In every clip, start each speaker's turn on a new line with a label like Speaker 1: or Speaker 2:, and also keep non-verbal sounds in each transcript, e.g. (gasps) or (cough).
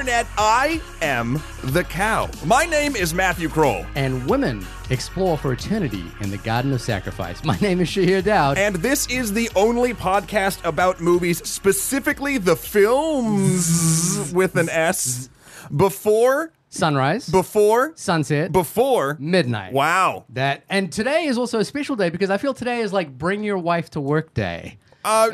Speaker 1: internet, I am the cow. My name is Matthew Kroll.
Speaker 2: And women explore for eternity in the Garden of Sacrifice. My name is Shahir Dowd.
Speaker 1: And this is the only podcast about movies, specifically the films with an S, before,
Speaker 2: Sunrise,
Speaker 1: before,
Speaker 2: sunset,
Speaker 1: before
Speaker 2: midnight.
Speaker 1: Wow.
Speaker 2: That and today is also a special day because I feel today is like bring your wife to work day.
Speaker 1: Uh,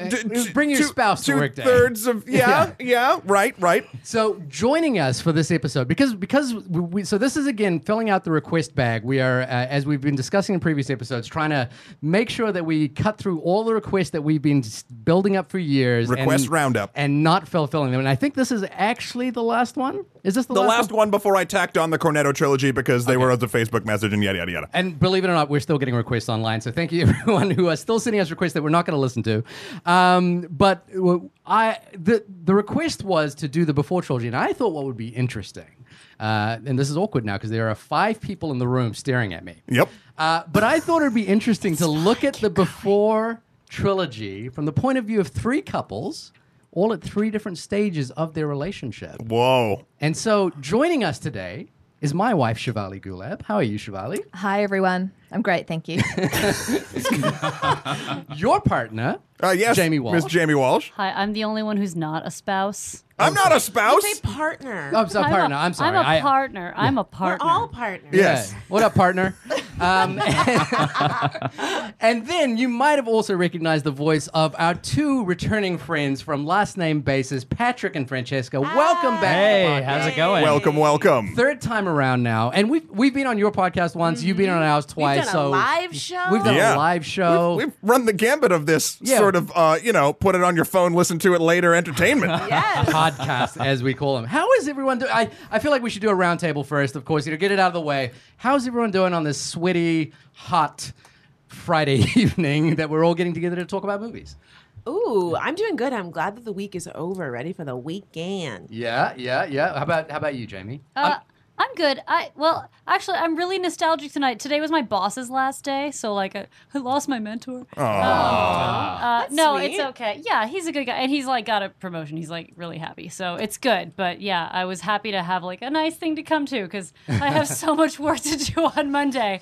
Speaker 2: bring your
Speaker 1: two-
Speaker 2: spouse to
Speaker 1: two
Speaker 2: work day.
Speaker 1: thirds of (laughs) yeah, yeah, right, right.
Speaker 2: So joining us for this episode because because we, we so this is again filling out the request bag. We are uh, as we've been discussing in previous episodes, trying to make sure that we cut through all the requests that we've been building up for years.
Speaker 1: Request
Speaker 2: and,
Speaker 1: roundup.
Speaker 2: and not fulfilling them. And I think this is actually the last one. Is this the,
Speaker 1: The last one before I tacked on the Cornetto trilogy because they were on the Facebook message and yada yada yada.
Speaker 2: And believe it or not, we're still getting requests online. So thank you (laughs) everyone who are still sending us requests that we're not going to listen to. Um, but w- I the the request was to do the before trilogy, and I thought what would be interesting. Uh, and this is awkward now because there are five people in the room staring at me.
Speaker 1: Yep.
Speaker 2: Uh, but I thought it'd be interesting to look at the before trilogy from the point of view of three couples, all at three different stages of their relationship.
Speaker 1: Whoa.
Speaker 2: And so joining us today is my wife, Shivali Gulab. How are you, Shivali?
Speaker 3: Hi, everyone. I'm great, thank you. (laughs)
Speaker 2: Your partner,
Speaker 1: Uh, yes,
Speaker 2: Jamie Walsh.
Speaker 1: Miss Jamie Walsh.
Speaker 4: Hi, I'm the only one who's not a spouse.
Speaker 1: I'm not a spouse.
Speaker 5: Say partner.
Speaker 2: Oh, I'm sorry,
Speaker 4: I'm a
Speaker 2: partner.
Speaker 4: A,
Speaker 2: I'm sorry.
Speaker 4: I'm a
Speaker 2: I-
Speaker 4: partner. I'm a
Speaker 5: We're
Speaker 4: partner.
Speaker 5: all partners.
Speaker 1: Yes.
Speaker 2: Yeah. What up, partner? Um, (laughs) and then you might have also recognized the voice of our two returning friends from last name basis, Patrick and Franchesca. Welcome back. to the
Speaker 6: Hey,
Speaker 2: podcast.
Speaker 6: how's it going?
Speaker 1: Welcome, welcome.
Speaker 2: Third time around now, and we've we've been on your podcast once. You've been on ours twice.
Speaker 5: Done a live show.
Speaker 2: We've done
Speaker 1: Yeah.
Speaker 2: a live show.
Speaker 1: We've, we've run the gambit of this
Speaker 2: Yeah.
Speaker 1: sort of, uh, you know, put it on your phone, listen to it later entertainment. (laughs)
Speaker 5: Yes. (laughs)
Speaker 2: podcast, as we call them. How is everyone doing? I, I feel like we should do a roundtable first, of course, you know, get it out of the way. How's everyone doing on this sweaty, hot Friday (laughs) evening that we're all getting together to talk about movies?
Speaker 5: Ooh, I'm doing good. I'm glad that the week is over. Ready for the weekend.
Speaker 2: Yeah, yeah, yeah. How about how about you, Jamie?
Speaker 4: Uh, I'm good. I well, actually, I'm really nostalgic tonight. Today was my boss's last day, so like I, I lost my mentor. Uh, no,
Speaker 5: sweet.
Speaker 4: it's okay. Yeah, he's a good guy, and he's like got a promotion. He's like really happy, so it's good. But yeah, I was happy to have like a nice thing to come to because I have so (laughs) much work to do (laughs) on Monday.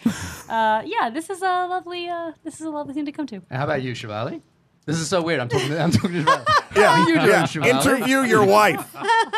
Speaker 4: Uh, yeah, this is a lovely. Uh, this is a lovely thing to come to.
Speaker 2: And how about you, Shivali? This is so weird. I'm talking. To, I'm talking to (laughs) Shivali.
Speaker 1: Yeah,
Speaker 2: How are you doing,
Speaker 1: yeah.
Speaker 2: Shivali?
Speaker 1: Interview your wife.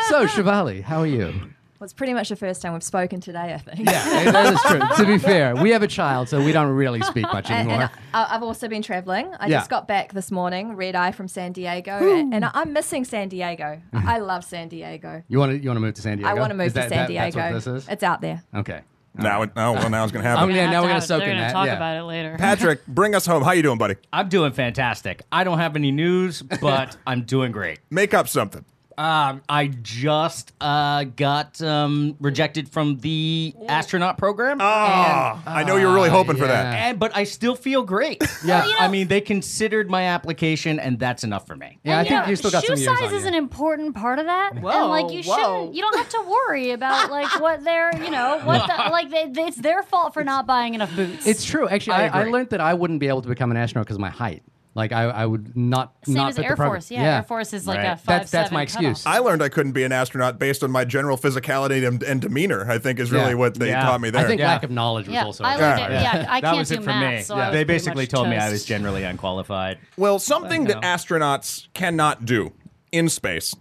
Speaker 2: So, Shivali, how are you?
Speaker 3: Well, it's pretty much the first time we've spoken today, I think.
Speaker 2: Yeah, that is true. (laughs) to be fair, we have a child, so we don't really speak much
Speaker 3: And,
Speaker 2: anymore.
Speaker 3: and I, I've also been traveling. I
Speaker 2: Yeah.
Speaker 3: just got back this morning, red eye from San Diego, and, and I'm missing San Diego. I love San Diego.
Speaker 2: you want to you want to move to San Diego?
Speaker 3: I want to move
Speaker 2: Is
Speaker 3: to
Speaker 2: that-
Speaker 3: San
Speaker 2: that-
Speaker 3: Diego.
Speaker 2: That's what this is.
Speaker 3: It's out there.
Speaker 2: Okay.
Speaker 1: now, it, oh, well, now it's going to happen.
Speaker 2: Oh.
Speaker 4: Yeah,
Speaker 2: now we're gonna soak in
Speaker 4: gonna
Speaker 2: that,
Speaker 4: talk
Speaker 2: yeah.
Speaker 4: about it later. (laughs)
Speaker 1: Patrick, bring us home. How you doing, buddy?
Speaker 6: I'm doing fantastic. I don't have any news, but (laughs) I'm doing great.
Speaker 1: Make up something.
Speaker 6: Um, I just uh, got um, rejected from the astronaut program.
Speaker 1: Ah, I know you were really hoping for that.
Speaker 6: And, but I still feel great. (laughs)
Speaker 2: Yeah.
Speaker 4: you know-
Speaker 6: I mean, they considered my application, and that's enough for me.
Speaker 2: Yeah, I think
Speaker 4: know,
Speaker 2: you still got
Speaker 4: shoe
Speaker 2: some years
Speaker 4: size
Speaker 2: on
Speaker 4: is
Speaker 2: you.
Speaker 4: an important part of that. and
Speaker 5: Whoa,
Speaker 4: like you
Speaker 5: whoa.
Speaker 4: shouldn't, you don't have to worry about like what they're, you know, (laughs) what the, like they, they- it's their fault for not buying enough boots.
Speaker 2: It's true. Actually,
Speaker 6: I
Speaker 2: I, I,
Speaker 6: agree.
Speaker 2: learned that I wouldn't be able to become an astronaut because of my height. Like I, I would not
Speaker 4: same
Speaker 2: not
Speaker 4: as
Speaker 2: fit the
Speaker 4: Air. Force. Yeah, Air Force is like
Speaker 6: Right.
Speaker 4: a five
Speaker 2: That's- that's
Speaker 4: seven
Speaker 2: my
Speaker 4: cutoff.
Speaker 2: excuse.
Speaker 1: I learned I couldn't be an astronaut based on my general physicality and, and demeanor. I think is really
Speaker 2: Yeah.
Speaker 1: what they
Speaker 6: Yeah.
Speaker 1: taught me there.
Speaker 2: I think
Speaker 6: Yeah.
Speaker 2: lack of knowledge was also.
Speaker 4: I
Speaker 2: a
Speaker 4: learned
Speaker 2: big
Speaker 4: it.
Speaker 2: part.
Speaker 4: Yeah, I
Speaker 6: that
Speaker 4: can't
Speaker 6: was
Speaker 4: do
Speaker 6: it for
Speaker 4: math,
Speaker 6: me.
Speaker 4: so I was
Speaker 6: They basically
Speaker 4: much
Speaker 6: told me I was generally unqualified.
Speaker 1: Well, something that astronauts cannot do in space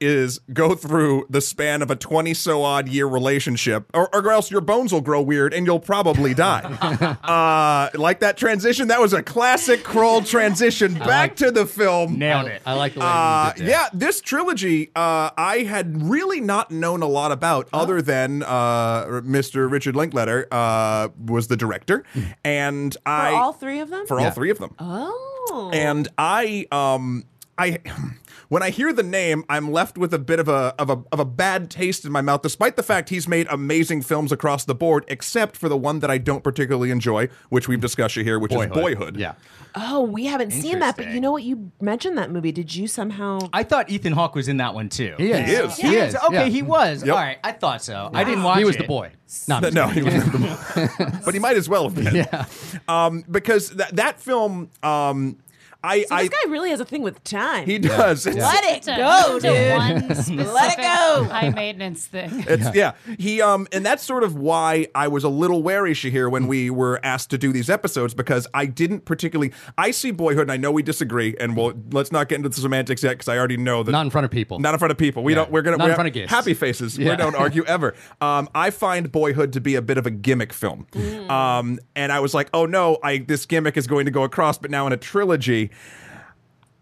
Speaker 1: is go through the span of a 20 so odd year relationship, or, or else your bones will grow weird and you'll probably die. (laughs) uh, like that transition, that was a classic Kroll transition back to the film.
Speaker 6: Nailed it.
Speaker 2: I like the way
Speaker 1: Uh,
Speaker 2: you did that.
Speaker 1: yeah, this trilogy uh, I had really not known a lot about, other than uh, Mr. Richard Linklater uh, was the director, and
Speaker 5: For
Speaker 1: I
Speaker 5: all three of them?
Speaker 1: for
Speaker 2: Yeah.
Speaker 1: all three of them.
Speaker 5: oh.
Speaker 1: And I um I when I hear the name, I'm left with a bit of a of a of a bad taste in my mouth, despite the fact he's made amazing films across the board, except for the one that I don't particularly enjoy, which we've discussed here, which is Boyhood.
Speaker 2: Yeah.
Speaker 5: Oh, we haven't seen that, but you know what? You mentioned that movie. Did you somehow?
Speaker 6: I thought Ethan Hawke was in that one too.
Speaker 2: He is.
Speaker 1: He is.
Speaker 2: He is.
Speaker 6: Okay,
Speaker 2: yeah.
Speaker 6: he was.
Speaker 1: Yep.
Speaker 6: All right, I thought so. I didn't watch
Speaker 2: He was
Speaker 6: it.
Speaker 2: the boy. No,
Speaker 1: No,
Speaker 2: just
Speaker 1: no,
Speaker 2: kidding.
Speaker 1: he was the boy. (laughs) but he might as well have been.
Speaker 2: Yeah.
Speaker 1: Um, because that that film, um, I,
Speaker 5: So
Speaker 1: I
Speaker 5: this guy really has a thing with time.
Speaker 1: he does. It's- (laughs)
Speaker 5: Let it
Speaker 4: It's
Speaker 5: go, dude.
Speaker 4: one
Speaker 5: Let it go.
Speaker 4: high maintenance thing. (laughs)
Speaker 1: It's yeah. He um and that's sort of why I was a little wary Shahir when we were asked to do these episodes because I didn't particularly I see boyhood and I know we disagree and we'll let's not get into the semantics yet because I already know that
Speaker 2: Not in front of people.
Speaker 1: not in front of people. We
Speaker 2: Yeah.
Speaker 1: don't we're gonna
Speaker 2: Not
Speaker 1: we're
Speaker 2: in front of guests.
Speaker 1: happy faces. We
Speaker 2: Yeah.
Speaker 1: don't argue ever. (laughs) Um I find boyhood to be a bit of a gimmick film. Um and I was like, oh no, I this gimmick is going to go across, but now in a trilogy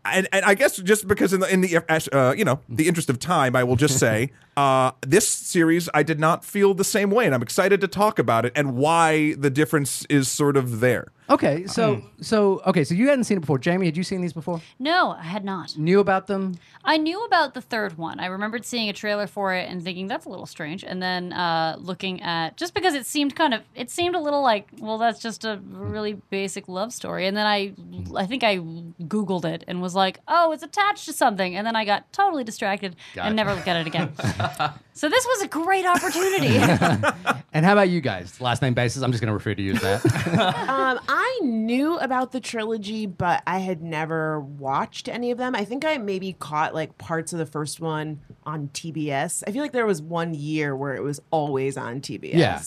Speaker 1: and, and I guess just because in the in the uh, you know the interest of time, I will just (laughs) say uh, this series I did not feel the same way, and I'm excited to talk about it and why the difference is sort of there.
Speaker 2: Okay, so
Speaker 1: Hmm.
Speaker 2: so okay, so you hadn't seen it before. Jamie, had you seen these before?
Speaker 4: No, I had not.
Speaker 2: Knew about them?
Speaker 4: I knew about the third one. I remembered seeing a trailer for it and thinking that's a little strange, and then uh, looking at just because it seemed kind of it seemed a little like well that's just a really basic love story, and then I I think I googled it and was like oh it's attached to something, and then I got totally distracted and never looked at it again. (laughs) so this was a great opportunity. (laughs)
Speaker 2: And how about you guys? Last name basis. I'm just going to refer to you as that. (laughs)
Speaker 5: Um, I knew about the trilogy, but I had never watched any of them. I think I maybe caught like parts of the first one on TBS. I feel like there was one year where it was always on TBS.
Speaker 2: Yeah.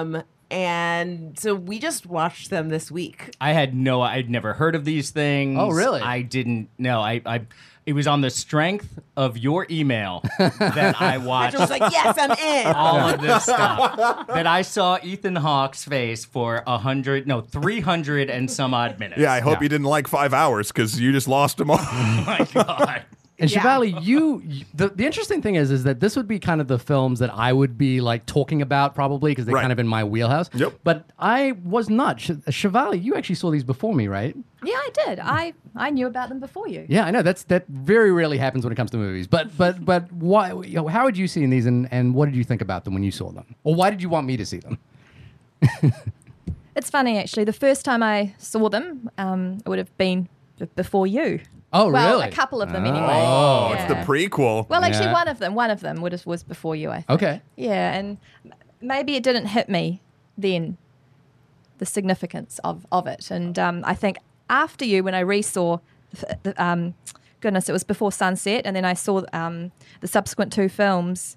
Speaker 5: Um, and so we just watched them this week.
Speaker 6: I had no, I'd never heard of these things.
Speaker 2: Oh, really?
Speaker 6: I didn't know. I, I, it was on the strength of your email (laughs) that I watched.
Speaker 5: I
Speaker 6: watched
Speaker 5: was like, yes, I'm in. (laughs)
Speaker 6: all of this stuff. that I saw Ethan Hawke's face for a hundred, no, three hundred and some odd minutes.
Speaker 1: Yeah, I hope you didn't like five hours because you just lost them all. (laughs)
Speaker 6: Oh my god.
Speaker 2: And
Speaker 5: Yeah.
Speaker 2: Shivali, you the, the interesting thing is is that this would be kind of the films that I would be like talking about probably because they're
Speaker 1: Right.
Speaker 2: kind of in my wheelhouse.
Speaker 1: Yep.
Speaker 2: But I was not. Sh- Shivali, you actually saw these before me, right?
Speaker 3: Yeah, I did. I I knew about them before you.
Speaker 2: Yeah, I know. That's that very rarely happens when it comes to movies. But but but why? You know, how had you seen these, and and what did you think about them when you saw them, or why did you want me to see them? (laughs)
Speaker 3: It's funny actually. The first time I saw them, um, it would have been before you.
Speaker 2: Oh,
Speaker 3: well,
Speaker 2: really?
Speaker 3: a couple of them anyway.
Speaker 1: Oh, it's the prequel.
Speaker 3: Well, actually,
Speaker 2: Yeah.
Speaker 3: one of them, one of them would have, was before you. I think.
Speaker 2: Okay.
Speaker 3: Yeah, and maybe it didn't hit me then, the significance of of it, and um, I think after you, when I resaw, the, the, um, goodness, it was before sunset, and then I saw um, the subsequent two films.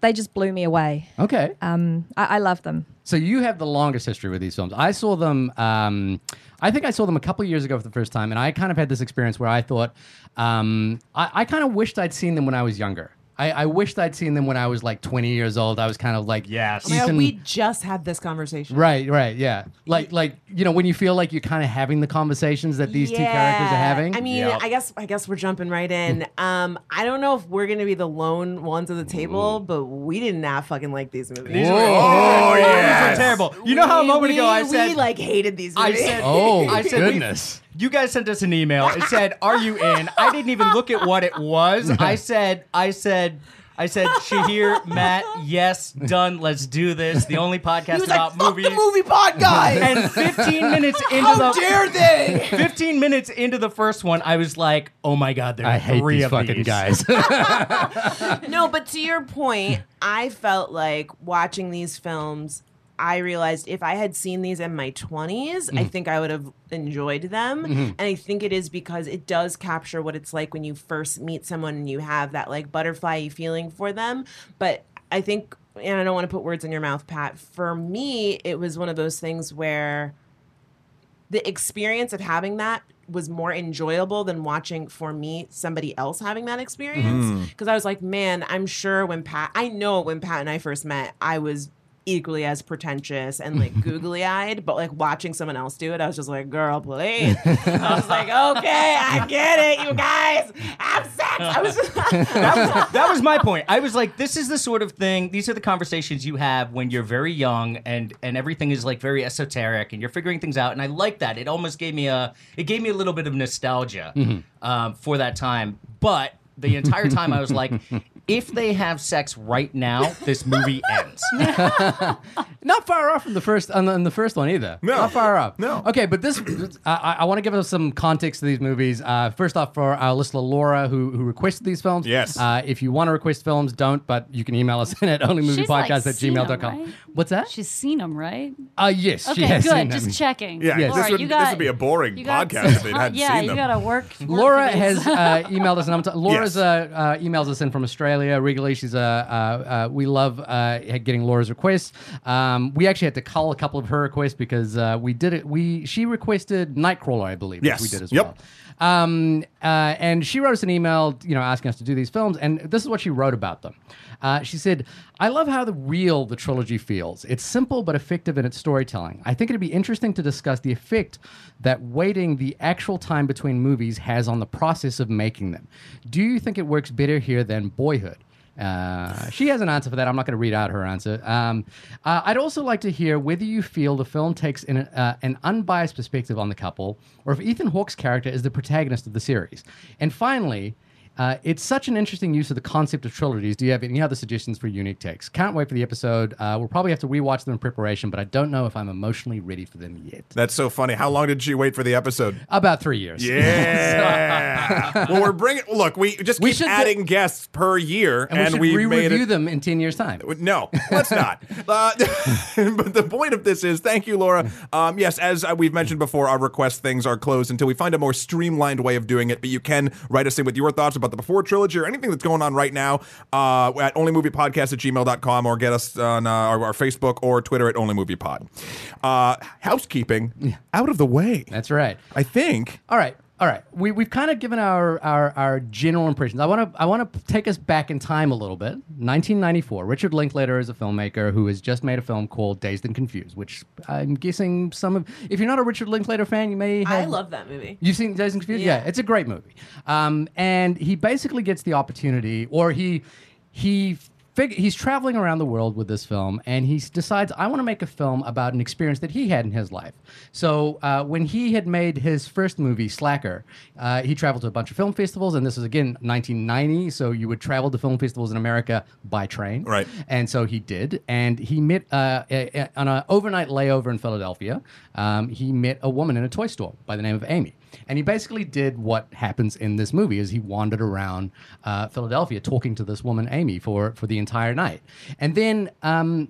Speaker 3: They just blew me away.
Speaker 2: Okay.
Speaker 3: Um, I, I love them.
Speaker 2: So you have the longest history with these films. I saw them. Um, I think I saw them a couple years ago for the first time, and I kind of had this experience where I thought, um, I, I kind of wished I'd seen them when I was younger. I, I wished I'd seen them when I was like 20 years old. I was kind of like,
Speaker 6: Yes.
Speaker 5: Oh my God, we just had this conversation.
Speaker 2: Right, right, yeah. Like, like you know, when you feel like you're kind of having the conversations that these two characters are
Speaker 5: Yeah.
Speaker 2: having.
Speaker 5: I mean,
Speaker 6: Yep.
Speaker 5: I guess I guess we're jumping right in. (laughs) Um, I don't know if we're gonna be the lone ones at the table, but we did not fucking like these movies.
Speaker 6: These were,
Speaker 1: Oh,
Speaker 6: these
Speaker 1: yeah.
Speaker 6: were terrible. You know how a
Speaker 5: We-
Speaker 6: moment ago I said
Speaker 5: we like hated these
Speaker 6: I
Speaker 5: movies.
Speaker 6: said,
Speaker 2: Oh,
Speaker 6: I said, we-
Speaker 2: goodness.
Speaker 6: You guys sent us an email. It said, "Are you in?" I didn't even look at what it was. I said, I said. I said, Shahir, Matt, yes, done. Let's do this. The only podcast
Speaker 5: he was like,
Speaker 6: about
Speaker 5: "Fuck
Speaker 6: movies.
Speaker 5: the movie pod guys."
Speaker 6: And 15 minutes into
Speaker 5: How
Speaker 6: the
Speaker 5: dare they?
Speaker 6: 15 minutes into the first one, I was like, "Oh my god, there are
Speaker 2: I hate
Speaker 6: three
Speaker 2: these
Speaker 6: of
Speaker 2: fucking
Speaker 6: these.
Speaker 2: guys. (laughs)
Speaker 5: no, but to your point, I felt like watching these films. I realized if I had seen these in my 20s,
Speaker 2: Mm-hmm.
Speaker 5: I think I would have enjoyed them. And I think it is because it does capture what it's like when you first meet someone and you have that like butterfly feeling for them. But I think, and I don't want to put words in your mouth, Pat, for me, it was one of those things where the experience of having that was more enjoyable than watching for me somebody else having that experience because I was like, man, I'm sure when Pat, I know when Pat and I first met, I was equally as pretentious and like (laughs) googly eyed, but like watching someone else do it, I was just like, girl, please. (laughs) I was like, okay, I get it, you guys, have sex. I was (laughs)
Speaker 6: that, was, that was my point. I was like, this is the sort of thing. These are the conversations you have when you're very young and and everything is like very esoteric and you're figuring things out. And I like that. It almost gave me a it gave me a little bit of nostalgia um, for that time. But the entire time I was like, if they have sex right now, this movie (laughs) ends. (laughs)
Speaker 2: Not far off from the first on the, on the first one either.
Speaker 1: No.
Speaker 2: not far off.
Speaker 1: No.
Speaker 2: Okay, but this (clears throat) I, I want to give us some context to these movies. Uh, first off, for our listener Laura, who who requested these films.
Speaker 1: Yes.
Speaker 2: Uh, if you want to request films, don't. But you can email us (laughs) in at onlymoviepodcast
Speaker 4: like
Speaker 2: at
Speaker 4: seen 'em,
Speaker 2: gmail.com.
Speaker 4: right?
Speaker 2: What's that?
Speaker 4: She's seen them, right?
Speaker 2: Uh, yes. she
Speaker 4: Okay,
Speaker 2: has seen
Speaker 4: good.
Speaker 2: them.
Speaker 4: Just checking.
Speaker 1: Yeah,
Speaker 2: Yes.
Speaker 1: this, would,
Speaker 4: you
Speaker 1: this would be a boring
Speaker 4: you got
Speaker 1: podcast if they hadn't
Speaker 4: yeah,
Speaker 1: seen them.
Speaker 4: Yeah, you gotta work. work
Speaker 2: Laura has uh, emailed us, and I'm t- Laura's
Speaker 1: Yes.
Speaker 2: uh, uh, emails us in from Australia regularly. She's uh, uh, uh, we love uh, getting Laura's requests. Um, we actually had to cull a couple of her requests because uh, we did it. We she requested Nightcrawler, I believe.
Speaker 1: Yes.
Speaker 2: we did as
Speaker 1: Yep.
Speaker 2: well. Um, uh, and she wrote us an email, you know, asking us to do these films, and this is what she wrote about them. Uh, she said, "I love how the real the trilogy feels. It's simple but effective in its storytelling. I think it'd be interesting to discuss the effect that waiting the actual time between movies has on the process of making them. Do you think it works better here than Boyhood?" Uh, she has an answer for that. I'm not going to read out her answer. Um, uh, I'd also like to hear whether you feel the film takes an, uh, an unbiased perspective on the couple, or if Ethan Hawke's character is the protagonist of the series. And finally, uh, it's such an interesting use of the concept of trilogies. Do you have any other suggestions for unique takes? Can't wait for the episode. Uh, we'll probably have to rewatch them in preparation, but I don't know if I'm emotionally ready for them yet.
Speaker 1: That's so funny. How long did she wait for the episode?
Speaker 2: About three years.
Speaker 1: Yeah. (laughs) well, we're bringing. Look, we just
Speaker 2: We
Speaker 1: keep
Speaker 2: should do-
Speaker 1: adding guests per year,
Speaker 2: And, we should re-review them in 10 years' time.
Speaker 1: No, let's not. (laughs) Uh, (laughs) but the point of this is, thank you, Laura. Um, yes, as uh, we've mentioned before, our request things are closed until we find a more streamlined way of doing it. But you can write us in with your thoughts about the Before trilogy or anything that's going on right now uh, at onlymoviepodcast at gmail.com or get us on uh, our, our Facebook or Twitter at onlymoviepod. Uh, housekeeping out of the way.
Speaker 2: That's right.
Speaker 1: I think.
Speaker 2: All right. All right. We, we've kind of given our, our, our general impressions. I want to I want to take us back in time a little bit. 1994. Richard Linklater is a filmmaker who has just made a film called Dazed and Confused, which I'm guessing some of. If you're not a Richard Linklater fan, you may have.
Speaker 5: I love that movie.
Speaker 2: You've seen Dazed and Confused? Yeah.
Speaker 5: Yeah.
Speaker 2: it's a great movie. Um, and he basically gets the opportunity, or he he fig- he's traveling around the world with this film, and he decides I want to make a film about an experience that he had in his life. So uh, when he had made his first movie, Slacker, uh, he traveled to a bunch of film festivals, and this is again 1990. So you would travel to film festivals in America by train,
Speaker 1: Right.
Speaker 2: and so he did, and he met uh, a, a- on an overnight layover in Philadelphia. Um, he met a woman in a toy store by the name of Amy, and he basically did what happens in this movie: is he wandered around uh, Philadelphia talking to this woman Amy for for the entire night, and then. Um,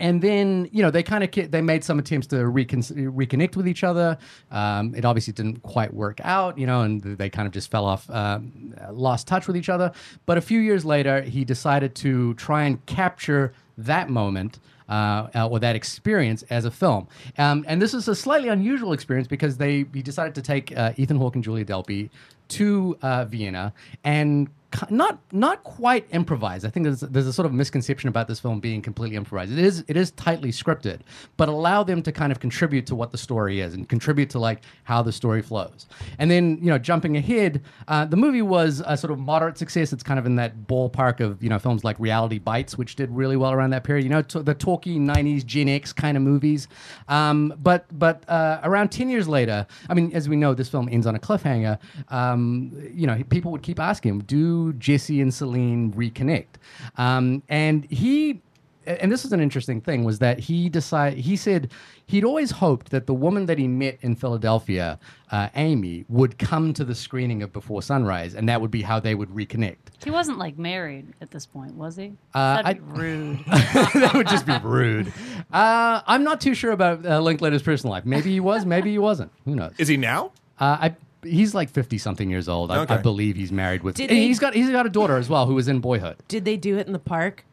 Speaker 2: and then you know they kind of they made some attempts to recon- reconnect with each other. Um, it obviously didn't quite work out, you know, and they kind of just fell off, um, lost touch with each other. But a few years later, he decided to try and capture that moment. Uh, uh, or that experience as a film, um, and this is a slightly unusual experience because they he decided to take uh, Ethan Hawke and Julia Delpy to uh, Vienna. And not not quite improvised. I think there's, there's a sort of misconception about this film being completely improvised. It is it is tightly scripted, but allow them to kind of contribute to what the story is and contribute to like how the story flows. And then you know jumping ahead, uh, the movie was a sort of moderate success. It's kind of in that ballpark of you know films like Reality Bites, which did really well around that period. You know t- the talky '90s Gen X kind of movies. Um, but but uh, around ten years later, I mean, as we know, this film ends on a cliffhanger. Um, you know, people would keep asking him, "Do Jesse and Celine reconnect?" Um, and he, and this is an interesting thing, was that he decided. He said he'd always hoped that the woman that he met in Philadelphia, uh, Amy, would come to the screening of Before Sunrise, and that would be how they would reconnect.
Speaker 4: He wasn't like married at this point, was he?
Speaker 2: Uh,
Speaker 4: That'd be rude. (laughs)
Speaker 2: that would just be rude. Uh, I'm not too sure about uh, Linklater's personal life. Maybe he was, maybe he wasn't. Who knows?
Speaker 1: Is he now?
Speaker 2: Uh, I he's like fifty something years old. I,
Speaker 1: Okay.
Speaker 2: I believe he's married with.
Speaker 5: Did
Speaker 2: and
Speaker 5: they-
Speaker 2: he's got he's got a daughter as well who was in Boyhood.
Speaker 5: Did they do it in the park?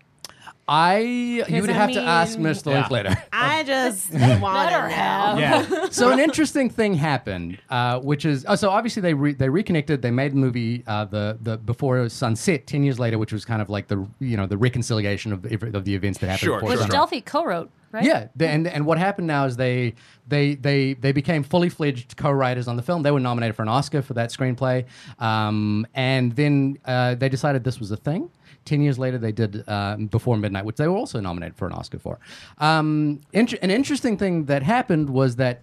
Speaker 2: I you would
Speaker 5: I
Speaker 2: have to ask
Speaker 5: mean-
Speaker 2: Mr.
Speaker 6: Yeah.
Speaker 2: Linklater. (laughs)
Speaker 5: I just (laughs) want to
Speaker 4: Better
Speaker 5: know.
Speaker 6: Yeah. (laughs)
Speaker 2: so an interesting thing happened, uh, which is oh, so obviously they re- they reconnected. They made the movie uh, the the before sunset ten years later, which was kind of like the you know the reconciliation of the, of the events that happened.
Speaker 1: Sure,
Speaker 2: before
Speaker 4: Which
Speaker 1: sure.
Speaker 4: Delpy co-wrote, right?
Speaker 2: Yeah, the, and and what happened now is they they they they became fully fledged co-writers on the film. They were nominated for an Oscar for that screenplay, um, and then uh, they decided this was a thing. Ten years later, they did uh, Before Midnight, which they were also nominated for an Oscar for. Um, int- an interesting thing that happened was that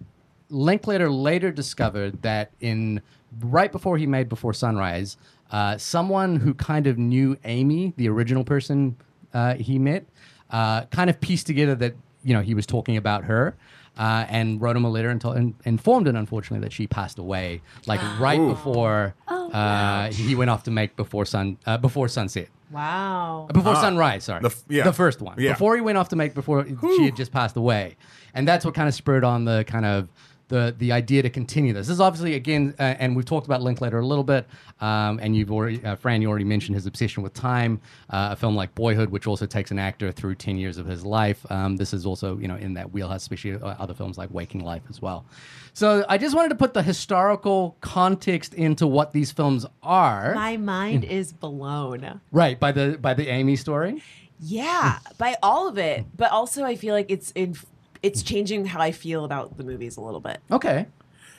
Speaker 2: Linklater later discovered that in right before he made Before Sunrise, uh, someone who kind of knew Amy, the original person uh, he met, uh, kind of pieced together that you know, he was talking about her. Uh, and wrote him a letter and, told, and informed him, unfortunately, that she passed away, like right (gasps) before uh, he went off to make before sun uh, before sunset.
Speaker 5: Wow.
Speaker 2: Before sunrise, sorry.
Speaker 1: The f- yeah.
Speaker 2: The first one.
Speaker 1: Yeah.
Speaker 2: Before he went off to make before she had just passed away. And that's what kind of spurred on the kind of the the idea to continue this. This is obviously again, uh, and we've talked about Linklater a little bit, um, and you've already, uh, Fran, you already mentioned his obsession with time. Uh, a film like Boyhood, which also takes an actor through ten years of his life. Um, this is also you know in that wheelhouse, especially uh, other films like Waking Life as well. So I just wanted to put the historical context into what these films are,
Speaker 5: My mind mm. is blown.
Speaker 2: right? By the by the Amy story.
Speaker 5: Yeah, by all of it, but also I feel like it's in, it's changing how I feel about the movies a little bit.
Speaker 2: Okay.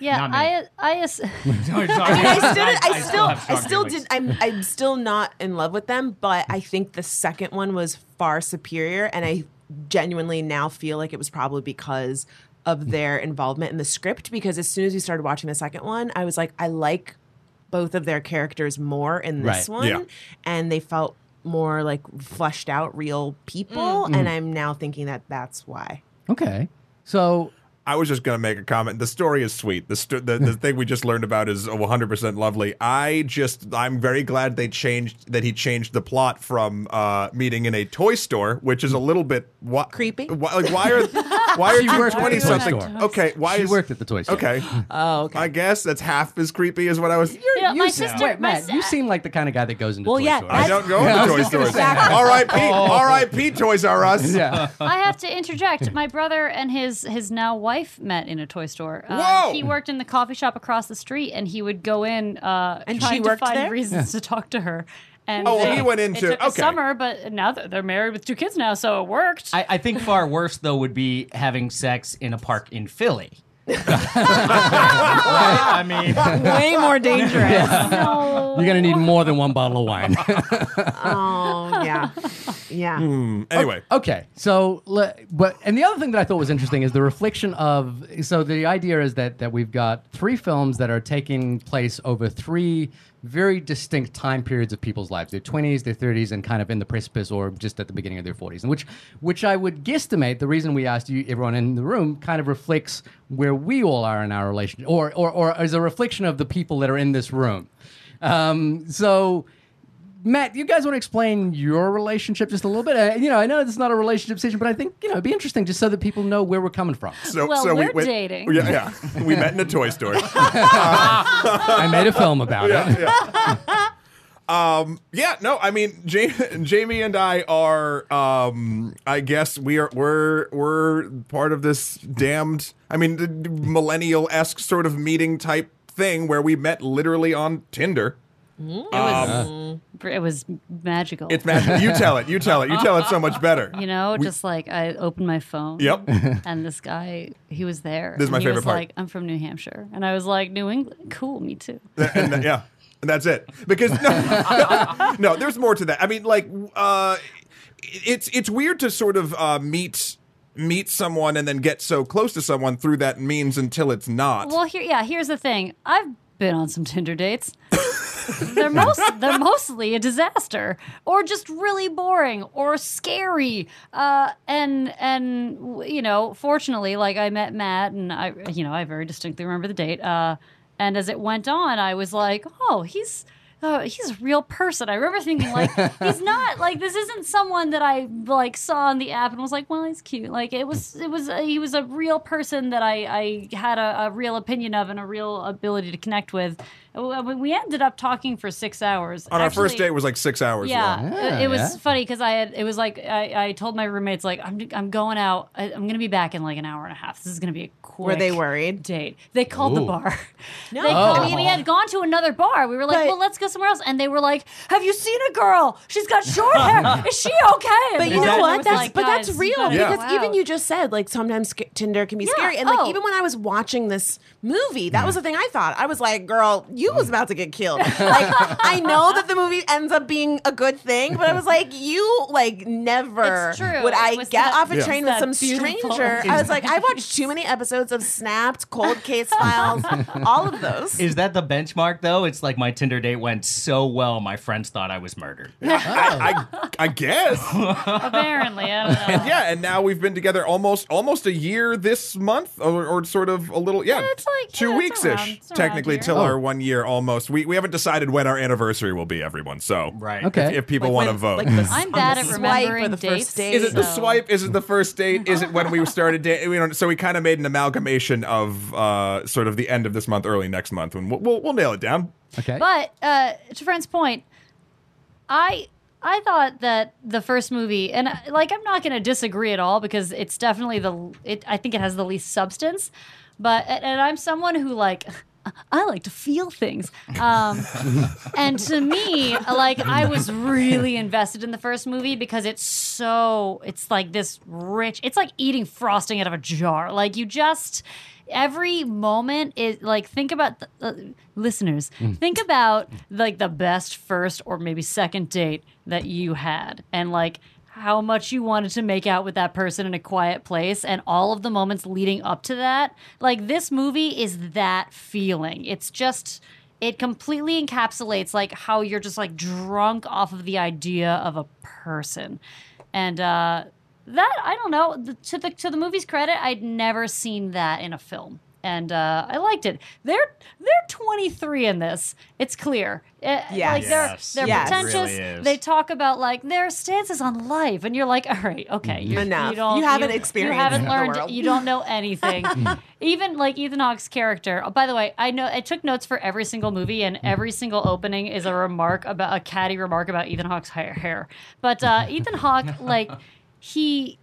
Speaker 4: Yeah, I I ass- (laughs) (laughs)
Speaker 6: Sorry, sorry.
Speaker 5: I still, I still, I still did. I'm, I'm still not in love with them, but I think the second one was far superior, and I genuinely now feel like it was probably because of their involvement in the script. Because as soon as we started watching the second one, I was like, I like both of their characters more in this
Speaker 2: Right.
Speaker 5: one,
Speaker 1: Yeah.
Speaker 5: and they felt more like fleshed out, real people. Mm. Mm. And I'm now thinking that that's why.
Speaker 2: Okay. So
Speaker 1: I was just going to make a comment. The story is sweet. The, sto- the the (laughs) thing we just learned about is 100% lovely. I just I'm very glad they changed that he changed the plot from uh, meeting in a toy store, which is a little bit wha-
Speaker 5: Creepy?
Speaker 1: Why, like why are why are you
Speaker 2: worked at the
Speaker 1: 20 something? Okay, why
Speaker 2: she
Speaker 1: is
Speaker 2: worked at the toy store.
Speaker 1: Okay. (laughs)
Speaker 5: Oh, okay.
Speaker 1: I guess that's half as creepy as what I was
Speaker 4: Yeah,
Speaker 2: you
Speaker 4: my
Speaker 2: seem-
Speaker 4: sister-
Speaker 2: Wait,
Speaker 4: my
Speaker 2: Matt,
Speaker 4: si-
Speaker 2: you seem like the kind of guy that goes into
Speaker 5: Well,
Speaker 2: toy
Speaker 5: yeah,
Speaker 2: stores.
Speaker 1: I don't go into (laughs) toy stores.
Speaker 5: Exactly.
Speaker 1: R.I.P. R.I.P. Toys R Us.
Speaker 2: yeah.
Speaker 4: I have to interject. My brother and his his now wife met in a toy store. Uh,
Speaker 1: Whoa!
Speaker 4: He worked in the coffee shop across the street, and he would go in uh,
Speaker 5: And
Speaker 4: trying
Speaker 5: she
Speaker 4: to
Speaker 5: worked
Speaker 4: find
Speaker 5: there?
Speaker 4: reasons to talk to her. And
Speaker 1: Oh,
Speaker 4: they-
Speaker 1: he went
Speaker 4: it
Speaker 1: into-
Speaker 4: took a
Speaker 1: okay.
Speaker 4: summer, but now that they're married with two kids now, so it worked.
Speaker 6: I, I think far worse though would be having sex in a park in Philly. Right? I mean,
Speaker 5: Way more dangerous. (laughs)
Speaker 4: no.
Speaker 2: You're gonna need more than one bottle of wine. (laughs)
Speaker 5: Oh, yeah. Yeah.
Speaker 1: Hmm, anyway,
Speaker 2: okay, so but and the other thing that I thought was interesting is the reflection of. So the idea is that that we've got three films that are taking place over three very distinct time periods of people's lives: their 20s, their 30s, and kind of in the precipice or just at the beginning of their 40s. And which which I would guesstimate the reason we asked you, everyone in the room, kind of reflects where we all are in our relationship, or or or is a reflection of the people that are in this room. Um, so. Matt, you guys want to explain your relationship just a little bit? Uh, you know, I know it's not a relationship session, but I think you know it'd be interesting just so that people know where we're coming from.
Speaker 1: so
Speaker 4: Well,
Speaker 1: so we
Speaker 4: we're
Speaker 1: went,
Speaker 4: dating.
Speaker 1: Yeah, yeah. We met in a toy store. (laughs)
Speaker 2: I made a film about it.
Speaker 1: Yeah, no, I mean Jamie, Jamie and I are um I guess we are we're we're part of this damned I mean the millennial-esque sort of meeting type thing where we met literally on Tinder.
Speaker 4: It was it was magical.
Speaker 1: It's magic. You tell it. You tell it. You tell it so much better. (laughs)
Speaker 4: you know, just like I opened my phone.
Speaker 1: Yep. (laughs)
Speaker 4: And this guy, he was there.
Speaker 1: This is
Speaker 4: and
Speaker 1: my
Speaker 4: he
Speaker 1: favorite
Speaker 4: was
Speaker 1: part.
Speaker 4: Like, I'm from New Hampshire, and I was like, New England, cool, me too. (laughs)
Speaker 1: and th- yeah, and that's it. Because no, no, there's more to that. I mean, like, uh, it's it's weird to sort of uh, meet meet someone and then get so close to someone through that means until it's not.
Speaker 4: Well, here, yeah, here's the thing. I've been on some Tinder dates. (laughs) they're most they're mostly a disaster or just really boring or scary. Uh, and and you know, fortunately, like I met Matt, and I you know I very distinctly remember the date. Uh, and as it went on, I was like, oh, he's. Oh, he's a real person. I remember thinking like he's (laughs) not like this isn't someone that I like saw on the app and was like, well, he's cute. Like it was, it was, he was a real person that I I had a, a real opinion of and a real ability to connect with. Uh, We ended up talking for six hours.
Speaker 1: On our first
Speaker 4: Actually-
Speaker 1: date was like six hours
Speaker 4: yeah,
Speaker 1: long.
Speaker 4: it, it was
Speaker 2: yeah.
Speaker 4: funny because I had it was like I, I told my roommates like I'm I'm going out. I, I'm gonna be back in like an hour and a half. This is gonna be a quick.
Speaker 5: Were they worried?
Speaker 4: Date. They called the bar. (laughs)
Speaker 5: No.
Speaker 4: They
Speaker 2: Oh.
Speaker 4: called, I mean, we had gone to another bar. We were like,
Speaker 5: But-
Speaker 4: well, let's go somewhere else. And they were like, have you seen a girl? She's got short hair. (laughs) Is she okay?
Speaker 5: But you know what? That's
Speaker 4: like,
Speaker 5: but that's real
Speaker 4: gotta
Speaker 5: because
Speaker 4: go
Speaker 5: even you just said like sometimes Tinder can be
Speaker 4: Yeah,
Speaker 5: scary, and like
Speaker 4: oh.
Speaker 5: even when I was watching this movie, that was the thing I thought. I was like, "Girl, you was mm. about to get killed. Like I (laughs) know that the movie ends up being a good thing, but I was like, you like never
Speaker 4: It's true.
Speaker 5: would
Speaker 4: It
Speaker 5: I
Speaker 4: was
Speaker 5: get
Speaker 4: that-
Speaker 5: off a
Speaker 1: Yeah.
Speaker 5: train with
Speaker 4: that
Speaker 5: some
Speaker 4: beautiful.
Speaker 5: stranger. I was like, I watched too many episodes of Snapped, Cold Case (laughs) Files, all of those.
Speaker 6: Is that the benchmark though? It's like my Tinder date went so well, my friends thought I was murdered. (laughs)
Speaker 1: I, I, I guess.
Speaker 4: Apparently, I don't know.
Speaker 1: And yeah, and now we've been together almost almost a year this month, or, or sort of a little, yeah,
Speaker 4: Yeah, it's like-
Speaker 1: two
Speaker 4: yeah,
Speaker 1: weeks ish, technically, till
Speaker 2: Oh.
Speaker 1: our one year almost. We we haven't decided when our anniversary will be, everyone. So
Speaker 6: Right.
Speaker 2: Okay.
Speaker 1: if people
Speaker 5: Like
Speaker 1: want to vote,
Speaker 5: like the- (laughs)
Speaker 4: I'm bad at remembering
Speaker 5: or the
Speaker 4: dates.
Speaker 5: first date.
Speaker 1: is it the swipe? Is it the first date? Is it when we (laughs) started dating? You know, so we kind of made an amalgamation of uh, sort of the end of this month, early next month, and we'll we'll, we'll nail it down.
Speaker 2: Okay.
Speaker 4: But uh, to Fran's point, I I thought that the first movie, and uh, like I'm not going to disagree at all because it's definitely the it. I think it has the least substance. But and I'm someone who like. I like to feel things. Um, (laughs) and to me, like, I was really invested in the first movie because it's so, it's like this rich, it's like eating frosting out of a jar. Like, you just, every moment is like, think about, the, uh, listeners, think about like the best first or maybe second date that you had. And like, how much you wanted to make out with that person in a quiet place and all of the moments leading up to that. Like this movie is that feeling. It's just it completely encapsulates like how you're just like drunk off of the idea of a person. And uh that I don't know, the, to the to the movie's credit, I'd never seen that in a film. And uh, I liked it. They're they're 23 in this. It's clear. Uh,
Speaker 5: Yes.
Speaker 4: Like they're
Speaker 6: Yes.
Speaker 4: they're
Speaker 5: Yes.
Speaker 4: Pretentious.
Speaker 6: really
Speaker 4: they talk about like their stances on life, and you're like, all right, okay, you,
Speaker 5: Enough.
Speaker 4: You, don't,
Speaker 5: You haven't
Speaker 4: you,
Speaker 5: experienced
Speaker 4: You haven't
Speaker 5: the
Speaker 4: learned.
Speaker 5: world.
Speaker 4: You don't know anything. (laughs) Even like Ethan Hawke's character. Oh, by the way, I know I took notes for every single movie, and every single opening is a remark about a catty remark about Ethan Hawke's hair. hair. But uh, Ethan Hawke, (laughs) like he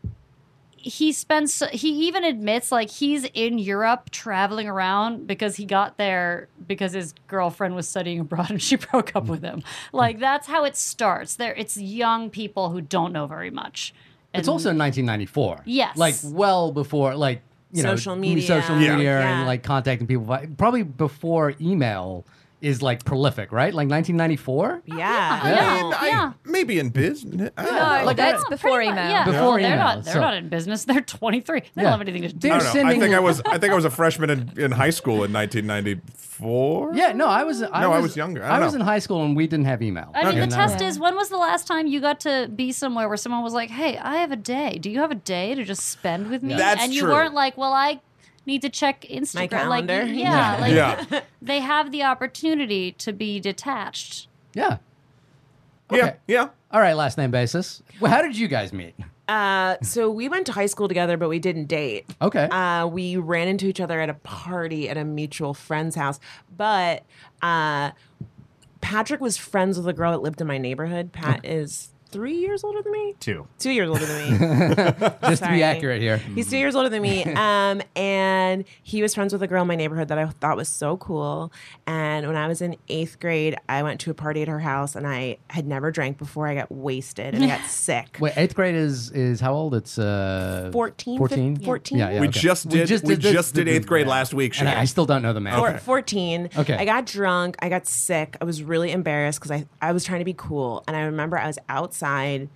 Speaker 4: he spends he even admits like he's in Europe traveling around because he got there because his girlfriend was studying abroad and she (laughs) broke up with him. Like that's how it starts. There it's young people who don't know very much.
Speaker 2: It's
Speaker 4: And-
Speaker 2: also 1994.
Speaker 4: Yes.
Speaker 2: Like well before, like you know,
Speaker 5: Social media.
Speaker 2: social media,
Speaker 5: Yeah.
Speaker 2: and like contacting people. Probably before email is like prolific, right? Like 1994.
Speaker 5: Yeah.
Speaker 4: Yeah.
Speaker 1: I mean, I-
Speaker 4: yeah.
Speaker 1: maybe in business.
Speaker 3: No.
Speaker 2: Like,
Speaker 3: that's
Speaker 2: I-
Speaker 3: before
Speaker 4: Pretty
Speaker 3: email.
Speaker 4: much, Yeah.
Speaker 2: Before
Speaker 4: Well, they're
Speaker 2: email,
Speaker 4: not they're
Speaker 2: so-
Speaker 4: not in business. They're 23. They
Speaker 2: Yeah.
Speaker 4: don't have anything to do.
Speaker 2: They're
Speaker 1: I don't know. I think I was. I think I was a freshman in, in high school in 1994.
Speaker 2: Yeah, no, I was. I
Speaker 1: No,
Speaker 2: was,
Speaker 1: I was younger. I
Speaker 2: I,
Speaker 1: don't
Speaker 2: was
Speaker 1: know.
Speaker 2: in high school and we didn't have email.
Speaker 4: I mean,
Speaker 1: Okay.
Speaker 4: the uh, test
Speaker 3: Yeah.
Speaker 4: is when was the last time you got to be somewhere where someone was like, "Hey, I have a day. Do you have a day to just spend with me?"
Speaker 1: That's
Speaker 4: and you
Speaker 1: true.
Speaker 4: weren't like, "Well, I need to check Instagram."
Speaker 5: calendar.
Speaker 4: Like, yeah, like
Speaker 1: Yeah. (laughs)
Speaker 4: they have the opportunity to be detached.
Speaker 2: yeah.
Speaker 1: Yeah. Yeah.
Speaker 2: All right, last name basis. Well, how did you guys meet?
Speaker 5: Uh, so we went to high school together, but we didn't date.
Speaker 2: Okay.
Speaker 5: Uh, we ran into each other at a party at a mutual friend's house. But uh, Patrick was friends with a girl that lived in my neighborhood. Pat is three years older than me.
Speaker 6: Two.
Speaker 5: Two years older than me. (laughs) (laughs)
Speaker 2: Just to
Speaker 5: sorry.
Speaker 2: be accurate here.
Speaker 5: He's two years older than me. (laughs) Um, and he was friends with a girl in my neighborhood that I thought was so cool. And when I was in eighth grade, I went to a party at her house and I had never drank before. I got wasted and I got sick.
Speaker 2: Wait, eighth grade is is how old? It's uh
Speaker 5: 14,
Speaker 2: 14?
Speaker 5: 14?
Speaker 2: Yeah, yeah.
Speaker 1: We
Speaker 2: okay.
Speaker 1: just did. We just, did,
Speaker 2: this-
Speaker 1: eighth grade last week.
Speaker 2: And I, I still don't know the math.
Speaker 5: Four- 14.
Speaker 2: Okay.
Speaker 5: I got drunk. I got sick. I was really embarrassed because I, I was trying to be cool. And I remember I was outside side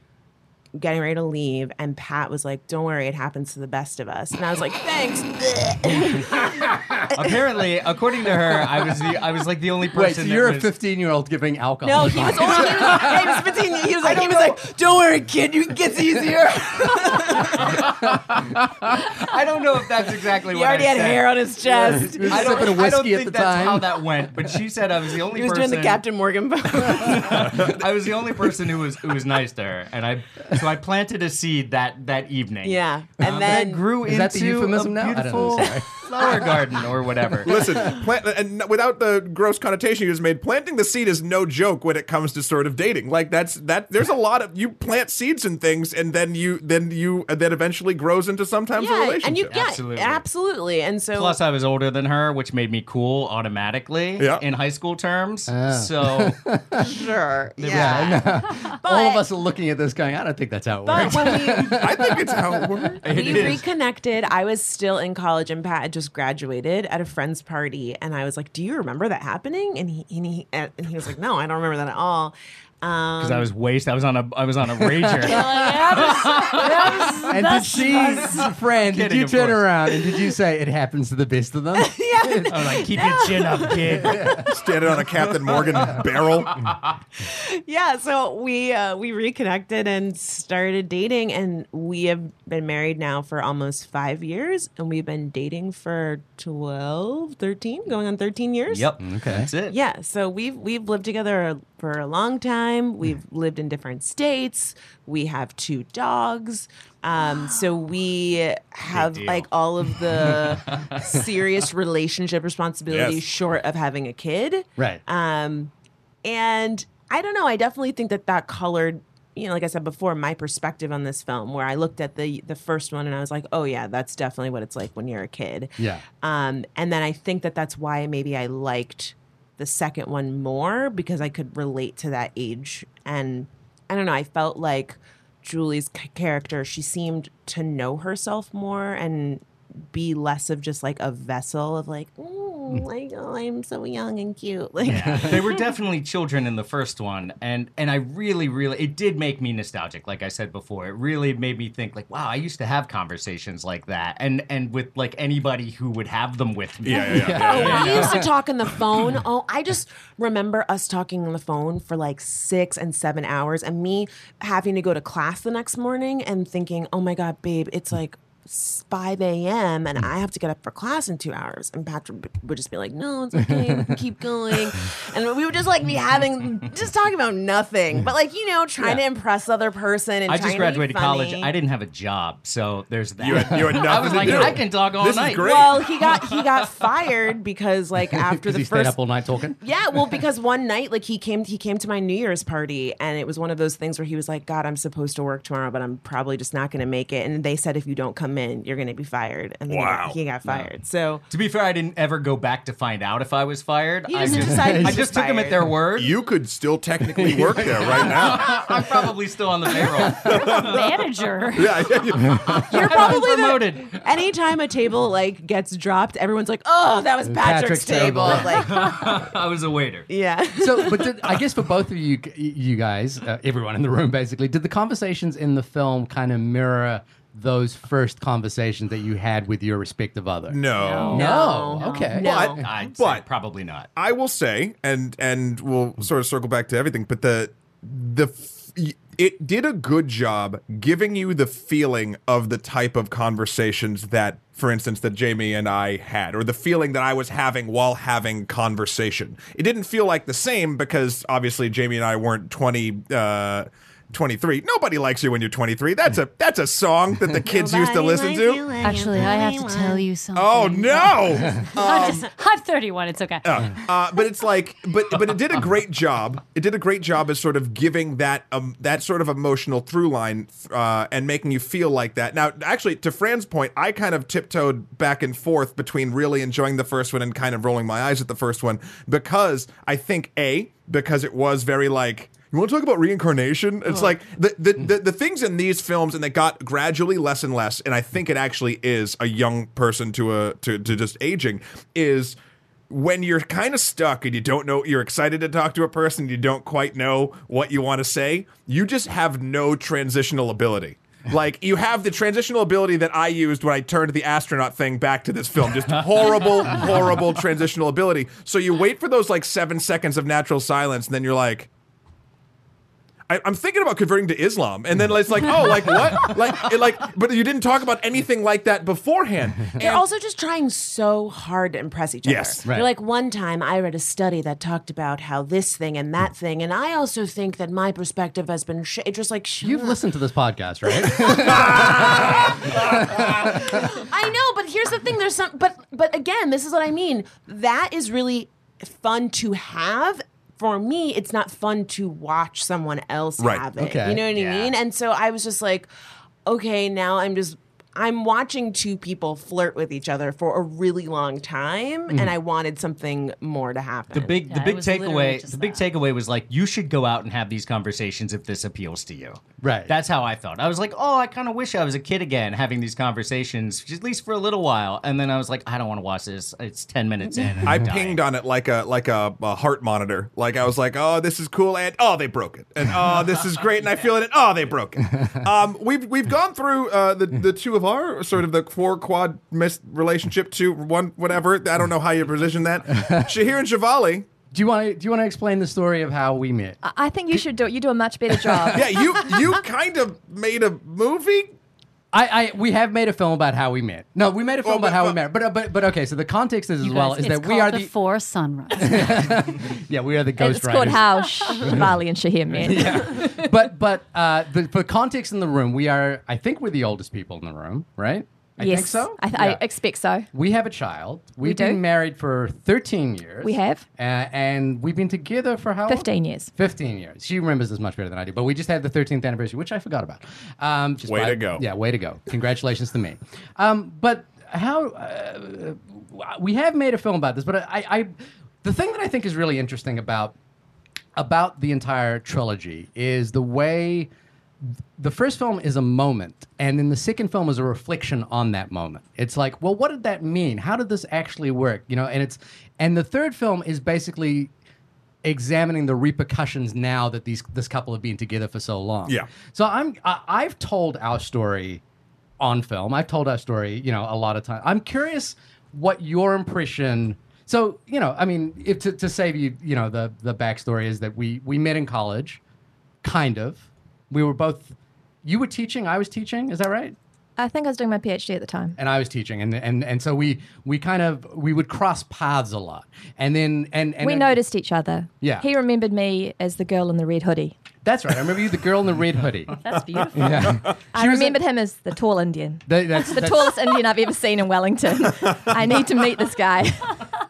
Speaker 5: getting ready to leave, and Pat was like, Don't worry, it happens to the best of us. And I was like, Thanks.
Speaker 6: Apparently, according to her, I was the I was like the only person.
Speaker 2: Wait, so
Speaker 6: that
Speaker 2: you're a 15 year old giving alcohol?
Speaker 5: No, he was only he was, he was 15. He was like, he was like, Don't worry, kid, you it gets easier.
Speaker 6: I don't know if that's exactly
Speaker 5: he
Speaker 6: what He
Speaker 5: already
Speaker 6: I
Speaker 5: had
Speaker 6: said.
Speaker 5: hair on his chest.
Speaker 2: He was
Speaker 6: I don't,
Speaker 2: sipping a
Speaker 6: I don't
Speaker 2: whiskey at
Speaker 6: think
Speaker 2: the
Speaker 6: that's
Speaker 2: time.
Speaker 6: how that went, but she said I was the only person.
Speaker 5: He was
Speaker 6: person.
Speaker 5: doing the Captain Morgan. (laughs)
Speaker 6: I was the only person who was who was nice to her, and I so I planted a seed that that evening.
Speaker 5: yeah. And
Speaker 6: Um,
Speaker 5: then
Speaker 6: that grew
Speaker 2: Is
Speaker 6: into
Speaker 2: that the euphemism
Speaker 6: a
Speaker 2: now? I don't know,
Speaker 6: beautiful flower garden or whatever. (laughs)
Speaker 1: Listen, plant, and without the gross connotation you just made, planting the seed is no joke when it comes to sort of dating. Like that's that. There's a lot of you plant seeds and things, and then you then you that eventually grows into sometimes a
Speaker 5: yeah,
Speaker 1: relationship.
Speaker 5: and you yeah,
Speaker 6: Absolutely.
Speaker 5: absolutely. And so
Speaker 6: Plus, I was older than her, which made me cool automatically
Speaker 1: Yeah.
Speaker 6: in high school terms.
Speaker 2: Ah.
Speaker 6: So (laughs)
Speaker 5: sure.
Speaker 2: Yeah,
Speaker 5: Yeah.
Speaker 2: no.
Speaker 5: But- (laughs)
Speaker 2: All of us are looking at this going, I don't think that's how it
Speaker 5: But
Speaker 2: works.
Speaker 5: when we (laughs)
Speaker 1: I think it's how it works.
Speaker 6: it
Speaker 5: we
Speaker 6: is.
Speaker 5: reconnected. I was still in college, and Pat had just graduated at a friend's party, and I was like, "Do you remember that happening?" And he and he and he was like, "No, I don't remember that at all." Um,
Speaker 6: Because I was wasted. I was on a I was on a rager. (laughs) (laughs)
Speaker 2: And did she, friend, did
Speaker 6: Kidding,
Speaker 2: you
Speaker 6: of
Speaker 2: turn
Speaker 6: course.
Speaker 2: around and did you say it happens to the best of them? (laughs) Yeah.
Speaker 6: I was like, keep your chin up, kid.
Speaker 1: Standing on a Captain Morgan barrel.
Speaker 5: yeah, so we uh, we reconnected and started dating, and we have been married now for almost five years, and we've been dating for 12, 13, going on 13 years.
Speaker 6: Yep.
Speaker 2: Okay.
Speaker 6: That's it.
Speaker 5: Yeah, so we've we've lived together for a long time. We've lived in different states. We have two dogs. Um, so we have like all of the (laughs) serious relationship responsibilities
Speaker 1: Yes.
Speaker 5: short of having a kid.
Speaker 2: Right.
Speaker 5: Um, and I don't know. I definitely think that that colored, you know, like I said before, my perspective on this film, where I looked at the the first one and I was like, oh yeah, that's definitely what it's like when you're a kid.
Speaker 2: Yeah.
Speaker 5: Um, and then I think that that's why maybe I liked the second one more because I could relate to that age. And I don't know. I felt like Julie's character, she seemed to know herself more and be less of just like a vessel of like, mm, like oh, I'm so young and cute. Like, (laughs)
Speaker 6: they were definitely children in the first one and and i really really it did make me nostalgic like i said before it really made me think like wow i used to have conversations like that and and with like anybody who would have them with me
Speaker 1: Yeah, yeah, yeah.
Speaker 5: Oh, we (laughs) used to talk on the phone. (laughs) Oh, I just remember us talking on the phone for like six and seven hours, and me having to go to class the next morning and thinking, "Oh my god, babe, it's like." 5 a.m. and hmm. I have to get up for class in two hours. And Patrick would just be like, no, it's okay. We can keep going. (laughs) And we would just like be having, just talking about nothing, but like, you know, trying to impress the other person. And
Speaker 6: I
Speaker 5: trying
Speaker 6: just
Speaker 5: to
Speaker 6: graduated college. I didn't have a job, so there's that.
Speaker 1: You had, you had nothing (laughs)
Speaker 6: I was
Speaker 1: to
Speaker 6: like,
Speaker 1: do.
Speaker 6: I can talk all
Speaker 1: This
Speaker 6: night.
Speaker 1: is great.
Speaker 5: Well, he got he got (laughs) fired because like after the
Speaker 2: he stayed
Speaker 5: first
Speaker 2: up all night talking.
Speaker 5: Yeah, well, because one night, like he came, he came to my New Year's party, and it was one of those things where he was like, "God, I'm supposed to work tomorrow, but I'm probably just not going to make it." And they said, "If you don't come in, you're going to be fired." And then he got- he got fired. So
Speaker 6: To be fair, I didn't ever go back to find out if I was fired.
Speaker 5: You
Speaker 6: I
Speaker 5: just
Speaker 6: just,
Speaker 5: decided
Speaker 6: I just took them at their word.
Speaker 1: you could still technically work there right now. (laughs)
Speaker 6: I'm probably still on the payroll. (laughs)
Speaker 4: Manager. (laughs)
Speaker 1: Yeah, yeah, yeah.
Speaker 5: you're probably the,
Speaker 6: promoted.
Speaker 5: anytime a table like gets dropped, everyone's like, "Oh, that was
Speaker 2: Patrick's
Speaker 5: Patrick's, table."
Speaker 2: table.
Speaker 5: Like,
Speaker 6: I was a waiter.
Speaker 5: yeah.
Speaker 2: So, but did, I guess for both of you, you guys, uh, everyone in the room, basically, did the conversations in the film kind of mirror those first conversations that you had with your respective other?
Speaker 1: No.
Speaker 2: No.
Speaker 5: No.
Speaker 2: Okay.
Speaker 5: No.
Speaker 1: But,
Speaker 6: I'd say
Speaker 1: but
Speaker 6: probably not.
Speaker 1: I will say, and and we'll sort of circle back to everything, but the the f- it did a good job giving you the feeling of the type of conversations that, for instance, that Jamie and I had, or the feeling that I was having while having conversation. It didn't feel like the same because obviously Jamie and I weren't twenty. Uh, 23 nobody likes you when you're 23 that's a that's a song that the kids used to listen to
Speaker 4: Actually, I have to tell you something.
Speaker 1: oh no (laughs)
Speaker 4: I'm, just, I'm 31. It's okay.
Speaker 1: uh, but it's like, but but it did a great job. It did a great job as sort of giving that um that sort of emotional through line uh, and making you feel like that. Now, actually, to Fran's point, I kind of tiptoed back and forth between really enjoying the first one and kind of rolling my eyes at the first one because I think a because it was very like. You want to talk about reincarnation? It's like the, the, the, the things in these films, and they got gradually less and less. And I think it actually is a young person to a to, to just aging is when you're kind of stuck and you don't know you're excited to talk to a person you don't quite know what you want to say you just have no transitional ability like you have the transitional ability that I used when I turned the astronaut thing back to this film. Just (laughs) horrible, horrible transitional ability. So you wait for those like seven seconds of natural silence, and then you're like, I, I'm thinking about converting to Islam, and then it's like, (laughs) oh, like what? Like, it, like, but you didn't talk about anything like that beforehand. (laughs)
Speaker 5: They're also just trying so hard to impress each other.
Speaker 1: Yes.
Speaker 2: Right.
Speaker 5: They're like, one time I read a study that talked about how this thing and that thing, and I also think that my perspective has been sh-. Just like, shut
Speaker 2: You've listened to this podcast, right? (laughs)
Speaker 5: I know, but here's the thing. There's some, but but again, this is what I mean. That is really fun to have. For me, it's not fun to watch someone else
Speaker 1: Right.
Speaker 5: have it.
Speaker 2: Okay.
Speaker 5: You know what
Speaker 6: Yeah.
Speaker 5: I mean? And so I was just like, okay, now I'm just. I'm watching two people flirt with each other for a really long time, and I wanted something more to happen.
Speaker 6: The big,
Speaker 4: Yeah,
Speaker 6: the big takeaway,
Speaker 4: just
Speaker 6: the big takeaway was like, you should go out and have these conversations if this appeals to you.
Speaker 2: Right.
Speaker 6: That's how I felt. I was like, oh, I kind of wish I was a kid again, having these conversations, at least for a little while. And then I was like, I don't want to watch this. It's ten minutes in.
Speaker 1: I pinged on it like a like a, a heart monitor. Like I was like, "Oh, this is cool," and oh, they broke it, and oh, this is great, and I feel it, and oh, they broke it. (laughs) Um, we've we've gone through uh, the the two of our sort of the four quad miss relationship to one whatever. I don't know how you position that. Shahir and Shivali.
Speaker 2: Do you want to do you want to explain the story of how we met?
Speaker 3: I- I think you should do it. You do a much better (laughs) job.
Speaker 1: Yeah, you you kind of made a movie.
Speaker 2: I, I we have made a film about how we met. No, we made a film
Speaker 1: Well,
Speaker 2: about how
Speaker 1: but-
Speaker 2: we met. But uh, but but okay. So the context is as
Speaker 4: You
Speaker 2: well
Speaker 4: guys,
Speaker 2: is that we are
Speaker 4: the,
Speaker 2: the
Speaker 4: Four Sunrise. (laughs)
Speaker 2: yeah we are the ghost
Speaker 3: it's called. How Shivali (laughs) and Shahir Met. yeah.
Speaker 2: but but uh, the, for context in the room, we are I think we're the oldest people in the room, right? I
Speaker 3: yes,
Speaker 2: think so.
Speaker 3: I, th-
Speaker 2: Yeah.
Speaker 3: I expect so.
Speaker 2: we have a child. We've
Speaker 3: do.
Speaker 2: been married for 13 years.
Speaker 3: We have.
Speaker 2: uh, and we've been together for how? long?
Speaker 3: 15 years.
Speaker 2: 15 years. She remembers this much better than I do. But we just had the 13th anniversary, which I forgot about. Um, just
Speaker 1: Way
Speaker 2: by-
Speaker 1: to go.
Speaker 2: Yeah, way to go. Congratulations to me. Um, but how uh, we have made a film about this, but I, I, the thing that I think is really interesting about about the entire trilogy is the way the first film is a moment and then the second film is a reflection on that moment. It's like well what did that mean? How did this actually work? You know and it's and the third film is basically examining the repercussions now that these this couple have been together for so long.
Speaker 1: Yeah.
Speaker 2: so i'm I, i've told our story on film. I've told our story you know a lot of times i'm curious what your impression so you know i mean if to, to save you you know the the backstory is that we we met in college kind of we were both you were teaching i was teaching is that right
Speaker 3: I think I was doing my PhD at the time.
Speaker 2: and i was teaching and and and so we we kind of we would cross paths a lot and then and, and
Speaker 3: we
Speaker 2: then-
Speaker 3: noticed each other.
Speaker 2: Yeah.
Speaker 3: He remembered me as the girl in the red hoodie.
Speaker 2: That's right i remember you the girl in the red hoodie (laughs)
Speaker 4: That's beautiful.
Speaker 2: yeah
Speaker 3: I
Speaker 2: was a-
Speaker 3: remembered him as the tall Indian.
Speaker 2: That- that's,
Speaker 3: The
Speaker 2: that's-
Speaker 3: tallest Indian I've ever seen in Wellington. I need to meet this guy.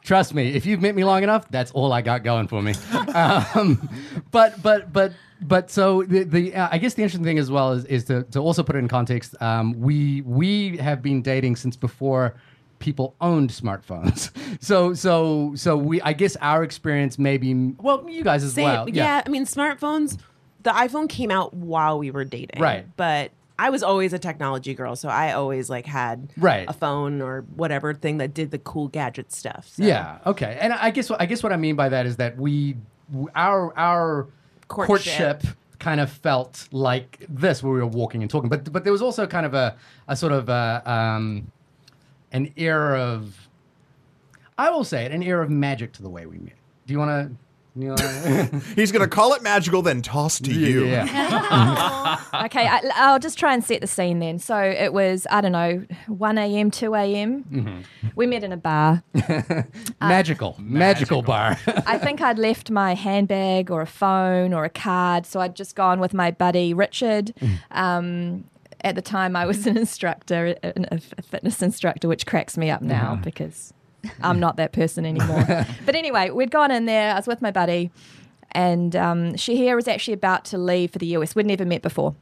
Speaker 2: Trust me, if you've met me long enough, that's all I got going for me. um, but but but but so the, the uh, I guess the interesting thing as well is, is to, to also put it in context. Um, we we have been dating since before people owned smartphones. (laughs) So so so we I guess our experience maybe well you guys as
Speaker 5: Same.
Speaker 2: well.
Speaker 5: yeah. I mean, smartphones. The iPhone came out while we were dating,
Speaker 2: Right.
Speaker 5: But I was always a technology girl, so I always like had
Speaker 2: Right.
Speaker 5: a phone or whatever thing that did the cool gadget stuff. So.
Speaker 2: Yeah. Okay. And I guess I guess what I mean by that is that we our our courtship,
Speaker 5: Courtship.
Speaker 2: kind of felt like this where we were walking and talking, but but there was also kind of a a sort of a, um, an air of I will say it an air of magic to the way we met. Do you want to? You know, (laughs) (laughs)
Speaker 1: He's gonna call it magical, then toss to you.
Speaker 2: yeah. (laughs)
Speaker 3: Okay, I, I'll just try and set the scene then. So it was, I don't know, 1 a.m., 2 a.m.
Speaker 2: Mm-hmm.
Speaker 3: We met in a bar.
Speaker 2: magical, magical bar.
Speaker 3: I think I'd left my handbag or a phone or a card. So I'd just gone with my buddy Richard. Um, at the time, I was an instructor, a, a fitness instructor, which cracks me up now because I'm not that person anymore. (laughs) but anyway, we'd gone in there. I was with my buddy, and um, Shahir was actually about to leave for the US. We'd never met before.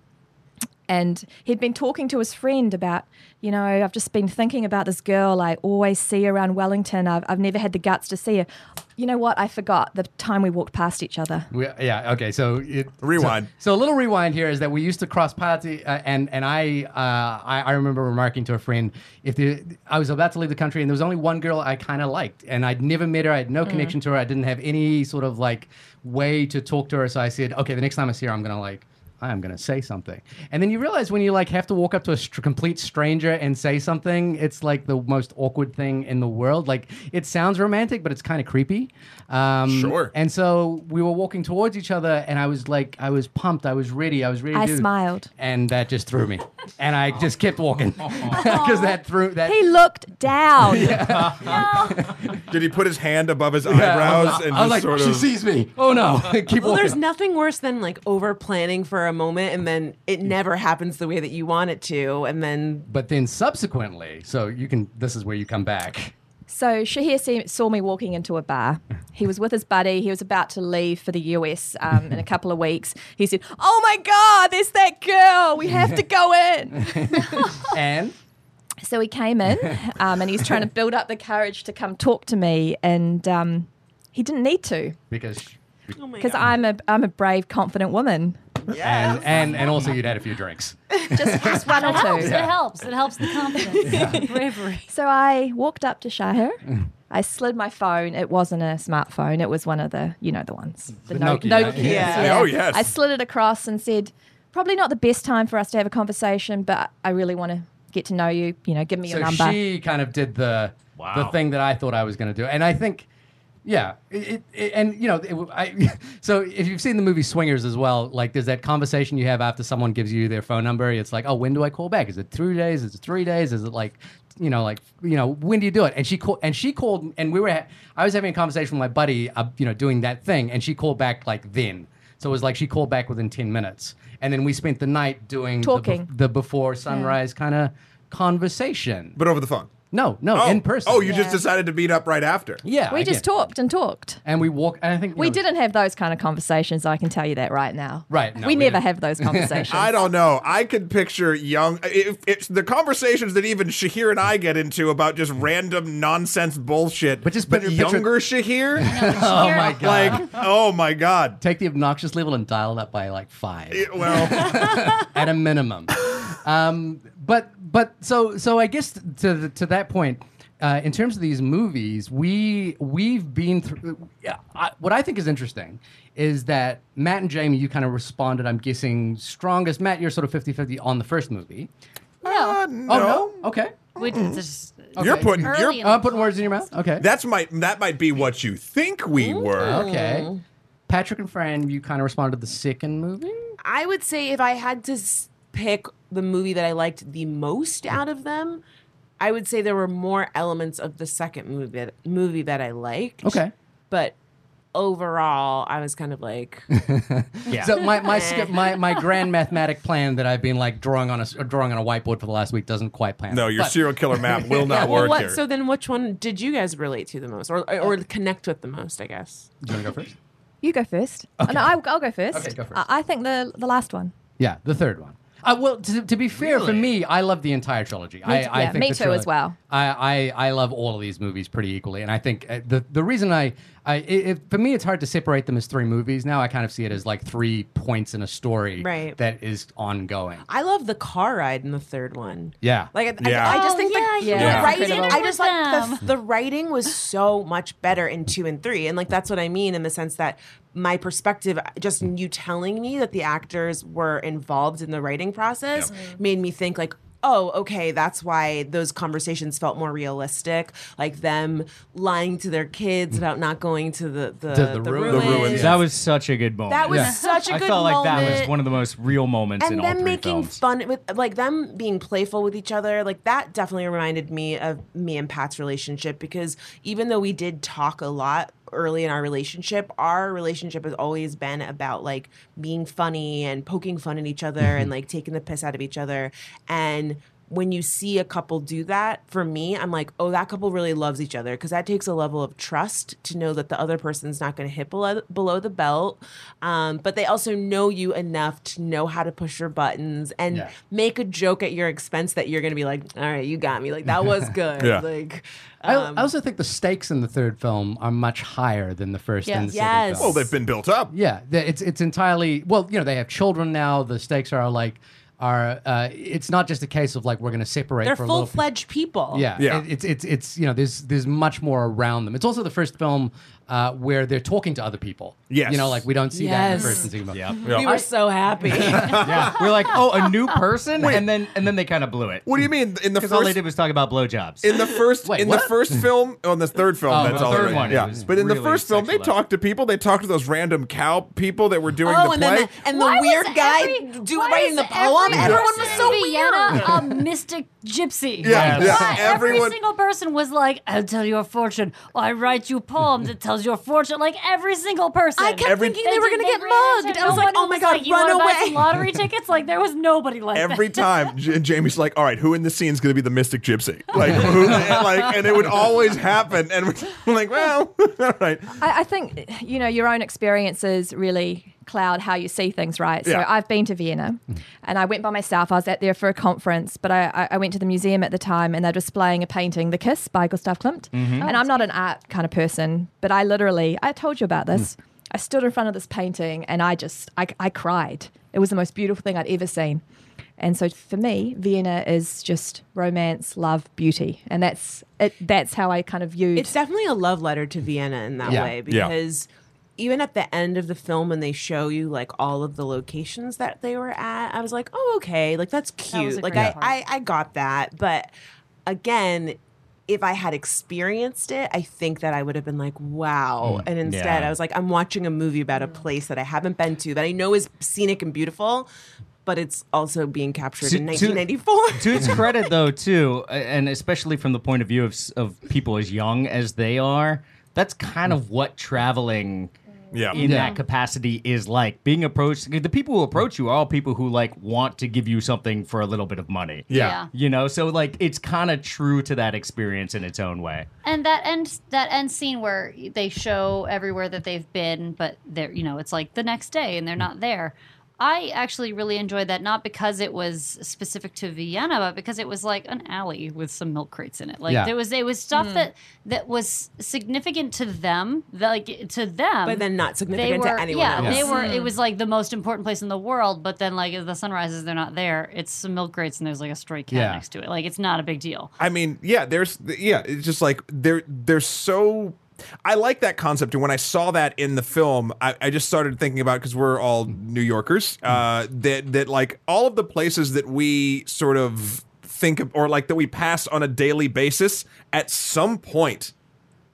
Speaker 3: And he'd been talking to his friend about, you know, I've just been thinking about this girl I always see around Wellington. I've, I've never had the guts to see her. You know what? I forgot the time we walked past each other.
Speaker 2: We, yeah. Okay. So it,
Speaker 1: Rewind.
Speaker 2: So, so a little rewind here is that we used to cross paths, uh, and and I, uh, I I remember remarking to a friend if the I was about to leave the country, and there was only one girl I kind of liked, and I'd never met her, I had no connection to her, I didn't have any sort of like way to talk to her, so I said, okay, the next time I see her, I'm gonna like. I'm gonna say something, and then you realize when you like have to walk up to a str- complete stranger and say something, it's like the most awkward thing in the world. Like it sounds romantic, but it's kind of creepy. Um,
Speaker 1: Sure.
Speaker 2: And so we were walking towards each other, and I was like, I was pumped, I was ready, I was ready.
Speaker 3: I
Speaker 2: to
Speaker 3: smiled.
Speaker 2: and that just threw me, and I just kept walking (laughs) (laughs) because that threw that.
Speaker 3: He looked down. (laughs) Yeah.
Speaker 1: Did he put his hand above his eyebrows and
Speaker 2: I was
Speaker 1: just
Speaker 2: like,
Speaker 1: sort
Speaker 2: she sees me. Oh no! Keep
Speaker 5: Well,
Speaker 2: walking.
Speaker 5: there's nothing worse than like over planning for a moment and then it never happens the way that you want it to, and then
Speaker 2: but then subsequently, so you can. This is where you come back.
Speaker 3: So Shahir see, saw me walking into a bar. He was with his buddy. He was about to leave for the US um, in a couple of weeks. He said, "Oh my God, there's that girl. We have to go in." (laughs) (laughs)
Speaker 2: And
Speaker 3: So he came in um, and he's trying to build up the courage to come talk to me, and um, he didn't need to
Speaker 2: because
Speaker 5: Oh my
Speaker 3: because
Speaker 5: God.
Speaker 3: I'm a I'm a brave, confident woman.
Speaker 2: And and and also you'd had a few drinks. (laughs)
Speaker 3: Just, just one or
Speaker 4: It helps.
Speaker 3: two.
Speaker 4: It helps. It helps the confidence, (laughs) bravery.
Speaker 3: So I walked up to Shahir. I slid my phone. It wasn't a smartphone. It was one of the, you know, the ones. The,
Speaker 2: The
Speaker 3: no-
Speaker 2: Nokia,
Speaker 3: Nokias,
Speaker 2: yeah.
Speaker 1: Oh, yes.
Speaker 3: I slid it across and said, probably not the best time for us to have a conversation, but I really want to get to know you. You know, give me your
Speaker 2: so
Speaker 3: number.
Speaker 2: she kind of did the the thing that I thought I was going to do, and I think, yeah, it, it, it- and you know, it, I, (laughs) so if you've seen the movie Swingers as well, like there's that conversation you have after someone gives you their phone number. It's like, oh, when do I call back? Is it three days? Is it three days? Is it like, you know, like you know, when do you do it? And she called, and she called, and we were, ha- I was having a conversation with my buddy, uh, you know, doing that thing, and she called back like then. So it was like she called back within 10 minutes. And then we spent the night doing the bef-
Speaker 3: Talking.
Speaker 2: the, before sunrise kind of conversation.
Speaker 1: But over the phone.
Speaker 2: No, no,
Speaker 1: Oh,
Speaker 2: in person.
Speaker 1: Oh, you just decided to meet up right after.
Speaker 2: yeah.
Speaker 3: we
Speaker 2: I
Speaker 3: just
Speaker 2: get-
Speaker 3: talked and talked.
Speaker 2: and we walk. And I think
Speaker 3: We
Speaker 2: know,
Speaker 3: didn't have those kind of conversations. I can tell you that right now.
Speaker 2: Right, no,
Speaker 3: we,
Speaker 2: we
Speaker 3: never
Speaker 2: didn't.
Speaker 3: have those (laughs) conversations.
Speaker 1: I don't know. I could picture young. If, if the conversations that even Shahir and I get into about just random nonsense bullshit,
Speaker 2: But just
Speaker 1: but
Speaker 2: picture- picture-
Speaker 1: younger Shahir, (laughs)
Speaker 2: Oh my god!
Speaker 1: like, oh my god.
Speaker 2: Take the obnoxious level and dial it up by like five
Speaker 1: Well, (laughs)
Speaker 2: at a minimum. Um, but but so so I guess to the, to that point. Uh, in terms of these movies, we we've been through. Yeah, I, what I think is interesting is that Matt and Jamie, you kind of responded. I'm guessing strongest. Matt, you're sort of 50-50 on the first movie.
Speaker 1: uh,
Speaker 2: Oh no, okay.
Speaker 4: We did just
Speaker 1: you're putting
Speaker 4: Early
Speaker 1: you're,
Speaker 4: in
Speaker 2: I'm putting words in your mouth. Okay.
Speaker 1: that's might that might be what you think we were.
Speaker 2: Okay. Patrick and Fran, you kind of responded to the second movie.
Speaker 5: I would say if I had to pick the movie that I liked the most out of them, I would say there were more elements of the second movie that, movie that I liked.
Speaker 2: Okay.
Speaker 5: But overall, I was kind of like, (laughs)
Speaker 6: Yeah.
Speaker 2: So my my (laughs) skip my my grand mathematic plan that I've been like drawing on a s- drawing on a whiteboard for the last week doesn't quite plan.
Speaker 1: No,
Speaker 2: out.
Speaker 1: your
Speaker 2: But-
Speaker 1: serial killer map (laughs) will not
Speaker 5: well,
Speaker 1: work
Speaker 5: what?
Speaker 1: here.
Speaker 5: So then, which one did you guys relate to the most, or or uh, connect with the most? I guess.
Speaker 2: Do you want to go first?
Speaker 3: You go first. Oh, no, I, I'll go first.
Speaker 2: Okay, go first.
Speaker 3: I, I think the the last one.
Speaker 2: Yeah, the third one. Uh, well, to, to be fair, for me, I love the entire trilogy.
Speaker 3: Me
Speaker 2: I,
Speaker 3: too-
Speaker 2: I
Speaker 3: yeah,
Speaker 2: think
Speaker 3: me too as well.
Speaker 2: I, I, I love all of these movies pretty equally, and I think uh, the the reason I, I it, it- for me it's hard to separate them as three movies now. I kind of see it as like three points in a story
Speaker 5: Right.
Speaker 2: that is ongoing.
Speaker 5: I love the car ride in the third one.
Speaker 2: Yeah,
Speaker 5: Like I,
Speaker 1: Yeah.
Speaker 5: I, I just
Speaker 4: Oh,
Speaker 5: think
Speaker 4: yeah,
Speaker 5: the,
Speaker 4: you
Speaker 5: the
Speaker 3: guys
Speaker 5: writing.
Speaker 3: incredible.
Speaker 5: I just like the, the writing was so much better in two and three, and like that's what I mean in the sense that my perspective, just you telling me that the actors were involved in the writing process, made me think like. Oh, okay. That's why those conversations felt more realistic, like them lying to their kids about not going to the the,
Speaker 2: To the
Speaker 5: the,
Speaker 2: ruins.
Speaker 5: ruins.
Speaker 1: The ruins.
Speaker 6: That was such a good moment.
Speaker 5: That was
Speaker 2: Yeah.
Speaker 5: such a
Speaker 6: I
Speaker 5: good moment.
Speaker 6: I felt like
Speaker 5: moment
Speaker 6: that was one of the most real moments in
Speaker 5: and
Speaker 6: all
Speaker 5: them
Speaker 6: three
Speaker 5: making
Speaker 6: films.
Speaker 5: fun with like them being playful with each other like that definitely reminded me of me and pat's relationship because even though we did talk a lot early in our relationship our relationship has always been about like being funny and poking fun at each other and mm-hmm. like taking the piss out of each other. And when you see a couple do that, for me, I'm like, oh, that couple really loves each other because that takes a level of trust to know that the other person's not going to hit below, below the belt. Um, but they also know you enough to know how to push your buttons and
Speaker 2: Yeah.
Speaker 5: make a joke at your expense that you're going to be like, all right, you got me. Like, that was (laughs) good.
Speaker 1: Yeah.
Speaker 5: Like,
Speaker 2: I,
Speaker 5: um,
Speaker 2: I also think the stakes in the third film are much higher than the first and the
Speaker 3: Yes.
Speaker 2: second
Speaker 5: Yes.
Speaker 2: film.
Speaker 1: oh, they've been built up.
Speaker 2: Yeah, the- it's it's entirely well. You know, they have children now. The stakes are like are. Uh, it's not just a case of like we're going to separate.
Speaker 5: they're full
Speaker 2: little-
Speaker 5: fledged people.
Speaker 2: Yeah,
Speaker 1: Yeah.
Speaker 2: it- It's it's it's you know there's there's much more around them. It's also the first film uh, where they're talking to other people.
Speaker 1: Yes.
Speaker 2: you know, like we don't see that in
Speaker 5: Yes.
Speaker 2: the first and second film.
Speaker 6: Yep.
Speaker 1: Yeah.
Speaker 5: We were so happy. (laughs)
Speaker 6: yeah, (laughs) we're like, oh, a new person, and then and then they kind of blew it
Speaker 1: What do you mean in the
Speaker 6: because all they did was talk about blowjobs.
Speaker 1: in the first
Speaker 2: Wait,
Speaker 1: in
Speaker 2: what?
Speaker 1: the first film on the third film
Speaker 2: Oh,
Speaker 1: that's
Speaker 2: the
Speaker 1: all
Speaker 2: third
Speaker 1: right.
Speaker 2: one,
Speaker 1: yeah
Speaker 6: was
Speaker 1: but in the
Speaker 6: really
Speaker 1: first film they
Speaker 6: sexualized.
Speaker 1: talked to people they talked to those random cow people that were doing
Speaker 5: oh,
Speaker 1: the
Speaker 5: and
Speaker 1: play
Speaker 5: then the, and the
Speaker 4: Why was
Speaker 5: weird guy
Speaker 4: every-
Speaker 5: do,
Speaker 4: why
Speaker 5: writing
Speaker 4: is
Speaker 5: the poem.
Speaker 4: every
Speaker 5: Everyone was
Speaker 4: person
Speaker 5: so
Speaker 4: in Vienna
Speaker 5: weird.
Speaker 4: a (laughs) mystic gypsy.
Speaker 1: Yeah,
Speaker 6: Yes.
Speaker 1: yeah,
Speaker 4: Why every
Speaker 1: everyone
Speaker 4: single person was like, "I'll tell you a fortune." I write you poems that tells your fortune. Like every single person.
Speaker 5: I kept
Speaker 1: Every-
Speaker 5: thinking they were going to get mugged.
Speaker 4: into-
Speaker 5: I was like, oh my God,
Speaker 4: like, you
Speaker 5: run
Speaker 4: wanna buy
Speaker 5: away.
Speaker 4: some lottery (laughs) tickets? Like there was nobody like
Speaker 1: every
Speaker 4: that. (laughs)
Speaker 1: time J- Jamie's like all right who in the scene is going to be the mystic gypsy like who (laughs) and, like and it would always happen and we're like well all right
Speaker 3: I, I think you know your own experiences really cloud how you see things, right? So
Speaker 1: Yeah.
Speaker 3: I've been to Vienna and I went by myself. I was out there for a conference, but I, I- I went to the museum at the time and they're displaying a painting, The Kiss by Gustav Klimt. Mm-hmm. And I'm not an art kind of person, but I literally, I told you about this. Mm. I stood in front of this painting and I just, I, I cried. It was the most beautiful thing I'd ever seen. And so for me, Vienna is just romance, love, beauty. And that's it, that's how I kind of viewed
Speaker 5: It's definitely a love letter to Vienna in that
Speaker 2: Yeah.
Speaker 5: way
Speaker 1: Yeah.
Speaker 5: Because even at the end of the film when they show you like all of the locations that they were at, I was like, oh okay, like that's cute.
Speaker 4: a
Speaker 5: Like I. I I got that, but again. If I had experienced it, I think that I would have been like, wow. Mm, and instead,
Speaker 6: yeah.
Speaker 5: I was like, I'm watching a movie about a place that I haven't been to, that I know is scenic and beautiful, but it's also being captured
Speaker 6: To-
Speaker 5: in 1994. (laughs)
Speaker 6: to its credit though too and especially from the point of view of, of people as young as they are that's kind mm. of what traveling
Speaker 1: Yeah.
Speaker 6: in
Speaker 2: Yeah.
Speaker 6: that capacity is like being approached the people who approach you are all people who like want to give you something for a little bit of money
Speaker 1: Yeah.
Speaker 6: you know so like it's kind of true to that experience in its own way
Speaker 4: And that end that end scene where they show everywhere that they've been, but they're you know it's like the next day and they're not there. I actually really enjoyed that not because it was specific to Vienna, but because it was like an alley with some milk crates in it. Like
Speaker 2: Yeah.
Speaker 4: there was it was stuff hmm. that that was significant to them, that, like to them,
Speaker 5: but then not significant
Speaker 4: were
Speaker 5: to anyone
Speaker 4: yeah,
Speaker 5: else.
Speaker 4: they were. It hmm. was like the most important place in the world, but then like as the sun rises, they're not there. It's some milk crates and there's like a stray cat
Speaker 2: Yeah.
Speaker 4: next to it. Like it's not a big deal.
Speaker 1: I mean, yeah, there's yeah, it's just like they're they're so I like that concept, and when I saw that in the film, I, I just started thinking about because we're all New Yorkers, uh, that that like all of the places that we sort of think of, or like that we pass on a daily basis, at some point,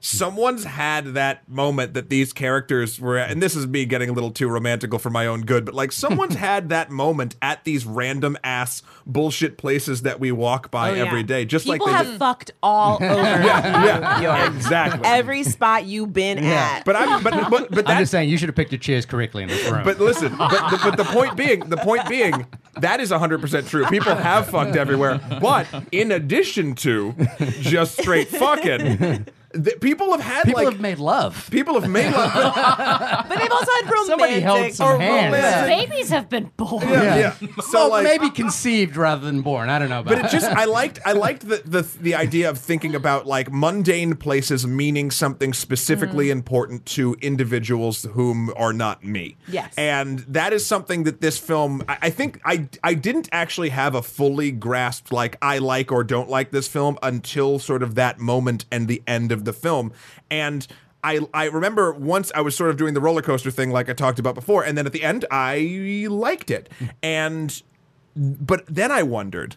Speaker 1: someone's had that moment that these characters were at, and this is me getting a little too romantical for my own good, but like someone's (laughs) had that moment at these random ass bullshit places that we walk by
Speaker 5: Oh, yeah.
Speaker 1: every day, just
Speaker 5: People
Speaker 1: like they
Speaker 5: have
Speaker 1: did-
Speaker 5: fucked all (laughs) over
Speaker 1: yeah,
Speaker 5: New York.
Speaker 1: exactly.
Speaker 5: Every spot you've been at.
Speaker 1: but I'm but but but (laughs)
Speaker 2: I'm just saying you should have picked your chairs correctly in this room.
Speaker 1: but listen, but the, but the point being, the point being, that is 100% true. People have fucked everywhere. But in addition to just straight fucking, the, people have had
Speaker 2: people
Speaker 1: like
Speaker 2: have made love. (laughs)
Speaker 1: people have made love. (laughs)
Speaker 5: but they've also had romantic.
Speaker 6: somebody held some
Speaker 1: or
Speaker 6: hands
Speaker 1: romantic-
Speaker 4: Babies have been born.
Speaker 1: Yeah, yeah. So
Speaker 2: well,
Speaker 1: like
Speaker 2: maybe conceived rather than born. I don't know about
Speaker 1: But it just I liked I liked the, the the idea of thinking about like mundane places meaning something specifically mm. important to individuals whom are not me.
Speaker 5: Yes.
Speaker 1: And that is something that this film I, I think I I didn't actually have a fully grasped like I like or don't like this film until sort of that moment and the end of the film. And I, I remember once I was sort of doing the roller coaster thing like I talked about before, and then at the end I liked it. And but then I wondered,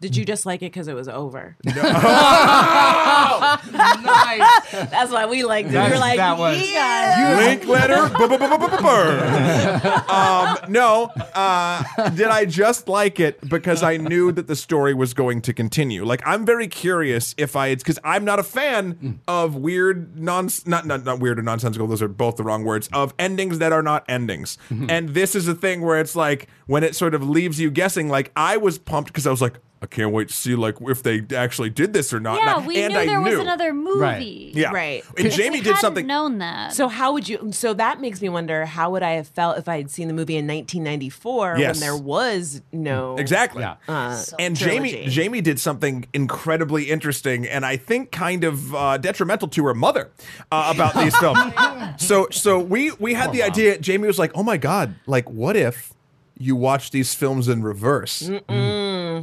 Speaker 5: Did you just like it because it was over? (laughs) (laughs)
Speaker 6: nice
Speaker 5: That's why we liked it. We
Speaker 6: That's-
Speaker 5: were like,
Speaker 6: that was-
Speaker 5: yeah.
Speaker 1: Linklater. (laughs) um, no, uh, did I just like it because I knew that the story was going to continue? Like, I'm very curious if I, it's because I'm not a fan of weird, non, not, not not weird or nonsensical. Those are both the wrong words. Of endings that are not endings. And this is a thing where it's like when it sort of leaves you guessing. Like, I was pumped because I was like. I can't wait to see like if they actually did this or not.
Speaker 4: Yeah,
Speaker 1: And I-
Speaker 4: we
Speaker 1: and
Speaker 4: knew
Speaker 1: I
Speaker 4: there was another movie.
Speaker 1: Yeah,
Speaker 5: Right.
Speaker 1: And
Speaker 4: If
Speaker 1: Jamie
Speaker 4: we
Speaker 1: did
Speaker 4: hadn't
Speaker 1: something.
Speaker 4: Known that.
Speaker 5: So how would you? So that makes me wonder how would I have felt if I had seen the movie in 1994
Speaker 1: Yes.
Speaker 5: when there was no
Speaker 1: Exactly.
Speaker 2: Yeah.
Speaker 5: Uh,
Speaker 1: and
Speaker 5: trilogy.
Speaker 1: Jamie Jamie did something incredibly interesting and I think kind of uh, detrimental to her mother uh, about these (laughs) films. (laughs) So so we we had the idea. Jamie was like, "Oh my god! Like, what if you watch these films in reverse?"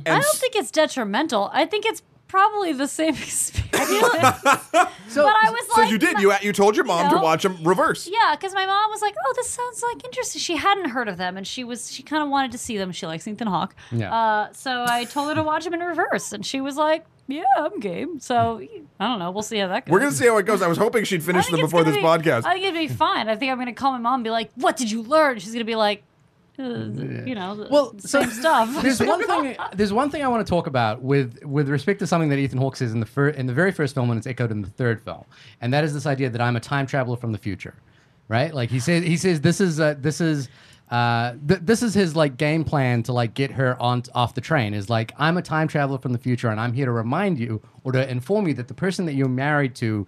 Speaker 1: And
Speaker 4: I don't think it's detrimental. I think it's probably the same (laughs) experience. (laughs)
Speaker 2: So,
Speaker 4: but I was
Speaker 1: so
Speaker 4: like,
Speaker 1: you did. You you told your mom to
Speaker 4: know?
Speaker 1: watch them reverse.
Speaker 4: Yeah, because my mom was like, "Oh, this sounds like interesting." She hadn't heard of them, and she was she kind of wanted to see them. She likes Ethan Hawke,
Speaker 2: Yeah.
Speaker 4: uh, so I told her to watch them in reverse, and she was like, "Yeah, I'm game." So I don't know. We'll see how that goes.
Speaker 1: We're gonna see how it goes. I was hoping she'd finish them before this
Speaker 4: be-
Speaker 1: podcast.
Speaker 4: I think it'd be fine. I think I'm gonna call my mom and be like, "What did you learn?" She's gonna be like, "You know, the
Speaker 2: well, so
Speaker 4: same stuff." (laughs)
Speaker 2: There's one thing. (laughs) There's one thing I want to talk about with with respect to something that Ethan Hawke says in the fir- in the very first film, and it's echoed in the third film, and that is this idea that I'm a time traveler from the future, right? Like he says, he says this is uh, this is. Uh, th- this is his like game plan to like get her on off the train is like I'm a time traveler from the future and I'm here to remind you or to inform you that the person that you're married to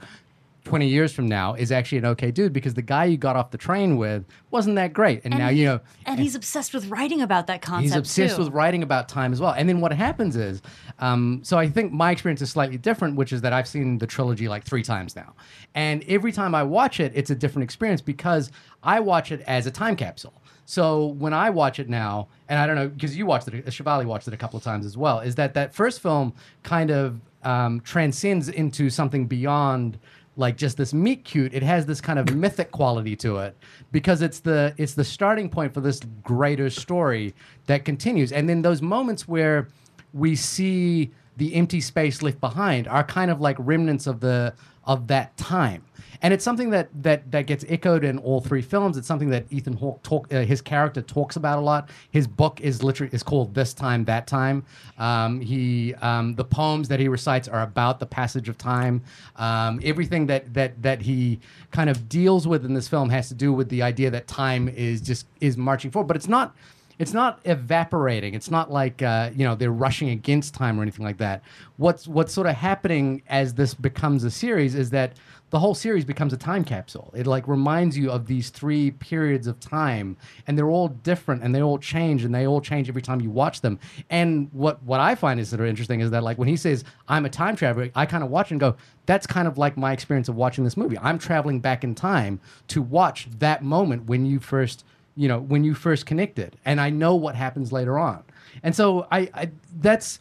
Speaker 2: 20 years from now is actually an okay dude because the guy you got off the train with wasn't that great. And, now,
Speaker 4: he-
Speaker 2: you know,
Speaker 4: and he's obsessed with writing about that concept.
Speaker 2: He's obsessed
Speaker 4: too.
Speaker 2: with writing about time as well. And then what happens is, um, so I think my experience is slightly different, which is that I've seen the trilogy like three times now. And every time I watch it, it's a different experience because I watch it as a time capsule. So when I watch it now, and I don't know because you watched it, uh, Shivali watched it a couple of times as well, is that that first film kind of um, transcends into something beyond like just this meet cute it has this kind of mythic quality to it because it's the it's the starting point for this greater story that continues. And then those moments where we see the empty space left behind are kind of like remnants of the of that time and it's something that that that gets echoed in all three films. It's something that Ethan Hawke talk uh, his character talks about a lot. His book is literally is called This Time That Time. Um, he um, the poems that he recites are about the passage of time. Um, everything that that that he kind of deals with in this film has to do with the idea that time is just is marching forward, but it's not it's not evaporating. It's not like uh, you know they're rushing against time or anything like that. What's what's sort of happening as this becomes a series is that the whole series becomes a time capsule. It like reminds you of these three periods of time, and they're all different, and they all change, and they all change every time you watch them. And what what I find is sort of interesting is that like when he says I'm a time traveler, I kind of watch and go, that's kind of like my experience of watching this movie. I'm traveling back in time to watch that moment when you first you know when you first connected and i know what happens later on and so i, I that's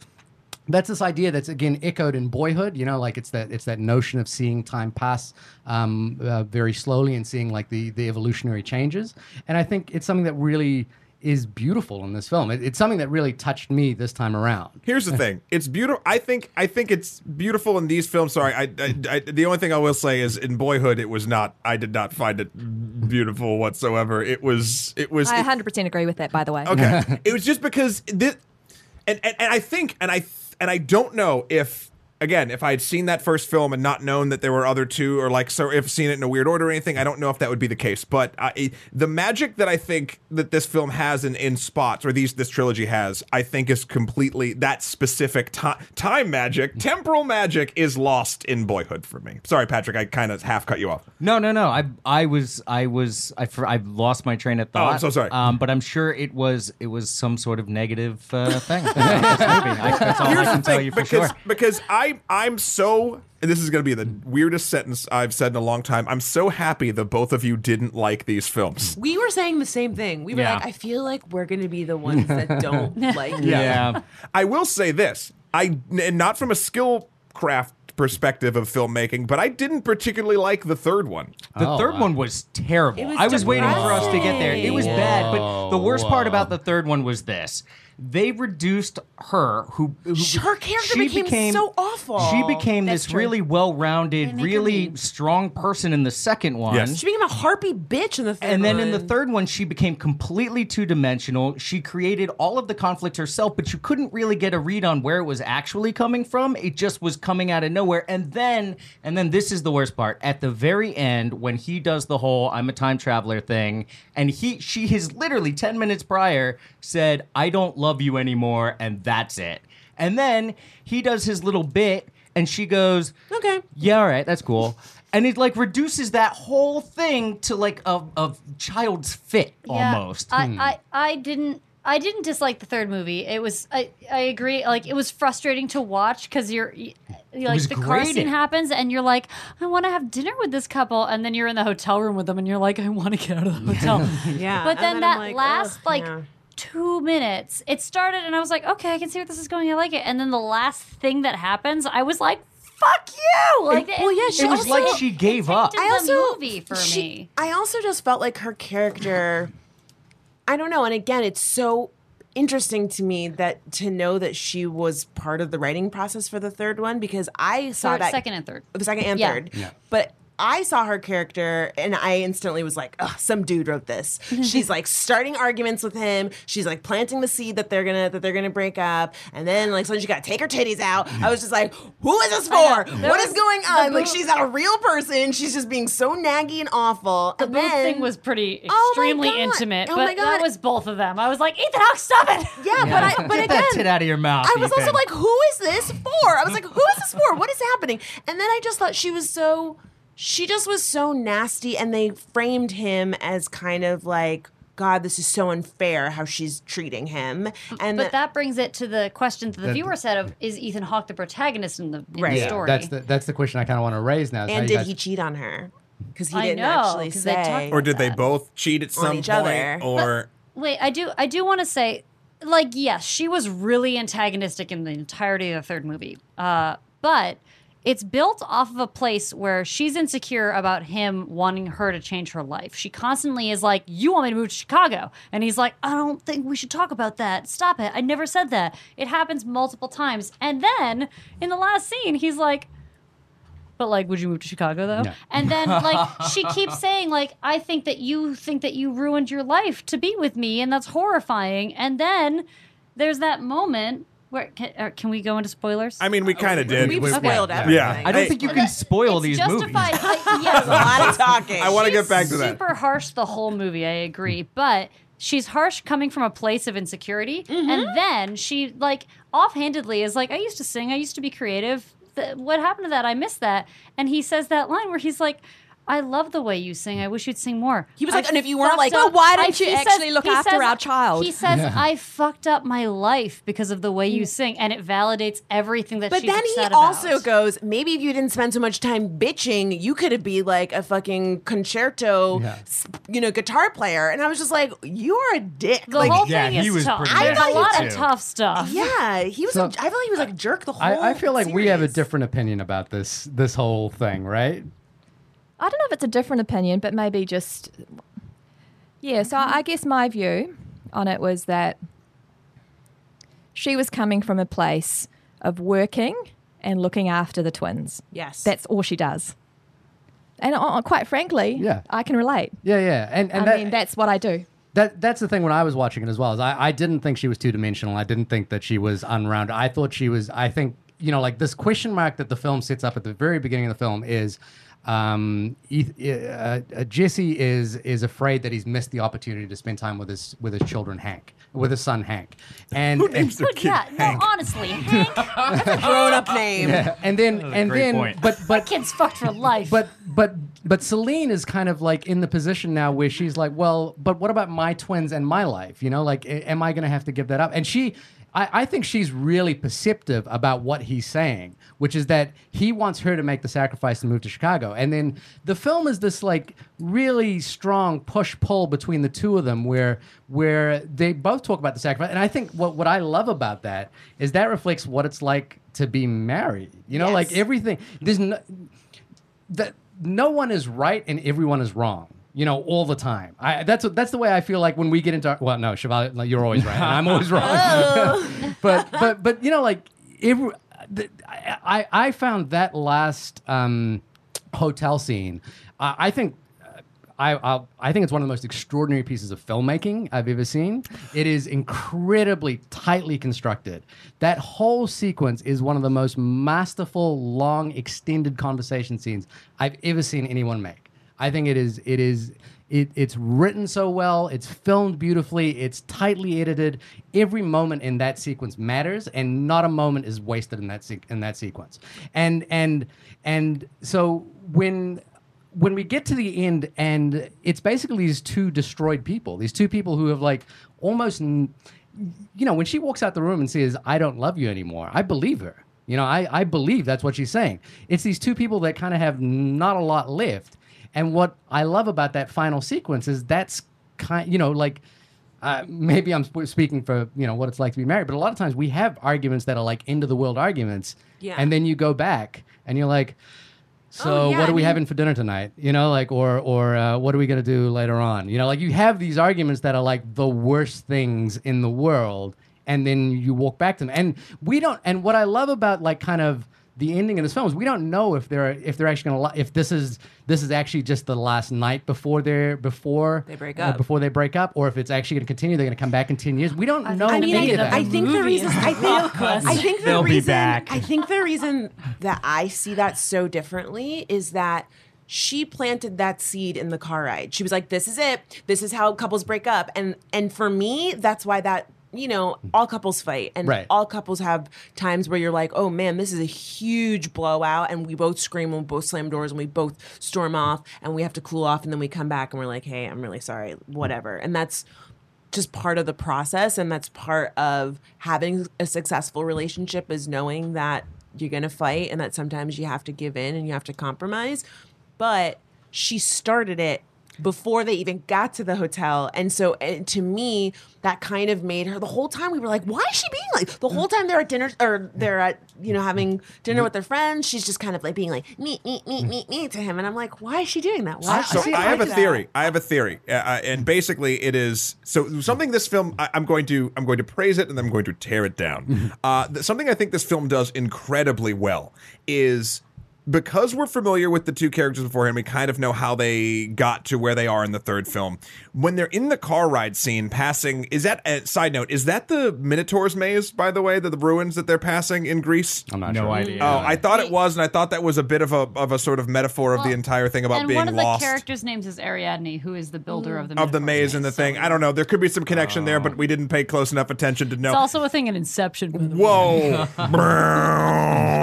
Speaker 2: that's this idea that's again echoed in boyhood you know like it's that it's that notion of seeing time pass um, uh, very slowly and seeing like the the evolutionary changes and i think it's something that really is beautiful in this film it, it's something that really touched me this time around
Speaker 1: Here's the thing. (laughs) It's beautiful. I think. I think it's beautiful in these films. Sorry. I, I, I. The only thing I will say is, in Boyhood, it was not. I did not find it beautiful whatsoever. It was. It was.
Speaker 3: I 100% agree with that, by the way.
Speaker 1: Okay. (laughs) it was just because this, and, and and I think, and I and I don't know if again if I had seen that first film and not known that there were other two, or like so if seen it in a weird order or anything, I don't know if that would be the case. But I, the magic that I think that this film has in in spots, or these this trilogy has, I think is completely that specific time time magic, temporal magic is lost in Boyhood for me. Sorry, Patrick, I kind of half cut you off.
Speaker 6: No, no, no. I, I was, I was, I, I lost my train of thought. Oh.
Speaker 1: I'm so sorry.
Speaker 6: Um, but I'm sure it was, it was some sort of negative uh, thing. (laughs) I, that's all I can
Speaker 1: the
Speaker 6: tell you for
Speaker 1: because
Speaker 6: sure.
Speaker 1: because I I'm so and this is going to be the weirdest sentence I've said in a long time. I'm so happy that both of you didn't like these films.
Speaker 5: We were saying the same thing. We were
Speaker 6: Yeah.
Speaker 5: like, I feel like we're going to be the ones that (laughs) don't like it.
Speaker 6: Yeah.
Speaker 1: I will say this: I and not from a skill craft perspective of filmmaking, but I didn't particularly like the third one.
Speaker 6: The
Speaker 2: Oh,
Speaker 6: third
Speaker 2: wow.
Speaker 6: one was terrible.
Speaker 5: Was
Speaker 6: I was waiting for us to get there. It was
Speaker 5: depressing.
Speaker 6: bad, but the worst part about the third one was this. They reduced her, who, who
Speaker 5: Her character became so awful.
Speaker 6: She became
Speaker 3: That's
Speaker 6: this
Speaker 3: true.
Speaker 6: really well-rounded,
Speaker 4: They
Speaker 6: really
Speaker 4: mean.
Speaker 6: strong person in the second one.
Speaker 1: Yes.
Speaker 5: She became a harpy bitch in the third
Speaker 6: And then in the third one, she became completely two dimensional. She created all of the conflict herself, but you couldn't really get a read on where it was actually coming from. It just was coming out of nowhere. And then, and then this is the worst part. At the very end, when he does the whole "I'm a time traveler" thing, and he, she has literally ten minutes prior said, "I don't love you anymore," and that's it. And then he does his little bit, and she goes,
Speaker 5: Okay.
Speaker 6: yeah, all right, that's cool. And it like reduces that whole thing to like a, a child's fit
Speaker 4: Yeah,
Speaker 6: almost.
Speaker 4: I, hmm. I, I didn't. I didn't dislike the third movie. It was. I, I agree. Like it was frustrating to watch because you're, you like
Speaker 6: was
Speaker 4: the car
Speaker 6: grating.
Speaker 4: scene happens and you're like, I want to have dinner with this couple, and then you're in the hotel room with them and you're like, I want to get out of the hotel. (laughs)
Speaker 5: Yeah.
Speaker 4: But
Speaker 5: and
Speaker 4: then,
Speaker 5: I'm
Speaker 4: that
Speaker 5: like,
Speaker 4: last
Speaker 5: ugh,
Speaker 4: like
Speaker 5: yeah.
Speaker 4: Two minutes, it started and I was like, okay, I can see where this is going. I like it. And then the last thing that happens, I was like, fuck you. Like,
Speaker 5: well, yeah, she
Speaker 6: it was
Speaker 5: also-
Speaker 6: like she gave up.
Speaker 4: tainted
Speaker 5: I
Speaker 4: the
Speaker 5: also
Speaker 4: movie for
Speaker 5: she-
Speaker 4: me.
Speaker 5: I also just felt like her character. I don't know, and again, it's so interesting to me that to know that she was part of the writing process for the third one because I saw
Speaker 4: Third,
Speaker 5: that
Speaker 4: second and third.
Speaker 5: the second and
Speaker 4: Yeah.
Speaker 5: third, but. I saw her character and I instantly was like, Ugh, some dude wrote this. (laughs) She's like starting arguments with him. She's like planting the seed that they're gonna that they're gonna break up. And then like suddenly she gotta take her titties out. I was just like, who is this for?
Speaker 4: I know. There
Speaker 5: What is going on? Like she's not a real person. She's just being so naggy and awful.
Speaker 4: The
Speaker 5: and
Speaker 4: boob
Speaker 5: then,
Speaker 4: thing was pretty
Speaker 5: Oh my
Speaker 4: extremely
Speaker 5: God.
Speaker 4: intimate,
Speaker 5: Oh
Speaker 4: but
Speaker 5: my God.
Speaker 4: that was both of them. I was like, Ethan Hawke, stop it!
Speaker 5: Yeah, but I but
Speaker 6: Get
Speaker 5: again
Speaker 6: that tit out of your mouth.
Speaker 5: I was also
Speaker 6: Ethan.
Speaker 5: like, who is this for? I was like, who is this for? What is happening? And then I just thought she was so she just was so nasty and they framed him as kind of like god this is so unfair how she's treating him and
Speaker 4: But that brings it to the question that the
Speaker 2: That-
Speaker 4: viewer said of is Ethan Hawke the protagonist in the, in
Speaker 5: Right.
Speaker 4: the
Speaker 5: Yeah,
Speaker 4: story?
Speaker 2: That's the that's the question I kind of want to raise now.
Speaker 5: and did
Speaker 2: guys-
Speaker 5: he cheat on her because he
Speaker 4: I
Speaker 5: didn't
Speaker 4: know,
Speaker 5: actually
Speaker 4: 'cause they
Speaker 5: say
Speaker 4: talked
Speaker 1: Or did they both cheat at some
Speaker 5: each
Speaker 1: point?
Speaker 5: other.
Speaker 1: Or
Speaker 4: Wait, I do I do want to say like yes, she was really antagonistic in the entirety of the third movie. Uh, but it's built off of a place where she's insecure about him wanting her to change her life. She constantly is like, "You want me to move to Chicago?" And he's like, "I don't think we should talk about that. Stop it. I never said that." It happens multiple times. And then in the last scene, he's like, but like, would you move to Chicago though?
Speaker 2: No.
Speaker 4: And then (laughs) like she keeps saying like, I think that you think that you ruined your life to be with me, and that's horrifying. And then there's that moment where can, uh, can we go into spoilers?
Speaker 1: I mean, we kind of did.
Speaker 5: we've
Speaker 1: We-
Speaker 5: spoiled
Speaker 2: yeah.
Speaker 5: everything
Speaker 1: Yeah.
Speaker 6: I don't
Speaker 1: Hey,
Speaker 6: think you can spoil
Speaker 4: it's
Speaker 6: these
Speaker 4: justified.
Speaker 6: movies.
Speaker 4: Like, yes,
Speaker 5: a lot of (laughs) talking
Speaker 1: I want to get back to that.
Speaker 4: Super harsh the whole movie. I agree, but she's harsh coming from a place of insecurity,
Speaker 5: Mm-hmm.
Speaker 4: and then she like offhandedly is like, "I used to sing. I used to be creative. Th- what happened to that? I miss that." And he says that line where he's like. I love the way you sing. I wish you'd sing more.
Speaker 5: He was
Speaker 4: I
Speaker 5: like, "And if you weren't like-
Speaker 4: up-
Speaker 3: Well, why don't
Speaker 4: I-
Speaker 3: you
Speaker 4: he
Speaker 3: actually look
Speaker 4: he
Speaker 3: after our child?"
Speaker 4: He says, "I fucked up my life because of the way you mm. sing, and it validates everything that she said.
Speaker 5: But
Speaker 4: she's
Speaker 5: then he also
Speaker 4: about."
Speaker 5: goes, maybe if you didn't spend so much time bitching, you could have be like a fucking concerto,
Speaker 2: Yeah.
Speaker 5: you know, guitar player. And I was just like, you are a dick.
Speaker 4: The
Speaker 5: like,
Speaker 4: whole
Speaker 6: yeah,
Speaker 4: thing
Speaker 6: he
Speaker 4: is
Speaker 6: was
Speaker 4: tough.
Speaker 6: pretty
Speaker 4: There's a lot
Speaker 6: too.
Speaker 4: of tough stuff.
Speaker 5: yeah, he was.
Speaker 2: So-
Speaker 5: a, I feel like he was like a jerk the whole.
Speaker 2: I, I feel like we have a different opinion about this this whole thing, right?
Speaker 3: I don't know if it's a different opinion, but maybe just yeah. So I guess my view on it was that she was coming from a place of working and looking after the twins.
Speaker 5: Yes,
Speaker 3: That's all she does. And uh, quite frankly,
Speaker 2: Yeah.
Speaker 3: I can relate.
Speaker 2: Yeah, yeah, and and
Speaker 3: I
Speaker 2: that,
Speaker 3: mean, that's what I do.
Speaker 2: That that's the thing when I was watching it as well. Is I, I didn't think she was two dimensional. I didn't think that she was unrounded. I thought she was. I think you know, like this question mark that the film sets up at the very beginning of the film is. Um, uh, uh, Jesse is is afraid that he's missed the opportunity to spend time with his with his children, Hank, with his son Hank, and
Speaker 1: Who names their
Speaker 4: But
Speaker 1: kid
Speaker 4: yeah,
Speaker 1: Hank?
Speaker 4: no, honestly, Hank, (laughs)
Speaker 5: grown up name. Yeah.
Speaker 2: and then and
Speaker 6: great
Speaker 2: then
Speaker 6: point.
Speaker 2: but but
Speaker 4: kid's fucked for life.
Speaker 2: but but but Celine is kind of like in the position now where she's like, well, but what about my twins and my life? You know, like, am I going to have to give that up? And she, I, I think she's really perceptive about what he's saying, which is that he wants her to make the sacrifice and move to Chicago. And then the film is this like really strong push pull between the two of them, where where they both talk about the sacrifice. And I think what what I love about that is that reflects what it's like to be married. You know,
Speaker 5: Yes.
Speaker 2: like everything. There's no that no one is right and everyone is wrong. You know, all the time. I, that's that's the way I feel like when we get into our, well, no, Shivali, you're always right, and I'm always wrong. (laughs) Oh. (laughs) but but but you know, like every, I I I found that last um, hotel scene. Uh, I think. I, I'll, I think it's one of the most extraordinary pieces of filmmaking I've ever seen. It is incredibly tightly constructed. That whole sequence is one of the most masterful, long, extended conversation scenes I've ever seen anyone make. I think it is. It is. It, it's written so well. It's filmed beautifully. It's tightly edited. Every moment in that sequence matters, and not a moment is wasted in that se- in that sequence. And and and so when when we get to the end and it's basically these two destroyed people these two people who have like almost n- you know when she walks out the room and says i don't love you anymore i believe her you know i, I believe that's what she's saying it's these two people that kind of have not a lot left and what i love about that final sequence is that's kind you know like uh, maybe I'm sp- speaking for you know what it's like to be married, but a lot of times we have arguments that are like end of the world arguments,
Speaker 5: Yeah.
Speaker 2: and then you go back and you're like, so
Speaker 5: Oh, yeah,
Speaker 2: what are
Speaker 5: I
Speaker 2: we
Speaker 5: mean-
Speaker 2: having for dinner tonight? You know, like or or uh, what are we gonna do later on? You know, like you have these arguments that are like the worst things in the world, and then you walk back to them. And we don't. And what I love about like kind of the ending of this film is we don't know if they're if they're actually gonna if this is this is actually just the last night before they're before
Speaker 5: They break
Speaker 2: uh,
Speaker 5: up.
Speaker 2: before they break up, or if it's actually gonna continue. They're gonna come back in ten years. We don't know
Speaker 5: I mean,
Speaker 2: any
Speaker 5: I,
Speaker 2: of that.
Speaker 5: I think the reason I think, I think the
Speaker 6: They'll be
Speaker 5: reason
Speaker 6: back.
Speaker 5: I think the reason that I see that so differently is that she planted that seed in the car ride. She was like, "This is it. This is how couples break up." And and for me, that's why that you know, all couples fight and
Speaker 2: Right.
Speaker 5: all couples have times where you're like, oh man, this is a huge blowout. And we both scream and we both slam doors and we both storm off and we have to cool off. And then we come back and we're like, hey, I'm really sorry, whatever. And that's just part of the process. And that's part of having a successful relationship is knowing that you're going to fight and that sometimes you have to give in and you have to compromise. But she started it before they even got to the hotel. And so and to me, that kind of made her the whole time we were like, why is she being like the whole time they're at dinner or they're at, you know, having dinner with their friends, she's just kind of like being like me, me, me, me, me to him. And I'm like, why is she doing that? Why
Speaker 1: So
Speaker 5: she
Speaker 1: I have a
Speaker 5: like that?
Speaker 1: theory. I have a theory, uh, uh, and basically it is so something this film. I, I'm going to I'm going to praise it, and then I'm going to tear it down. uh, something I think this film does incredibly well is because we're familiar with the two characters beforehand, we kind of know how they got to where they are in the third film. When they're in the car ride scene, passing is that? Uh, side note, is that the Minotaur's maze? By the way, the, the ruins that they're passing in Greece.
Speaker 2: I'm not
Speaker 6: No
Speaker 2: sure.
Speaker 6: idea.
Speaker 1: Oh, I thought it was, and I thought that was a bit of a of a sort of metaphor of the entire thing about
Speaker 4: and
Speaker 1: being
Speaker 4: one of
Speaker 1: lost
Speaker 4: the characters' names is Ariadne, who is the builder of the
Speaker 1: of the
Speaker 4: Minotaur's
Speaker 1: maze and the
Speaker 4: So
Speaker 1: thing. I don't know. There could be some connection there, but we didn't pay close enough attention to know.
Speaker 4: It's also a thing in Inception. by the way.
Speaker 1: Whoa. (laughs)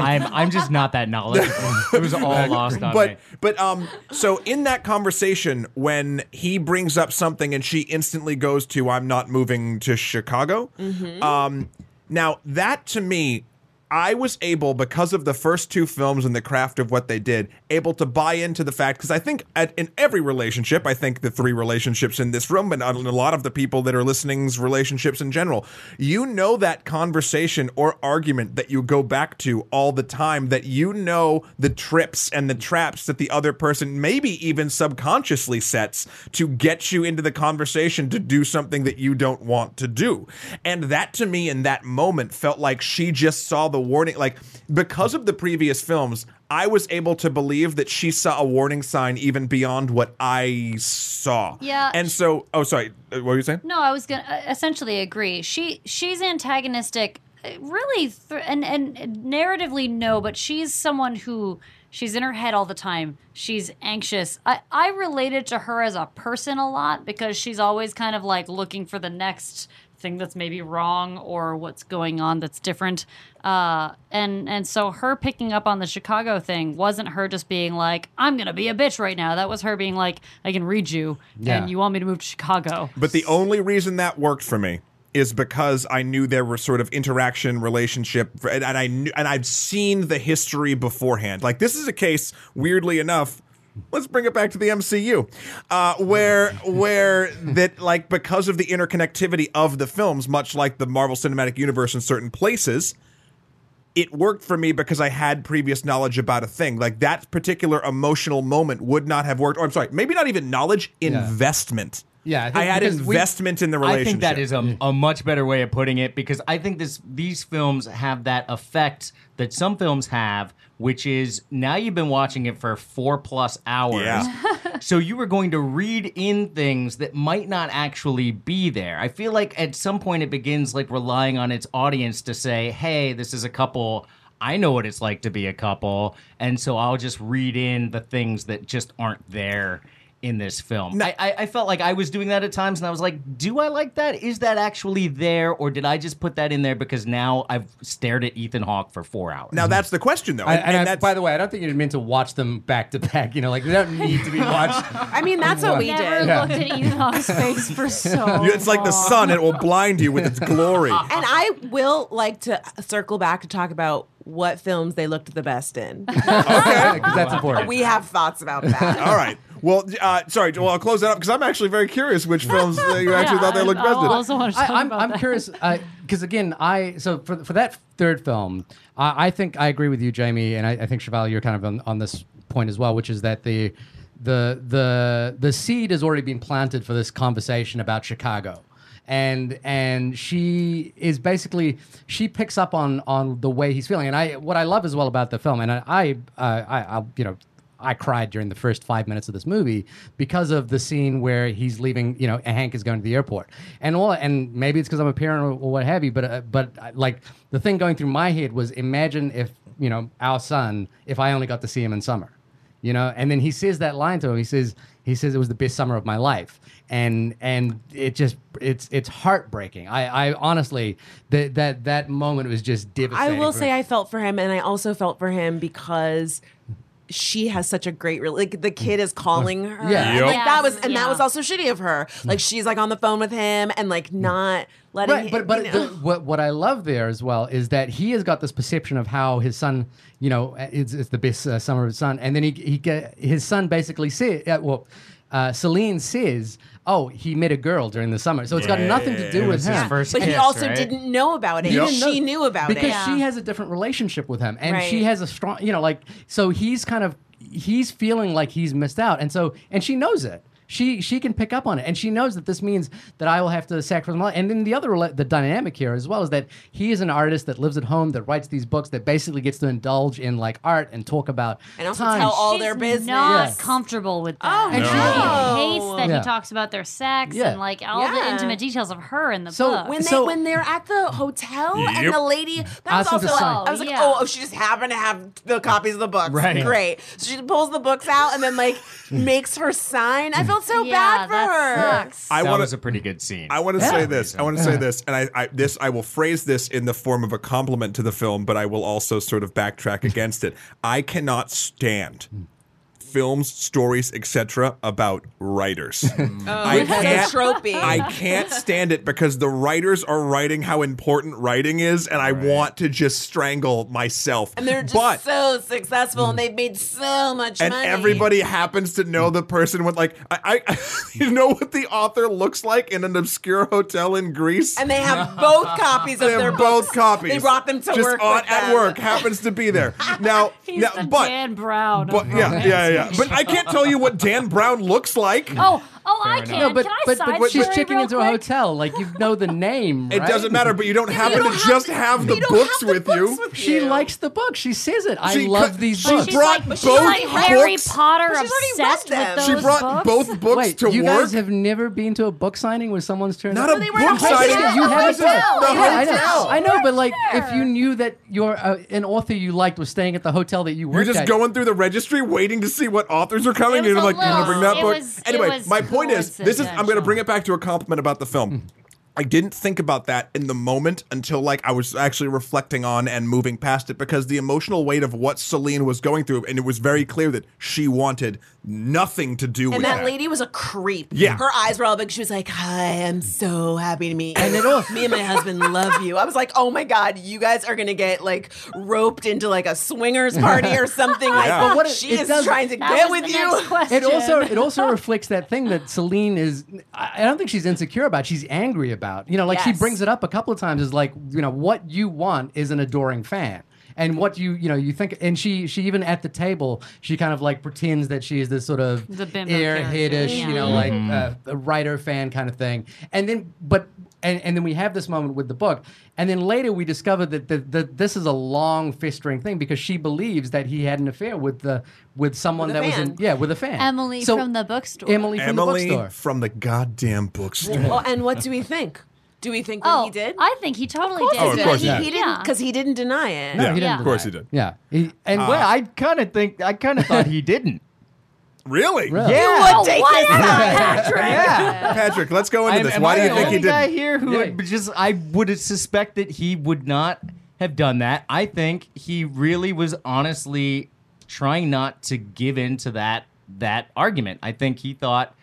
Speaker 6: I'm I'm just not that knowledgeable. It was all lost on
Speaker 1: but
Speaker 6: me.
Speaker 1: but um so in that conversation when he brings up something and she instantly goes to I'm not moving to Chicago. Um now that to me I was able, because of the first two films and the craft of what they did, able to buy into the fact. Because I think at, in every relationship, I think the three relationships in this room, and a lot of the people that are listening's relationships in general, you know that conversation or argument that you go back to all the time, that you know the trips and the traps that the other person maybe even subconsciously sets to get you into the conversation to do something that you don't want to do. And that to me in that moment felt like she just saw the warning. Like, because of the previous films, I was able to believe that she saw a warning sign even beyond what I saw.
Speaker 4: Yeah.
Speaker 1: And so, oh, sorry. uh, What were you saying?
Speaker 4: No, I was gonna uh, essentially agree. She she's antagonistic, uh, really, th- and and narratively no, but she's someone who she's in her head all the time. She's anxious. I I related to her as a person a lot because she's always kind of like looking for the next thing that's maybe wrong or what's going on that's different. Uh, and and so her picking up on the Chicago thing wasn't her just being like, I'm gonna be a bitch right now. That was her being like, I can read you,
Speaker 2: Yeah.
Speaker 4: and you want me to move to Chicago.
Speaker 1: But the only reason that worked for me is because I knew there were sort of interaction, relationship, and, and I knew, and I've seen the history beforehand. Like this is a case, weirdly enough. Let's bring it back to the MCU, uh, where where that like because of the interconnectivity of the films, much like the Marvel Cinematic Universe in certain places, it worked for me because I had previous knowledge about a thing. Like that particular emotional moment would not have worked. Or I'm sorry, maybe not even knowledge, investment.
Speaker 2: Yeah, I think
Speaker 1: I, had
Speaker 2: we-
Speaker 1: investment in the relationship.
Speaker 6: I think that is a, a much better way of putting it because I think this these films have that effect that some films have, which is now you've been watching it for four plus hours.
Speaker 1: Yeah. (laughs)
Speaker 6: so you were going to read in things that might not actually be there. I feel like at some point it begins like relying on its audience to say, "Hey, this is a couple." I know what it's like to be a couple, and so I'll just read in the things that just aren't there in this film. I, I, I felt like I was doing that at times, and I was like, "Do I like that? Is that actually there, or did I just put that in there because now I've stared at Ethan Hawke for four hours?"
Speaker 1: now that's the question, though.
Speaker 2: I,
Speaker 1: And,
Speaker 2: and
Speaker 1: and
Speaker 2: I-
Speaker 1: that's,
Speaker 2: by the way, I don't think you meant to watch them back to back. You know, like they don't need to be (laughs) watched.
Speaker 5: I mean, that's what we did.
Speaker 4: Never
Speaker 5: did.
Speaker 4: looked at Ethan Hawke's face for so. (laughs)
Speaker 1: it's like the sun; it will blind you with its glory.
Speaker 5: And I will like to circle back to talk about what films they looked the best in. (laughs)
Speaker 1: Okay.
Speaker 2: because that's important.
Speaker 5: we have thoughts about that.
Speaker 1: All right. Well, uh, sorry. Well, I'll close that up because I'm actually very curious which films uh, you (laughs) actually
Speaker 4: Yeah,
Speaker 1: thought they looked
Speaker 4: I,
Speaker 1: best
Speaker 4: I
Speaker 1: in.
Speaker 4: also want to talk
Speaker 2: I, I'm,
Speaker 4: about
Speaker 2: I'm
Speaker 4: that.
Speaker 2: curious because again, I so for for that third film, I I think I agree with you, Jamie, and I, I think Shivali, you're kind of on, on this point as well, which is that the the the the seed has already been planted for this conversation about Chicago. And and she is basically she picks up on on the way he's feeling, and I what I love as well about the film, and I I I, I you know I cried during the first five minutes of this movie because of the scene where he's leaving. You know, Hank is going to the airport, and all. And maybe it's because I'm a parent or, or what have you. But uh, but uh, like the thing going through my head was, imagine if you know our son, if I only got to see him in summer. You know. And then he says that line to him. He says, he says it was the best summer of my life, and and it just it's it's heartbreaking. I I honestly that that that moment was just devastating.
Speaker 5: I
Speaker 2: will
Speaker 5: say
Speaker 2: me.
Speaker 5: I felt for him, and I also felt for him because she has such a great re- like the kid is calling her.
Speaker 2: Yeah.
Speaker 5: And,
Speaker 1: Yep.
Speaker 5: like that was
Speaker 4: Yes,
Speaker 5: and that was also shitty of her. Like she's like on the phone with him and like not letting
Speaker 2: right,
Speaker 5: him,
Speaker 2: but but
Speaker 5: you know.
Speaker 2: the, what what I love there as well is that he has got this perception of how his son, you know, it's, it's the best uh, summer of his son, and then he he get, his son basically said, uh, well, uh, Celine says, oh, he met a girl during the summer, so it's got nothing to do
Speaker 6: It
Speaker 2: with
Speaker 6: was his
Speaker 2: him.
Speaker 6: first
Speaker 5: but he
Speaker 6: kiss,
Speaker 5: also
Speaker 6: right?
Speaker 5: didn't know about it.
Speaker 2: He
Speaker 5: She
Speaker 2: didn't know-
Speaker 5: knew about
Speaker 2: because
Speaker 5: it.
Speaker 4: Yeah.
Speaker 2: she has a different relationship with him, and she
Speaker 5: Right.
Speaker 2: has a strong, you know, like so he's kind of he's feeling like he's missed out, and so and she knows it. She she can pick up on it, and she knows that this means that I will have to sacrifice my life. And then the other the dynamic here as well is that he is an artist that lives at home that writes these books that basically gets to indulge in like art and talk about
Speaker 5: And also
Speaker 2: time.
Speaker 5: tell all
Speaker 4: She's
Speaker 5: their business.
Speaker 4: not
Speaker 2: Yeah.
Speaker 4: comfortable with that.
Speaker 5: Oh,
Speaker 2: And
Speaker 4: she
Speaker 2: she-
Speaker 4: hates that
Speaker 2: Yeah.
Speaker 4: he talks about their sex
Speaker 2: Yeah.
Speaker 4: and like all
Speaker 5: Yeah.
Speaker 4: the intimate details of her in the
Speaker 2: So,
Speaker 4: book.
Speaker 5: when they
Speaker 2: So-
Speaker 5: when they're at the hotel and the lady that was also
Speaker 2: sign.
Speaker 5: I was like oh,
Speaker 4: Yeah.
Speaker 5: oh, oh she just happened to have the copies of the books
Speaker 6: Right.
Speaker 5: great so she pulls the books out and then like makes her sign I (laughs) felt so
Speaker 4: yeah,
Speaker 5: bad for
Speaker 4: that
Speaker 5: her
Speaker 4: sucks.
Speaker 1: I
Speaker 6: that
Speaker 1: want
Speaker 6: was
Speaker 1: to
Speaker 6: a pretty good scene.
Speaker 1: I want to
Speaker 2: Yeah.
Speaker 1: say this. I want to say this, and I, I this I will phrase this in the form of a compliment to the film, but I will also sort of backtrack against it. I cannot stand films, stories, etc. about writers. (laughs)
Speaker 5: Oh, I
Speaker 1: can't.
Speaker 5: tropey.
Speaker 1: I can't stand it because the writers are writing how important writing is, and I want to just strangle myself.
Speaker 5: and they're just
Speaker 1: but,
Speaker 5: so successful and they've made so much
Speaker 1: and
Speaker 5: money
Speaker 1: everybody happens to know the person with like I, I (laughs) you know what the author looks like in an obscure hotel in Greece.
Speaker 5: and they have both copies of
Speaker 1: They
Speaker 5: their
Speaker 1: have both
Speaker 5: books.
Speaker 1: copies.
Speaker 5: They brought them to
Speaker 1: just
Speaker 5: work
Speaker 1: on, at
Speaker 5: them.
Speaker 1: work. Happens to be there (laughs) now.
Speaker 4: He's
Speaker 1: now,
Speaker 4: the
Speaker 1: but
Speaker 4: Dan Brown.
Speaker 1: but
Speaker 4: of
Speaker 1: yeah,
Speaker 4: romance
Speaker 1: yeah, But I can't tell you what Dan Brown looks like.
Speaker 4: Oh, oh, I
Speaker 6: enough.
Speaker 4: can.
Speaker 2: no, but
Speaker 4: can I
Speaker 2: but,
Speaker 4: side
Speaker 2: but she's checking
Speaker 4: real
Speaker 2: into a hotel. Like you know the name. (laughs)
Speaker 1: It doesn't matter, but you don't happen
Speaker 5: don't
Speaker 1: to
Speaker 5: have
Speaker 1: just
Speaker 5: to-
Speaker 1: have the
Speaker 5: you
Speaker 1: books
Speaker 5: have the
Speaker 1: with
Speaker 5: books
Speaker 1: you.
Speaker 5: with
Speaker 2: She likes the book. She says it. I
Speaker 1: She
Speaker 2: love these
Speaker 1: she
Speaker 2: books.
Speaker 4: She's
Speaker 1: brought
Speaker 4: like,
Speaker 1: both
Speaker 4: she's like Harry
Speaker 1: books.
Speaker 4: Potter
Speaker 5: she's already read
Speaker 4: obsessed with those
Speaker 1: She brought
Speaker 4: books.
Speaker 1: both books
Speaker 2: Wait,
Speaker 1: to
Speaker 2: you
Speaker 1: work.
Speaker 2: guys have never been to a book signing where someone's turned
Speaker 1: Not
Speaker 2: up?
Speaker 1: a
Speaker 5: they
Speaker 1: book signing.
Speaker 2: You haven't
Speaker 5: hotel.
Speaker 2: been. I know. I know, but like, if you knew that your uh, an author you liked was staying at the hotel that you
Speaker 1: were
Speaker 2: in,
Speaker 1: You're
Speaker 2: just
Speaker 1: going through the registry waiting to see what authors are coming
Speaker 4: It
Speaker 1: in.
Speaker 4: was
Speaker 1: and
Speaker 4: a
Speaker 1: like, you want to bring that book?
Speaker 4: it was- it
Speaker 1: anyway,
Speaker 4: was
Speaker 1: my point is, this is, I'm going to bring it back to a compliment about the film. I didn't think about that in the moment until like I was actually reflecting on and moving past it because the emotional weight of what Celine was going through, and it was very clear that she wanted nothing to do with it.
Speaker 5: And that lady was a creep.
Speaker 1: Yeah.
Speaker 5: Her eyes were all big. She was like, Hi, I'm so happy to meet you.
Speaker 2: And it all-
Speaker 5: Me and my husband love you. I was like, Oh my God, you guys are going to get like roped into like a swingers party or something. Like,
Speaker 1: Yeah. But
Speaker 2: what
Speaker 5: she
Speaker 2: it
Speaker 5: is
Speaker 2: does-
Speaker 5: trying to get with you.
Speaker 2: it also it also reflects that thing that Celine is. I I don't think she's insecure about. She's angry about. You know, like she brings it up a couple of times. Is like, you know, what you want is an adoring fan. And what you you know you think and she she even at the table she kind of like pretends that she is this sort of airheadish
Speaker 4: character,
Speaker 2: you know like
Speaker 6: Mm-hmm.
Speaker 2: uh, a writer fan kind of thing and then but and, and then we have this moment with the book and then later we discover that the, the, this is a long festering thing because she believes that he had an affair with the with someone
Speaker 5: With a
Speaker 2: that was in yeah with a fan
Speaker 4: Emily
Speaker 2: So-
Speaker 4: from the bookstore.
Speaker 2: Emily from
Speaker 1: Emily
Speaker 2: the bookstore
Speaker 1: from the goddamn bookstore.
Speaker 5: Well, and what do we think? Do we think that
Speaker 4: Oh,
Speaker 5: he did?
Speaker 4: I think he totally did.
Speaker 1: Oh, of course
Speaker 5: he,
Speaker 1: he
Speaker 5: he
Speaker 1: did.
Speaker 5: didn't
Speaker 4: Yeah.
Speaker 5: because he didn't deny it.
Speaker 2: No,
Speaker 1: yeah,
Speaker 2: he didn't
Speaker 1: of course
Speaker 2: deny
Speaker 1: he did.
Speaker 2: yeah he, and ah.
Speaker 6: well, I kind of think I kind of thought he (laughs) didn't.
Speaker 1: Really?
Speaker 2: Really?
Speaker 6: Yeah.
Speaker 5: Would take
Speaker 4: what?
Speaker 5: this out.
Speaker 6: yeah.
Speaker 1: Patrick, let's go into
Speaker 6: I'm-
Speaker 1: this. Why
Speaker 6: I
Speaker 1: do you think he
Speaker 6: only guy here who
Speaker 2: Yeah.
Speaker 6: would just I would suspect that he would not have done that. I think he really was honestly trying not to give in to that that argument. I think he thought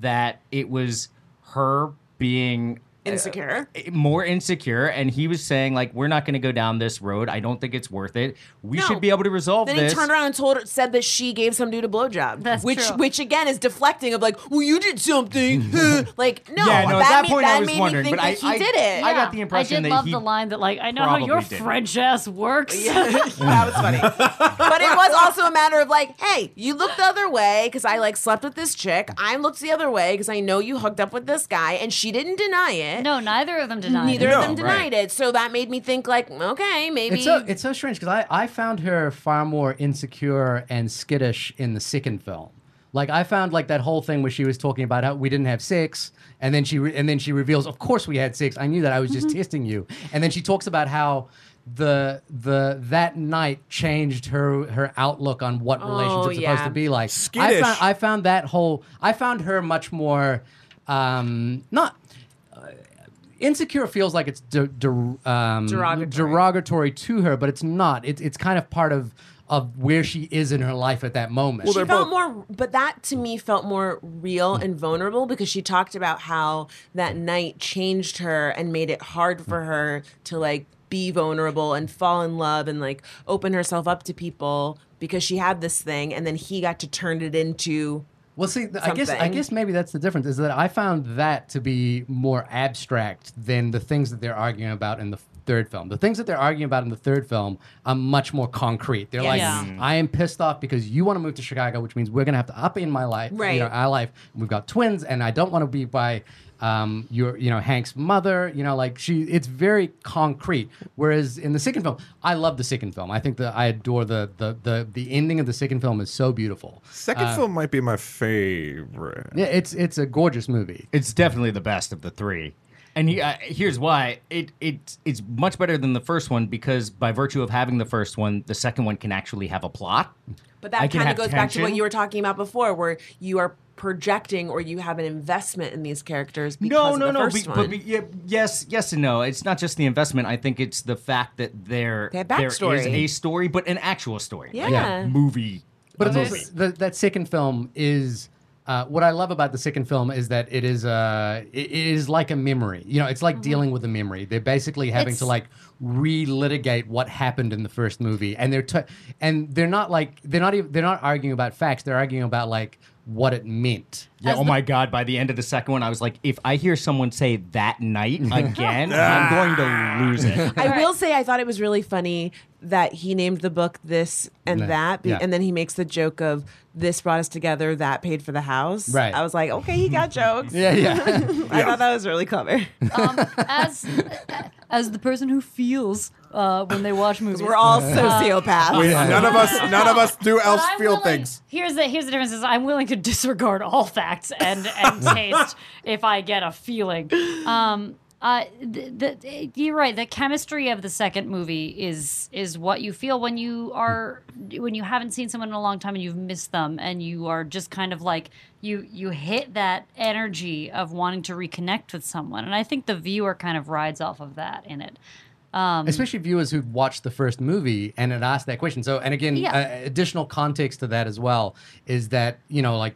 Speaker 6: that it was her being Uh,
Speaker 5: insecure.
Speaker 6: more insecure and he was saying like we're not going to go down this road i don't think it's worth it we
Speaker 5: No.
Speaker 6: should be able to resolve
Speaker 5: Then
Speaker 6: this
Speaker 5: he turned around and told her, said that she gave some dude a blowjob.
Speaker 4: That's
Speaker 5: which,
Speaker 4: true.
Speaker 5: which again is deflecting of like, well, you did something. (laughs) (laughs) like, no,
Speaker 6: yeah no
Speaker 5: that
Speaker 6: at that
Speaker 5: made,
Speaker 6: point
Speaker 5: that
Speaker 6: i was wondering
Speaker 5: me think
Speaker 6: but I,
Speaker 5: that he
Speaker 6: I
Speaker 5: did it.
Speaker 6: i got the impression
Speaker 4: I did
Speaker 6: that
Speaker 4: love
Speaker 6: he
Speaker 4: the line that like I know how your
Speaker 6: did.
Speaker 4: French ass works. (laughs)
Speaker 5: that was funny. but it was also a matter of like, hey, you looked the other way because I like slept with this chick. I looked the other way because I know you hooked up with this guy, and she didn't deny it.
Speaker 4: No, neither of them denied.
Speaker 5: Neither
Speaker 4: it.
Speaker 5: of them
Speaker 1: No,
Speaker 5: denied it. So that made me think like, okay, maybe.
Speaker 2: It's so it's so strange because I, I found her far more insecure and skittish in the second film. Like I found like that whole thing where she was talking about how we didn't have sex, and then she re- and then she reveals, of course we had sex. I knew that I was just testing you. And then she talks about how the the that night changed her her outlook on what relationships are supposed
Speaker 5: yeah.
Speaker 2: to be like. I
Speaker 1: Skittish.
Speaker 2: found, I found that whole I found her much more um, not insecure feels like it's de- de- um,
Speaker 5: Derogatory.
Speaker 2: derogatory to her, but it's not. It's it's kind of part of of where she is in her life at that moment.
Speaker 1: Well,
Speaker 5: she felt
Speaker 1: both-
Speaker 5: more but that to me felt more real and vulnerable because she talked about how that night changed her and made it hard for her to like be vulnerable and fall in love and like open herself up to people because she had this thing and then he got to turn it into
Speaker 2: Well, see, th- I guess I guess maybe that's the difference. Is that I found that to be more abstract than the things that they're arguing about in the f- third film. The things that they're arguing about in the third film are much more concrete. They're like,
Speaker 4: Yeah. Mm.
Speaker 2: I am pissed off because you want to move to Chicago, which means we're gonna have to up in my life,
Speaker 5: Right.
Speaker 2: You know, our life. We've got twins, and I don't want to be by. Um, your, you know, Hank's mother, you know, like she, it's very concrete. Whereas in the second film, I love the second film. I think that I adore the, the, the, the ending of the second film is so beautiful.
Speaker 1: Second film might be my favorite.
Speaker 2: Yeah, it's, it's a gorgeous movie.
Speaker 6: It's definitely the best of the three. And he, uh, here's why it it it's much better than the first one because by virtue of having the first one, the second one can actually have a plot.
Speaker 5: But
Speaker 6: I
Speaker 5: that
Speaker 6: can
Speaker 5: kind of
Speaker 6: have
Speaker 5: goes back to what you were talking about before, where you are projecting or you have an investment in these characters because
Speaker 6: No,
Speaker 5: of
Speaker 6: no,
Speaker 5: the
Speaker 6: no.
Speaker 5: first
Speaker 6: be-
Speaker 5: one.
Speaker 6: But be- yeah, yes, yes, and no. It's not just the investment. I think it's the fact that there
Speaker 5: They have
Speaker 6: there is
Speaker 5: backstory.
Speaker 6: a story, but an actual story, like
Speaker 5: Yeah.
Speaker 6: a movie.
Speaker 2: But
Speaker 6: a movie.
Speaker 2: the, that second film is uh, what I love about the second film is that it is uh, it, is like a memory. You know, it's like dealing with a memory. They're basically having to
Speaker 4: It's-
Speaker 2: like relitigate what happened in the first movie, and they're t- and they're not like they're not even they're not arguing about facts. They're arguing about like what it meant.
Speaker 6: Yeah,
Speaker 4: As
Speaker 6: oh
Speaker 4: the-
Speaker 6: my god! By the end of the second one, I was like, if I hear someone say that night (laughs) again, I'm going to lose it.
Speaker 5: I will say I thought it was really funny that he named the book this and
Speaker 2: Nah,
Speaker 5: that, be-
Speaker 2: yeah.
Speaker 5: and then he makes the joke of this brought us together, that paid for the house.
Speaker 2: Right.
Speaker 5: I was like, okay, he got jokes.
Speaker 2: Yeah, yeah. (laughs)
Speaker 5: I thought that was really clever. (laughs)
Speaker 4: um, as as the person who feels uh, when they watch movies.
Speaker 5: We're all sociopaths.
Speaker 1: We- None of us, none of us do else
Speaker 4: I'm
Speaker 1: feel
Speaker 4: willing-
Speaker 1: things.
Speaker 4: Here's the here's the difference: is I'm willing to disregard all facts and and (laughs) taste if I get a feeling. Um, uh, the, the, you're right. The chemistry of the second movie is is what you feel when you are when you haven't seen someone in a long time and you've missed them and you are just kind of like you you hit that energy of wanting to reconnect with someone. And I think the viewer kind of rides off of that in it.
Speaker 2: Especially viewers who've watched the first movie and had asked that question. So, and again,
Speaker 4: Yeah.
Speaker 2: uh, additional context to that as well is that you know, like.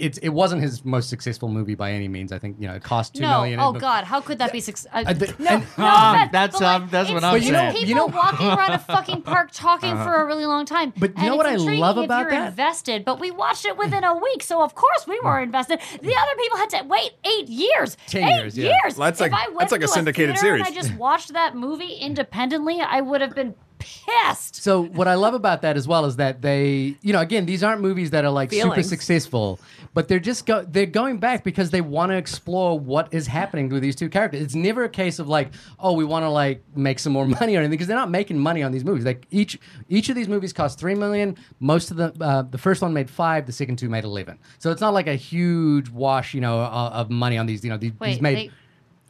Speaker 2: Y- It's, it wasn't his most successful movie by any means. I think you know it cost two
Speaker 4: no,
Speaker 2: million.
Speaker 4: oh
Speaker 2: but-
Speaker 4: God, how could that be successful?
Speaker 2: Uh, the-
Speaker 4: no,
Speaker 2: and-
Speaker 4: no,
Speaker 6: Um, that's,
Speaker 4: but, like,
Speaker 6: um, that's what I'm
Speaker 2: But you know-
Speaker 6: saying.
Speaker 4: people
Speaker 2: you know- (laughs)
Speaker 4: walking around a fucking park talking for a really long time.
Speaker 2: But you know what I
Speaker 4: intriguing
Speaker 2: love
Speaker 4: if
Speaker 2: about
Speaker 4: you're
Speaker 2: that?
Speaker 4: invested, but we watched it within a week, so of course we were invested. The other people had to wait eight years.
Speaker 2: Ten
Speaker 4: eight
Speaker 2: years, yeah.
Speaker 4: years.
Speaker 1: Well, that's
Speaker 4: if
Speaker 1: like-
Speaker 4: I went
Speaker 1: that's like a syndicated
Speaker 4: theater
Speaker 1: series.
Speaker 4: And I just watched that movie independently, I would have been pissed.
Speaker 2: So what I love about that as well is that they, you know, again, these aren't movies that are like super successful, but they're just go they're going back because they want to explore what is happening with these two characters. It's never a case of like, oh, we want to like make some more (laughs) money or anything because they're not making money on these movies. Like each each of these movies cost three million. Most of the uh, the first one made five, the second two made eleven. So it's not like a huge wash, you know, uh, of money on these. You know, these,
Speaker 4: Wait,
Speaker 2: these made.
Speaker 4: they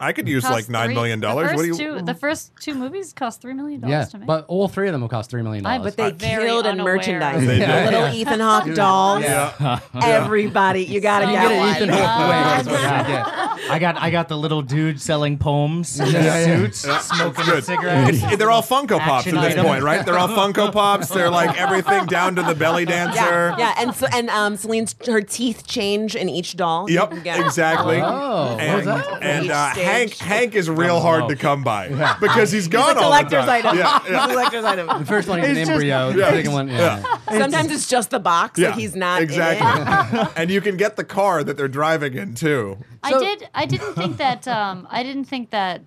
Speaker 1: I could use like nine
Speaker 4: three-
Speaker 1: million
Speaker 4: the
Speaker 1: dollars. What do you?
Speaker 4: Two, the first two movies cost three million dollars
Speaker 2: yeah,
Speaker 4: to make.
Speaker 2: but all three of them will cost three million dollars.
Speaker 5: But they
Speaker 4: Very
Speaker 5: killed in
Speaker 4: unaware.
Speaker 5: merchandising.
Speaker 1: They
Speaker 5: The
Speaker 1: did.
Speaker 5: little Ethan Hawke (laughs) dolls. (laughs)
Speaker 1: Yeah.
Speaker 5: Everybody, you gotta
Speaker 4: So
Speaker 5: get
Speaker 2: Get an
Speaker 5: one.
Speaker 2: Ethan Hawke wig, that's what you
Speaker 6: Yeah.
Speaker 2: get.
Speaker 6: I got I got the little dude selling poems in
Speaker 2: Yeah, yeah.
Speaker 6: suits, smoking a cigarette.
Speaker 1: It's- (laughs) they're all Funko Pops
Speaker 6: Action
Speaker 1: at this
Speaker 6: item.
Speaker 1: point, right? They're all Funko Pops. They're like everything down to the belly dancer.
Speaker 5: Yeah, yeah, and so and um, Celine's her teeth change in each doll.
Speaker 1: Yep, exactly.
Speaker 2: Oh, what was
Speaker 1: and
Speaker 2: that?
Speaker 1: and
Speaker 5: Each
Speaker 1: uh,
Speaker 5: stage.
Speaker 1: Hank Hank is real hard to come by because he's
Speaker 5: It's
Speaker 1: gone
Speaker 5: a
Speaker 1: all the
Speaker 5: collector's
Speaker 1: time.
Speaker 5: item.
Speaker 1: Yeah, yeah.
Speaker 5: collector's item.
Speaker 2: The first one is an
Speaker 6: It's just-
Speaker 2: embryo. The
Speaker 1: Yeah.
Speaker 2: second one, yeah.
Speaker 5: Sometimes it's just the box
Speaker 1: Yeah,
Speaker 5: that he's not
Speaker 1: exactly.
Speaker 5: in. (laughs)
Speaker 1: and you can get the car that they're driving in too.
Speaker 4: I did. I didn't think that. Um, I didn't think that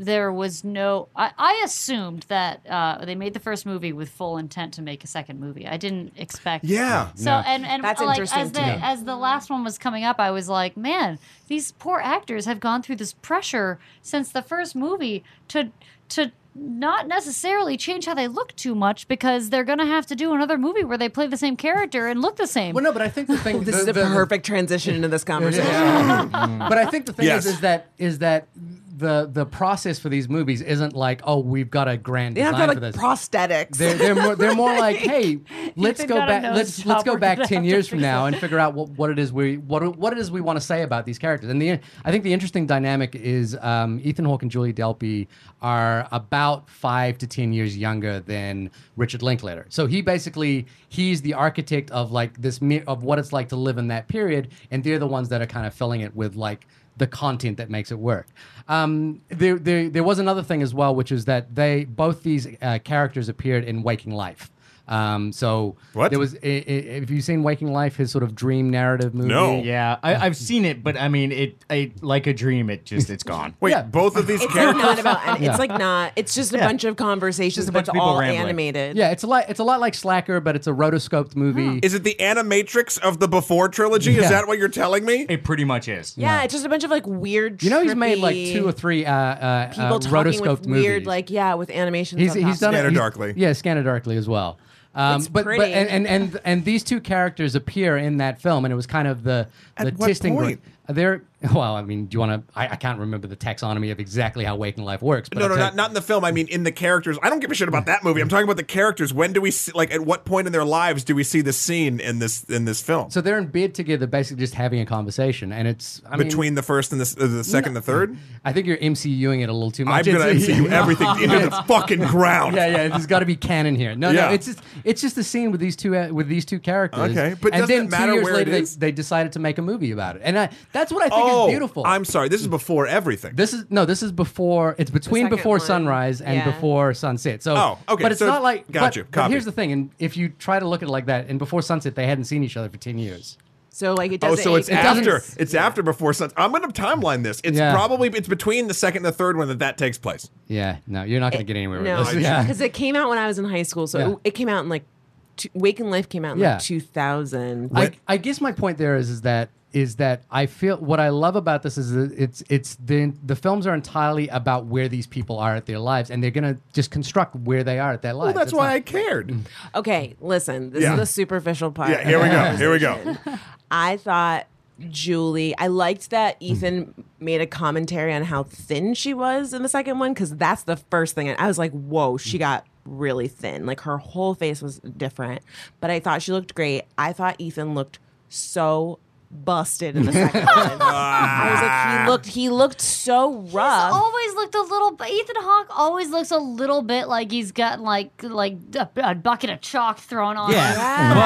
Speaker 4: there was no. I, I assumed that uh, they made the first movie with full intent to make a second movie. I didn't expect.
Speaker 1: Yeah.
Speaker 4: So
Speaker 2: Yeah.
Speaker 4: and and
Speaker 5: That's
Speaker 4: like
Speaker 5: interesting,
Speaker 4: as the
Speaker 5: too.
Speaker 4: as the last one was coming up, I was like, man, these poor actors have gone through this pressure since the first movie to to not necessarily change how they look too much because they're gonna have to do another movie where they play the same character and look the same.
Speaker 2: Well, no, but I think the thing. (laughs)
Speaker 5: This
Speaker 2: the,
Speaker 5: is a
Speaker 2: the-
Speaker 5: perfect transition into this (laughs) conversation.
Speaker 2: but I think the thing
Speaker 1: Yes.
Speaker 2: is, is that is that the the process for these movies isn't like, oh, we've got a grand
Speaker 5: They have
Speaker 2: design
Speaker 5: to
Speaker 2: for
Speaker 5: like
Speaker 2: this.
Speaker 5: prosthetics.
Speaker 2: They're, they're more they're more (laughs) like, hey, let's
Speaker 4: Ethan
Speaker 2: go
Speaker 4: got a
Speaker 2: back
Speaker 4: nose
Speaker 2: let's
Speaker 4: job,
Speaker 2: let's go
Speaker 4: we're
Speaker 2: back
Speaker 4: gonna (laughs)
Speaker 2: ten
Speaker 4: have to
Speaker 2: years from
Speaker 4: fix
Speaker 2: now and (laughs) figure out what, what it is we what what it is we want to say about these characters. And the I think the interesting dynamic is um, Ethan Hawke and Julie Delpy are about five to ten years younger than Richard Linklater. So he basically he's the architect of like this mi- of what it's like to live in that period, and they're the ones that are kind of filling it with like the content that makes it work. Um, there, there, there was another thing as well, which is that they both these uh, characters appeared in Waking Life. Um, so
Speaker 1: What?
Speaker 2: there was. i- i- Have you seen Waking Life? His sort of dream narrative movie.
Speaker 1: No.
Speaker 6: Yeah, I, I've seen it, but I mean, it, I, like a dream. It just, it's gone.
Speaker 1: Wait,
Speaker 2: Yeah.
Speaker 1: both of these
Speaker 5: it's like
Speaker 1: characters.
Speaker 5: not about. and It's like not. It's just a
Speaker 6: Yeah.
Speaker 5: bunch of conversations,
Speaker 6: Just a bunch
Speaker 5: it's
Speaker 6: of people
Speaker 5: all
Speaker 6: rambling.
Speaker 5: animated.
Speaker 2: Yeah, it's a lot. It's a lot like Slacker, but it's a rotoscoped movie.
Speaker 1: Is it the Animatrix of the Before trilogy? Is that what you're telling me?
Speaker 6: It pretty much is.
Speaker 5: Yeah, it's just a bunch of like weird.
Speaker 2: you know, he's made like
Speaker 5: trippy
Speaker 2: two or three uh, uh,
Speaker 5: people
Speaker 2: uh,
Speaker 5: talking
Speaker 2: rotoscoped
Speaker 5: with
Speaker 2: movies.
Speaker 5: weird, like yeah, with animations.
Speaker 2: he's
Speaker 5: on
Speaker 2: he's done
Speaker 5: of
Speaker 2: it.
Speaker 1: Scanner
Speaker 2: he's-
Speaker 1: Darkly.
Speaker 2: Yeah, Scanner Darkly as well. Um,
Speaker 5: It's
Speaker 2: but, but and, and and and these two characters appear in that film, and it was kind of the the
Speaker 1: At what
Speaker 2: testing. gr-
Speaker 1: point?
Speaker 2: They're well, I mean, do you want to? I, I can't remember the taxonomy of exactly how Waking Life works. But
Speaker 1: No, no, not, not in the film. I mean, in the characters. I don't give a shit about that movie. I'm talking about the characters. When do we see, like, at what point in their lives do we see this scene in this in this film?
Speaker 2: So they're in bed together, basically just having a conversation, and it's I mean,
Speaker 1: Between the first and the, uh, the second and the third?
Speaker 2: I think you're MCUing it a little too much I'm
Speaker 1: going to
Speaker 2: It's-
Speaker 1: MCU (laughs) everything into the fucking ground.
Speaker 2: yeah, yeah. There's got to be canon here. No,
Speaker 1: Yeah.
Speaker 2: no. It's just it's just a scene with these two uh, with these two characters.
Speaker 1: Okay, but
Speaker 2: and
Speaker 1: doesn't
Speaker 2: then two years
Speaker 1: where it
Speaker 2: later, they, they decided to make a movie about it, and I, that's what I think
Speaker 1: Oh,
Speaker 2: is beautiful.
Speaker 1: I'm sorry. This is before everything.
Speaker 2: This is no. This is before. It's between before
Speaker 5: one.
Speaker 2: sunrise and
Speaker 5: Yeah.
Speaker 2: before sunset. So,
Speaker 1: Oh, okay,
Speaker 2: But it's
Speaker 1: so-
Speaker 2: not like.
Speaker 1: got
Speaker 2: but,
Speaker 1: you.
Speaker 2: but here's the thing, and if you try to look at it like that, and before sunset, they hadn't seen each other for ten years.
Speaker 5: So like it
Speaker 1: Oh,
Speaker 5: doesn't.
Speaker 1: so it's
Speaker 5: it
Speaker 1: after. It's after before sun. I'm going to timeline this. It's
Speaker 2: Yeah.
Speaker 1: probably it's between the second and the third one that that takes place.
Speaker 2: Yeah, no, you're not going to get anywhere
Speaker 5: No,
Speaker 2: with this. Yeah.
Speaker 5: because it came out when I was in high school, so
Speaker 2: Yeah.
Speaker 5: it, it came out in like two, Waking Life came out in
Speaker 2: Yeah.
Speaker 5: like 2000.
Speaker 2: I, I guess my point there is is that is that I feel what I love about this is that it's it's the the films are entirely about where these people are at their lives, and they're gonna just construct where they are at their lives.
Speaker 1: Well, that's
Speaker 2: It's
Speaker 1: why
Speaker 2: not-
Speaker 1: I cared. Mm-hmm.
Speaker 5: Okay, listen, this
Speaker 1: Yeah.
Speaker 5: is the superficial part.
Speaker 1: Yeah, here we go. Here we go.
Speaker 5: I thought Julie, I liked that Ethan made a commentary on how thin she was in the second one because that's the first thing. I was like, whoa, she mm. got really thin. Like her whole face was different. But I thought she looked great. I thought Ethan looked so busted in the second (laughs) one. I was like, he looked he looked so rough.
Speaker 4: always looked a little. Ethan Hawke always looks a little bit like he's got like like a, a bucket of chalk thrown on.
Speaker 6: Yeah.
Speaker 4: him.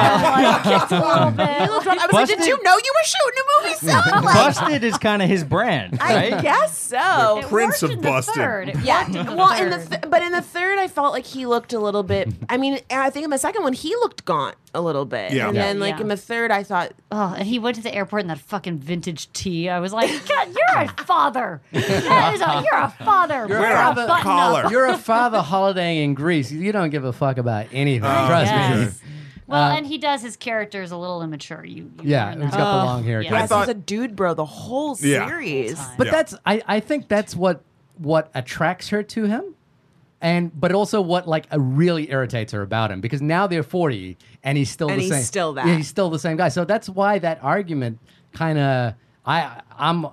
Speaker 4: like, just a little (laughs) bit.
Speaker 5: I was like,
Speaker 6: Busted-
Speaker 5: did you know you were shooting a movie son? (laughs) Like,
Speaker 6: Busted is kind of his brand,
Speaker 5: I guess so.
Speaker 4: It
Speaker 1: Prince
Speaker 4: worked
Speaker 1: of
Speaker 4: in the
Speaker 1: Busted.
Speaker 4: third. It
Speaker 5: Yeah,
Speaker 4: worked in the
Speaker 5: well, in the
Speaker 4: third.
Speaker 5: th- but in the third, I felt like he looked a little bit. I mean, I think in the second one, he looked gaunt a little bit,
Speaker 1: Yeah.
Speaker 5: and
Speaker 1: Yeah.
Speaker 5: then like
Speaker 4: Yeah.
Speaker 5: in the third, I thought,
Speaker 4: Oh, and he went to the airport in that fucking vintage tee. I was like, God, you're a father. That is a, you're a father.
Speaker 2: You're a
Speaker 4: Wear
Speaker 2: father.
Speaker 4: button-up.
Speaker 1: Collar.
Speaker 2: You're a father holidaying in Greece. You don't give a fuck about anything.
Speaker 1: Oh,
Speaker 2: Trust
Speaker 4: Yes.
Speaker 2: me.
Speaker 4: Well,
Speaker 2: Uh,
Speaker 4: and he does. His character is a little immature. You, you
Speaker 2: Yeah,
Speaker 4: learn
Speaker 2: he's
Speaker 4: that.
Speaker 2: got the long hair.
Speaker 4: yeah.
Speaker 1: I
Speaker 5: yes,
Speaker 1: thought-
Speaker 5: he's a dude, bro, the whole
Speaker 1: Yeah.
Speaker 5: series.
Speaker 4: Whole.
Speaker 2: But
Speaker 1: Yeah.
Speaker 2: that's I, I think that's what what attracts her to him. And but also what like uh, really irritates her about him because now they're 40 and he's still
Speaker 5: And
Speaker 2: the
Speaker 5: he's
Speaker 2: same.
Speaker 5: still that.
Speaker 2: Yeah, he's still the same guy. So that's why that argument kind of I I'm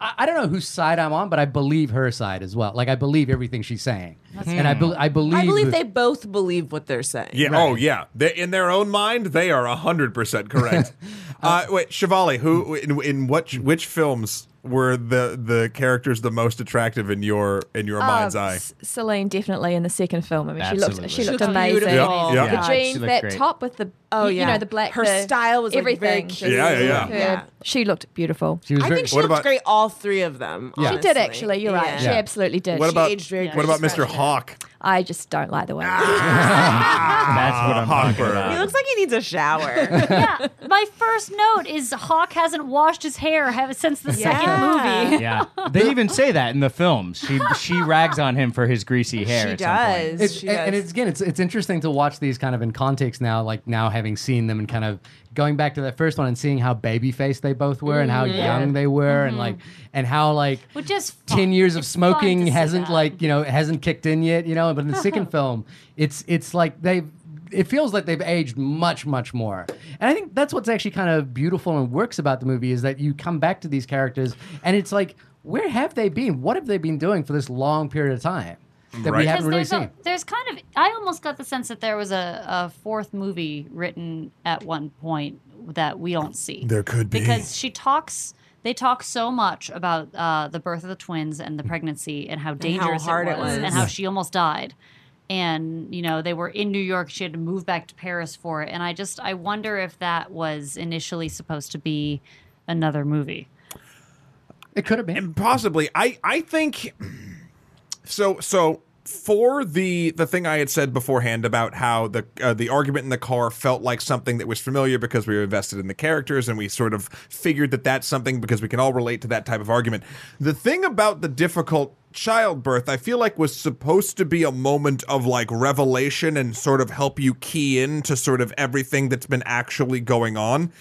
Speaker 2: I, I don't know whose side I'm on, but I believe her side as well. Like I believe everything she's saying, and I, be, I believe
Speaker 5: I believe they both believe what they're saying.
Speaker 1: Yeah. Oh, yeah. They, in their own mind, they are hundred percent correct. (laughs) uh, wait, Shivali, who in, in what which films were the the characters the most attractive in your in your mind's
Speaker 3: Uh,
Speaker 1: eye?
Speaker 3: S- Celine definitely in the second film. I mean, she looked she
Speaker 5: She
Speaker 3: looked
Speaker 5: looked
Speaker 3: amazing.
Speaker 5: beautiful.
Speaker 1: Yeah, yeah.
Speaker 3: The jeans, that
Speaker 6: great.
Speaker 3: top with the
Speaker 5: Oh,
Speaker 3: you, you know the black,
Speaker 5: Her
Speaker 3: the-
Speaker 5: style was, like, very
Speaker 3: everything.
Speaker 5: cute.
Speaker 1: Yeah, yeah, yeah.
Speaker 3: Her-
Speaker 5: Yeah.
Speaker 3: She looked beautiful.
Speaker 2: she was
Speaker 5: I
Speaker 2: very,
Speaker 5: think she looked
Speaker 1: about-
Speaker 5: great, all three of them.
Speaker 2: Yeah.
Speaker 3: She did actually. You're right. She absolutely did.
Speaker 1: What
Speaker 3: She-
Speaker 1: about
Speaker 5: aged very
Speaker 1: what about. Mr. Hawke?
Speaker 3: I just don't like the way. (laughs)
Speaker 6: That's what I'm talking about.
Speaker 5: He looks like he needs a shower. (laughs) (laughs)
Speaker 4: yeah, my first note is Hawke hasn't washed his hair have, since the
Speaker 5: Yeah.
Speaker 4: second movie.
Speaker 6: Yeah, (laughs) they even say that in the films. She she (laughs) rags on him for his greasy hair.
Speaker 5: she
Speaker 6: at some point.
Speaker 5: does.
Speaker 2: It's,
Speaker 5: she
Speaker 2: and, and it's again, it's it's interesting to watch these kind of in context now, like now having seen them and kind of going back to that first one and seeing how baby faced they both were and how mm-hmm. young they were and mm-hmm. like and how like
Speaker 4: Which is
Speaker 2: ten years of
Speaker 4: It's fun
Speaker 2: smoking
Speaker 4: see
Speaker 2: hasn't
Speaker 4: that.
Speaker 2: like you know hasn't kicked in yet, you know. But in the second (laughs) film, it's it's like they've it feels like they've aged much much more, and I think that's what's actually kind of beautiful and works about the movie is that you come back to these characters and it's like where have they been? What have they been doing for this long period of time that
Speaker 1: Right.
Speaker 2: we haven't really
Speaker 4: there's,
Speaker 2: seen?
Speaker 4: a, there's kind of I almost got the sense that there was a, a fourth movie written at one point that we don't see.
Speaker 1: There could be.
Speaker 4: because she talks. They talk so much about uh, the birth of the twins and the pregnancy and how dangerous
Speaker 5: hard
Speaker 4: it
Speaker 5: it
Speaker 4: was,
Speaker 5: was.
Speaker 4: and how she almost died. And you know they were in New York. She had to move back to Paris for it. And I just I wonder if that was initially supposed to be another movie.
Speaker 2: It could have been.
Speaker 1: possibly i i think so so for the the thing i had said beforehand about how the uh, the argument in the car felt like something that was familiar because we were invested in the characters and we sort of figured that that's something because we can all relate to that type of argument the thing about the difficult childbirth i feel like was supposed to be a moment of like revelation and sort of help you key in to sort of everything that's been actually going on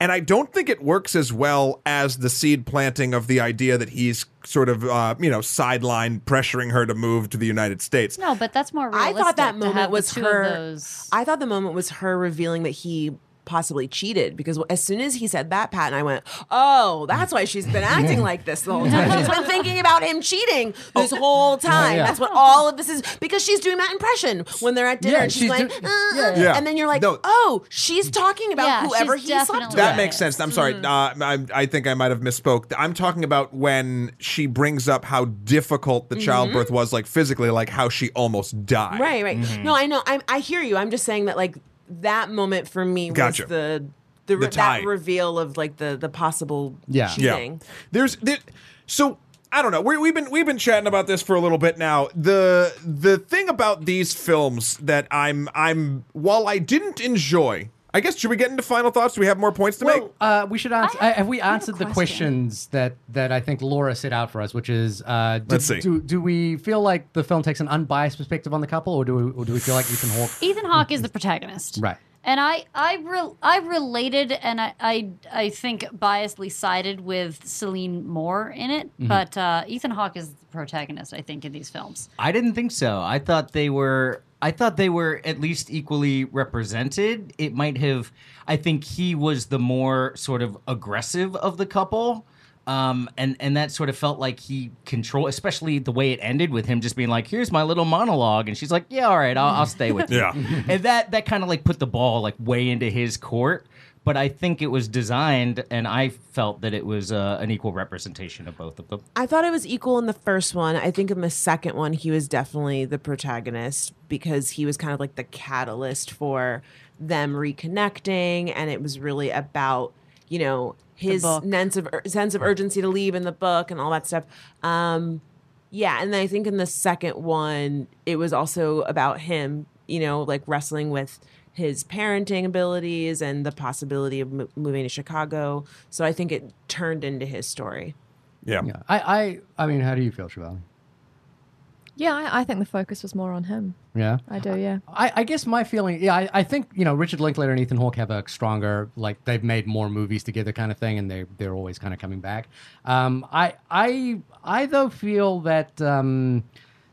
Speaker 1: and I don't think it works as well as the seed planting of the idea that he's sort of, uh, you know, sideline pressuring her to move to the United States.
Speaker 4: No, but that's more
Speaker 5: I thought that moment was
Speaker 4: two
Speaker 5: her. I thought the moment was her revealing that he possibly cheated because as soon as he said that, Pat and I went, "Oh, that's why she's been acting like this the whole (laughs) time. She's been thinking about him cheating this whole time.
Speaker 2: yeah.
Speaker 5: That's what all of this is because she's doing that impression when they're at dinner
Speaker 2: Yeah,
Speaker 5: and she's,
Speaker 2: she's
Speaker 5: like,
Speaker 2: do-
Speaker 5: uh,
Speaker 2: yeah,
Speaker 1: yeah.
Speaker 5: and then you're like,
Speaker 1: No.
Speaker 5: oh, she's talking about
Speaker 4: Yeah,
Speaker 5: whoever
Speaker 4: she's
Speaker 5: he slept with.
Speaker 1: That makes sense. I'm sorry. Uh, I, I think I might have misspoke. I'm talking about when she brings up how difficult the childbirth was, like physically, like how she almost died.
Speaker 5: Right, right. No, I know. I'm, I hear you. I'm just saying that like that moment for me
Speaker 1: Gotcha.
Speaker 5: was the the, re-
Speaker 1: tie.
Speaker 5: that reveal of like the the possible
Speaker 2: Yeah.
Speaker 1: Yeah.
Speaker 5: cheating.
Speaker 1: There's there, so I don't know. we we've been we've been chatting about this for a little bit now. The the thing about these films that I'm I'm while I didn't enjoy. I guess should we get into final thoughts? Do we have more points to make?
Speaker 2: Well, uh, we should answer.
Speaker 4: Have-
Speaker 2: have we
Speaker 4: I have a
Speaker 2: answered the questions that that I think Laura set out for us, which is, uh, do,
Speaker 1: Let's see.
Speaker 2: Do, do we feel like the film takes an unbiased perspective on the couple, or do we, or do we feel like Ethan Hawke? (laughs)
Speaker 4: Ethan Hawke is the protagonist.
Speaker 2: Right.
Speaker 4: And I, I, re- I related and I, I, I think biasedly sided with Celine more in it,
Speaker 2: Mm-hmm.
Speaker 4: but uh, Ethan Hawke is the protagonist, I think, in these films.
Speaker 6: I didn't think so. I thought they were. I thought they were at least equally represented. It might have. I think he was the more sort of aggressive of the couple. Um, and and that sort of felt like he control, especially the way it ended with him just being like, "Here's my little monologue," and she's like, "Yeah, all right, I'll, I'll stay with (laughs) you."
Speaker 1: Yeah.
Speaker 6: and that that kind of like put the ball like way into his court. But I think it was designed, and I felt that it was uh, an equal representation of both of them.
Speaker 5: I thought it was equal in the first one. I think in the second one, he was definitely the protagonist because he was kind of like the catalyst for them reconnecting, and it was really about you know his sense of ur- sense of urgency to leave in the book and all that stuff. Um, yeah, and then I think in the second one, it was also about him, you know, like wrestling with his parenting abilities and the possibility of mo- moving to Chicago. So I think it turned into his story.
Speaker 1: yeah.
Speaker 2: Yeah. I, I, I mean, how do you feel, Shivali?
Speaker 3: Yeah, I, I think the focus was more on him.
Speaker 2: Yeah.
Speaker 3: I do, yeah.
Speaker 2: I, I guess my feeling, yeah, I, I think you know Richard Linklater and Ethan Hawke have a stronger, like they've made more movies together, kind of thing, and they they're always kind of coming back. Um, I I I though feel that um,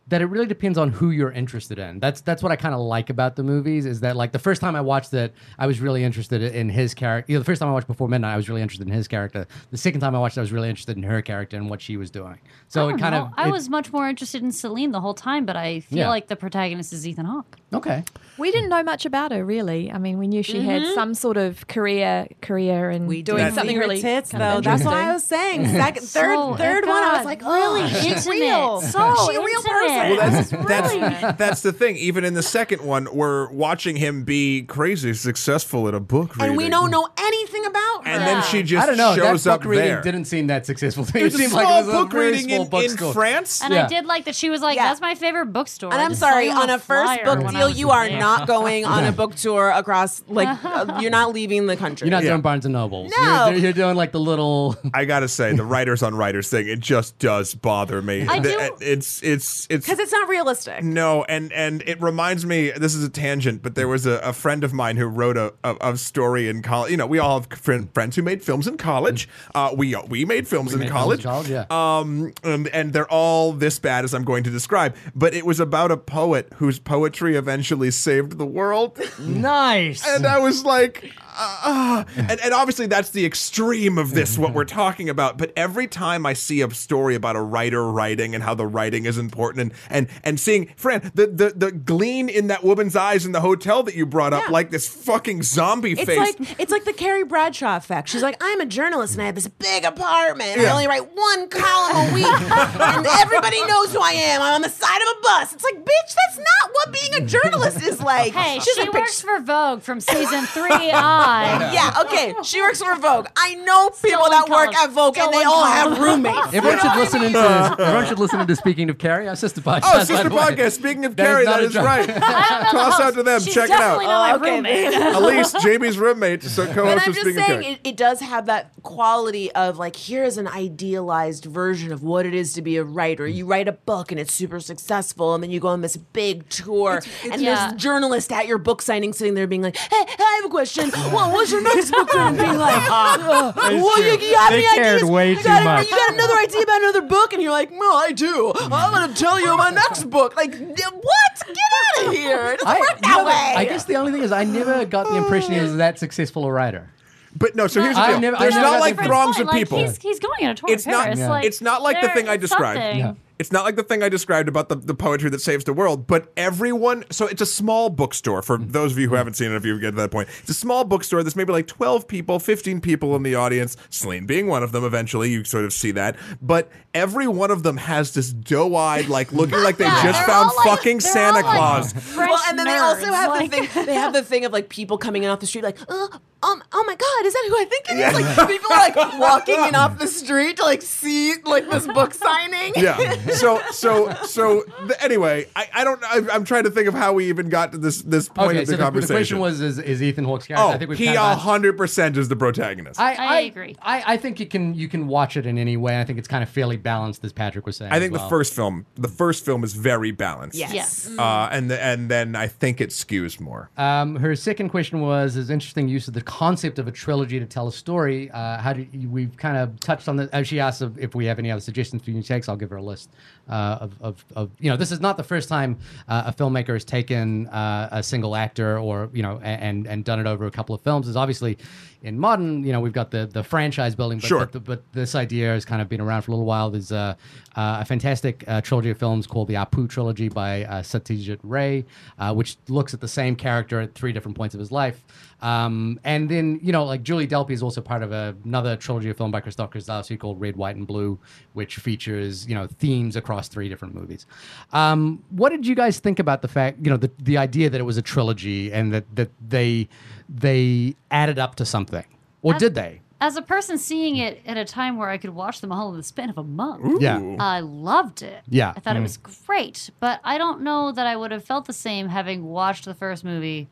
Speaker 2: that it really depends on who you're interested in. That's that's what I kind of like about the movies is that like the first time I watched it, I was really interested in his character. You know, the first time I watched Before Midnight, I was really interested in his character. The second time I watched, it, I was really interested in her character and what she was doing. So it kind
Speaker 4: know.
Speaker 2: of
Speaker 4: I
Speaker 2: it-
Speaker 4: was much more interested in Celine the whole time, but I feel
Speaker 2: Yeah.
Speaker 4: like the protagonist is Ethan Hawke.
Speaker 2: okay.
Speaker 3: We didn't know much about her, really. I mean, we knew she had mm-hmm. some sort of career career and
Speaker 5: We
Speaker 3: doing
Speaker 5: did
Speaker 3: something really
Speaker 5: tits though. That's what. I was saying. Second, (laughs) third,
Speaker 4: So-
Speaker 5: third
Speaker 4: oh
Speaker 5: one. I was
Speaker 4: God,
Speaker 5: like,
Speaker 4: really
Speaker 5: oh, she's
Speaker 4: intimate.
Speaker 5: real.
Speaker 4: So
Speaker 5: she a real person.
Speaker 1: Well, that's that's that's the thing. Even in the second one, we're watching him be crazy successful at a book reading,
Speaker 5: and we don't know anything about her.
Speaker 1: And then she just
Speaker 2: I don't know.
Speaker 1: shows
Speaker 2: that
Speaker 1: up
Speaker 2: book reading
Speaker 1: there.
Speaker 2: didn't seem that successful to me.
Speaker 1: There's
Speaker 2: it
Speaker 1: a
Speaker 2: seemed
Speaker 1: small
Speaker 2: like it was
Speaker 1: book
Speaker 2: a very
Speaker 1: reading
Speaker 2: small
Speaker 1: in,
Speaker 2: bookstore.
Speaker 1: in France.
Speaker 4: And
Speaker 2: Yeah.
Speaker 4: I did like that she was like,
Speaker 5: Yeah.
Speaker 4: "That's my favorite bookstore."
Speaker 5: And
Speaker 4: I
Speaker 5: I'm
Speaker 4: just
Speaker 5: sorry,
Speaker 4: saw you
Speaker 5: on a first
Speaker 4: flyer
Speaker 5: book
Speaker 4: when I
Speaker 5: deal,
Speaker 4: was
Speaker 5: you are
Speaker 4: there.
Speaker 5: not going on a book tour across, like, (laughs) uh, you're not leaving the country.
Speaker 2: You're not
Speaker 1: Yeah.
Speaker 2: doing Barnes and Nobles.
Speaker 5: No.
Speaker 2: You're, you're doing like the little.
Speaker 1: I gotta say, the writers on writers thing, it just does bother me.
Speaker 4: I
Speaker 1: The-
Speaker 4: do-
Speaker 1: It's it's it's
Speaker 5: because it's not realistic.
Speaker 1: No, and and it reminds me. This is a tangent, but there was a, a friend of mine who wrote a, a, a story in college. You know, we all have friend, friends who made films in college. Uh, we we made films in
Speaker 2: made films in
Speaker 1: college.
Speaker 2: college, yeah.
Speaker 1: Um, and, and they're all this bad as I'm going to describe. But it was about a poet whose poetry eventually saved the world.
Speaker 6: Nice.
Speaker 1: And I was like, uh, and, and obviously that's the extreme of this, what we're talking about. But every time I see a story about a writer writing and how the writing is important and and, and seeing, Fran, the, the, the gleam in that woman's eyes in the hotel that you brought up,
Speaker 5: Yeah.
Speaker 1: like this fucking zombie
Speaker 5: It's
Speaker 1: face.
Speaker 5: like it's like the Carrie Bradshaw effect. She's like, I'm a journalist and I have this big apartment. and I only write one column a week, (laughs) and everybody knows who I am. I'm on the side of a bus. It's like, bitch, that's not what being a journalist is like.
Speaker 4: Hey,
Speaker 5: She's
Speaker 4: she
Speaker 5: a bitch-
Speaker 4: works for Vogue from season three on.
Speaker 5: Yeah, okay. She works for Vogue. I know people
Speaker 4: Still in
Speaker 5: that work
Speaker 4: college.
Speaker 5: at Vogue
Speaker 4: Still
Speaker 5: and they
Speaker 4: in
Speaker 5: all have roommates.
Speaker 2: Everyone should listen
Speaker 5: what I
Speaker 2: into everyone should listen into Speaking of Carrie, our sister podcast.
Speaker 1: Oh, sister
Speaker 2: the
Speaker 1: podcast. Speaking of
Speaker 2: That is
Speaker 1: Carrie,
Speaker 2: not
Speaker 1: that
Speaker 2: a
Speaker 1: is
Speaker 2: joke.
Speaker 1: right. (laughs)
Speaker 4: I don't know the
Speaker 1: Toss out to them.
Speaker 4: She's
Speaker 1: Check it out.
Speaker 4: definitely not
Speaker 5: Oh,
Speaker 4: my
Speaker 5: okay.
Speaker 4: roommate. (laughs) (laughs)
Speaker 1: Elise, Jamie's roommate, so
Speaker 5: But
Speaker 1: co-host
Speaker 5: I'm
Speaker 1: of
Speaker 5: just
Speaker 1: Speaking of
Speaker 5: saying,
Speaker 1: Carrie.
Speaker 5: it, it does have that quality of like, here's an idealized version of what it is to be a writer. You write a book and it's super successful, and then you go on this big tour, and
Speaker 4: Yeah.
Speaker 5: there's a journalist at your book signing sitting there being like, hey, I have a question. Well, what's your next book? And being like, (laughs) uh, well, you, you got
Speaker 6: They
Speaker 5: any
Speaker 6: cared
Speaker 5: ideas?
Speaker 6: way
Speaker 5: you
Speaker 6: too
Speaker 5: got, any-
Speaker 6: much.
Speaker 5: You got another idea about another book? And you're like, no, I do. I'm going to tell you about my next book. Like, what? Get out of here. It doesn't
Speaker 2: I,
Speaker 5: work
Speaker 2: you
Speaker 5: that
Speaker 2: know,
Speaker 5: way.
Speaker 2: I guess the only thing is I never got the impression he was that successful a writer.
Speaker 1: But no, so here's the
Speaker 2: I've
Speaker 1: deal.
Speaker 2: never-
Speaker 1: There's
Speaker 2: I've never
Speaker 1: not
Speaker 2: got
Speaker 1: like
Speaker 2: the
Speaker 1: throngs
Speaker 4: Point,
Speaker 1: of
Speaker 4: like,
Speaker 1: people.
Speaker 4: He's, he's going on a tour
Speaker 1: It's
Speaker 4: to
Speaker 1: not-
Speaker 4: Paris.
Speaker 1: Yeah.
Speaker 4: Like,
Speaker 1: it's not like the thing I
Speaker 4: is
Speaker 1: described.
Speaker 4: something.
Speaker 2: Yeah.
Speaker 1: It's not like the thing I described about the, the poetry that saves the world, but everyone. So it's a small bookstore for those of you who haven't seen it. If you get to that point, it's a small bookstore. There's maybe like 12 people, 15 people in the audience. Celine being one of them. Eventually, you sort of see that. But every one of them has this doe-eyed, like looking like they
Speaker 4: Yeah,
Speaker 1: just
Speaker 4: they're
Speaker 1: found
Speaker 4: like-
Speaker 1: fucking Santa
Speaker 4: like
Speaker 1: Claus.
Speaker 5: Well, and then they also have
Speaker 4: like-
Speaker 5: the thing. They have the thing of like people coming in off the street, like, uh, um, oh my god, is that who I think it is? Like people are like walking in off the street to like see like this book signing.
Speaker 1: yeah. (laughs) So so so th- anyway, I, I don't. I, I'm trying to think of how we even got to this this point
Speaker 2: Okay,
Speaker 1: of
Speaker 2: so
Speaker 1: the
Speaker 2: the, the question was: Is, is Ethan Hawke's character?
Speaker 1: oh,
Speaker 2: I think we've
Speaker 1: he
Speaker 2: kind of answered-
Speaker 1: hundred percent is the protagonist. I,
Speaker 2: I,
Speaker 4: I agree.
Speaker 2: I, I think you can you can watch it in any way. I think it's kind of fairly balanced, as Patrick was saying.
Speaker 1: I think
Speaker 2: as
Speaker 1: the first film, the first film is very balanced.
Speaker 5: Yes.
Speaker 4: Yes.
Speaker 1: Uh, and the, and then I think it skews more.
Speaker 2: Um, her second question was: Is interesting use of the concept of a trilogy to tell a story. Uh, how did you, we've kind of touched on the? Uh, she asked if, if we have any other suggestions for new takes. I'll give her a list uh, of, of, of you know. This is not the first time uh, a filmmaker has taken uh, a single actor or you know and and done it over a couple of films. Is obviously in modern you know we've got the the franchise building, but,
Speaker 1: Sure.
Speaker 2: but, the, but this idea has kind of been around for a little while. There's uh, uh, a fantastic uh, trilogy of films called the Apu trilogy by uh, Satyajit Ray, uh, which looks at the same character at three different points of his life. Um, and then, you know, like Julie Delpy is also part of a, another trilogy of film by Krzysztof Kieślowski called Red, White, and Blue, which features, you know, themes across three different movies. Um, what did you guys think about the fact, you know, the, the idea that it was a trilogy and that, that they they added up to something? Or
Speaker 4: As-
Speaker 2: did they?
Speaker 4: As a person seeing it at a time where I could watch them all in the span of a month,
Speaker 2: Yeah.
Speaker 4: I loved it.
Speaker 2: Yeah.
Speaker 4: I thought it was great, but I don't know that I would have felt the same having watched the first movie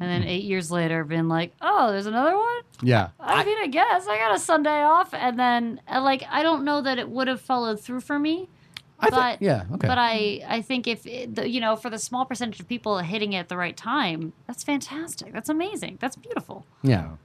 Speaker 4: and then eight years later been like, oh, there's another one?
Speaker 2: Yeah.
Speaker 4: I, mean, I guess I got a Sunday off, and then uh, like I don't know that it would have followed through for me.
Speaker 2: I
Speaker 4: but
Speaker 2: think, yeah, okay.
Speaker 4: But I, I think if it, the, you know, for the small percentage of people hitting it at the right time, that's fantastic. That's amazing. That's beautiful.
Speaker 2: yeah.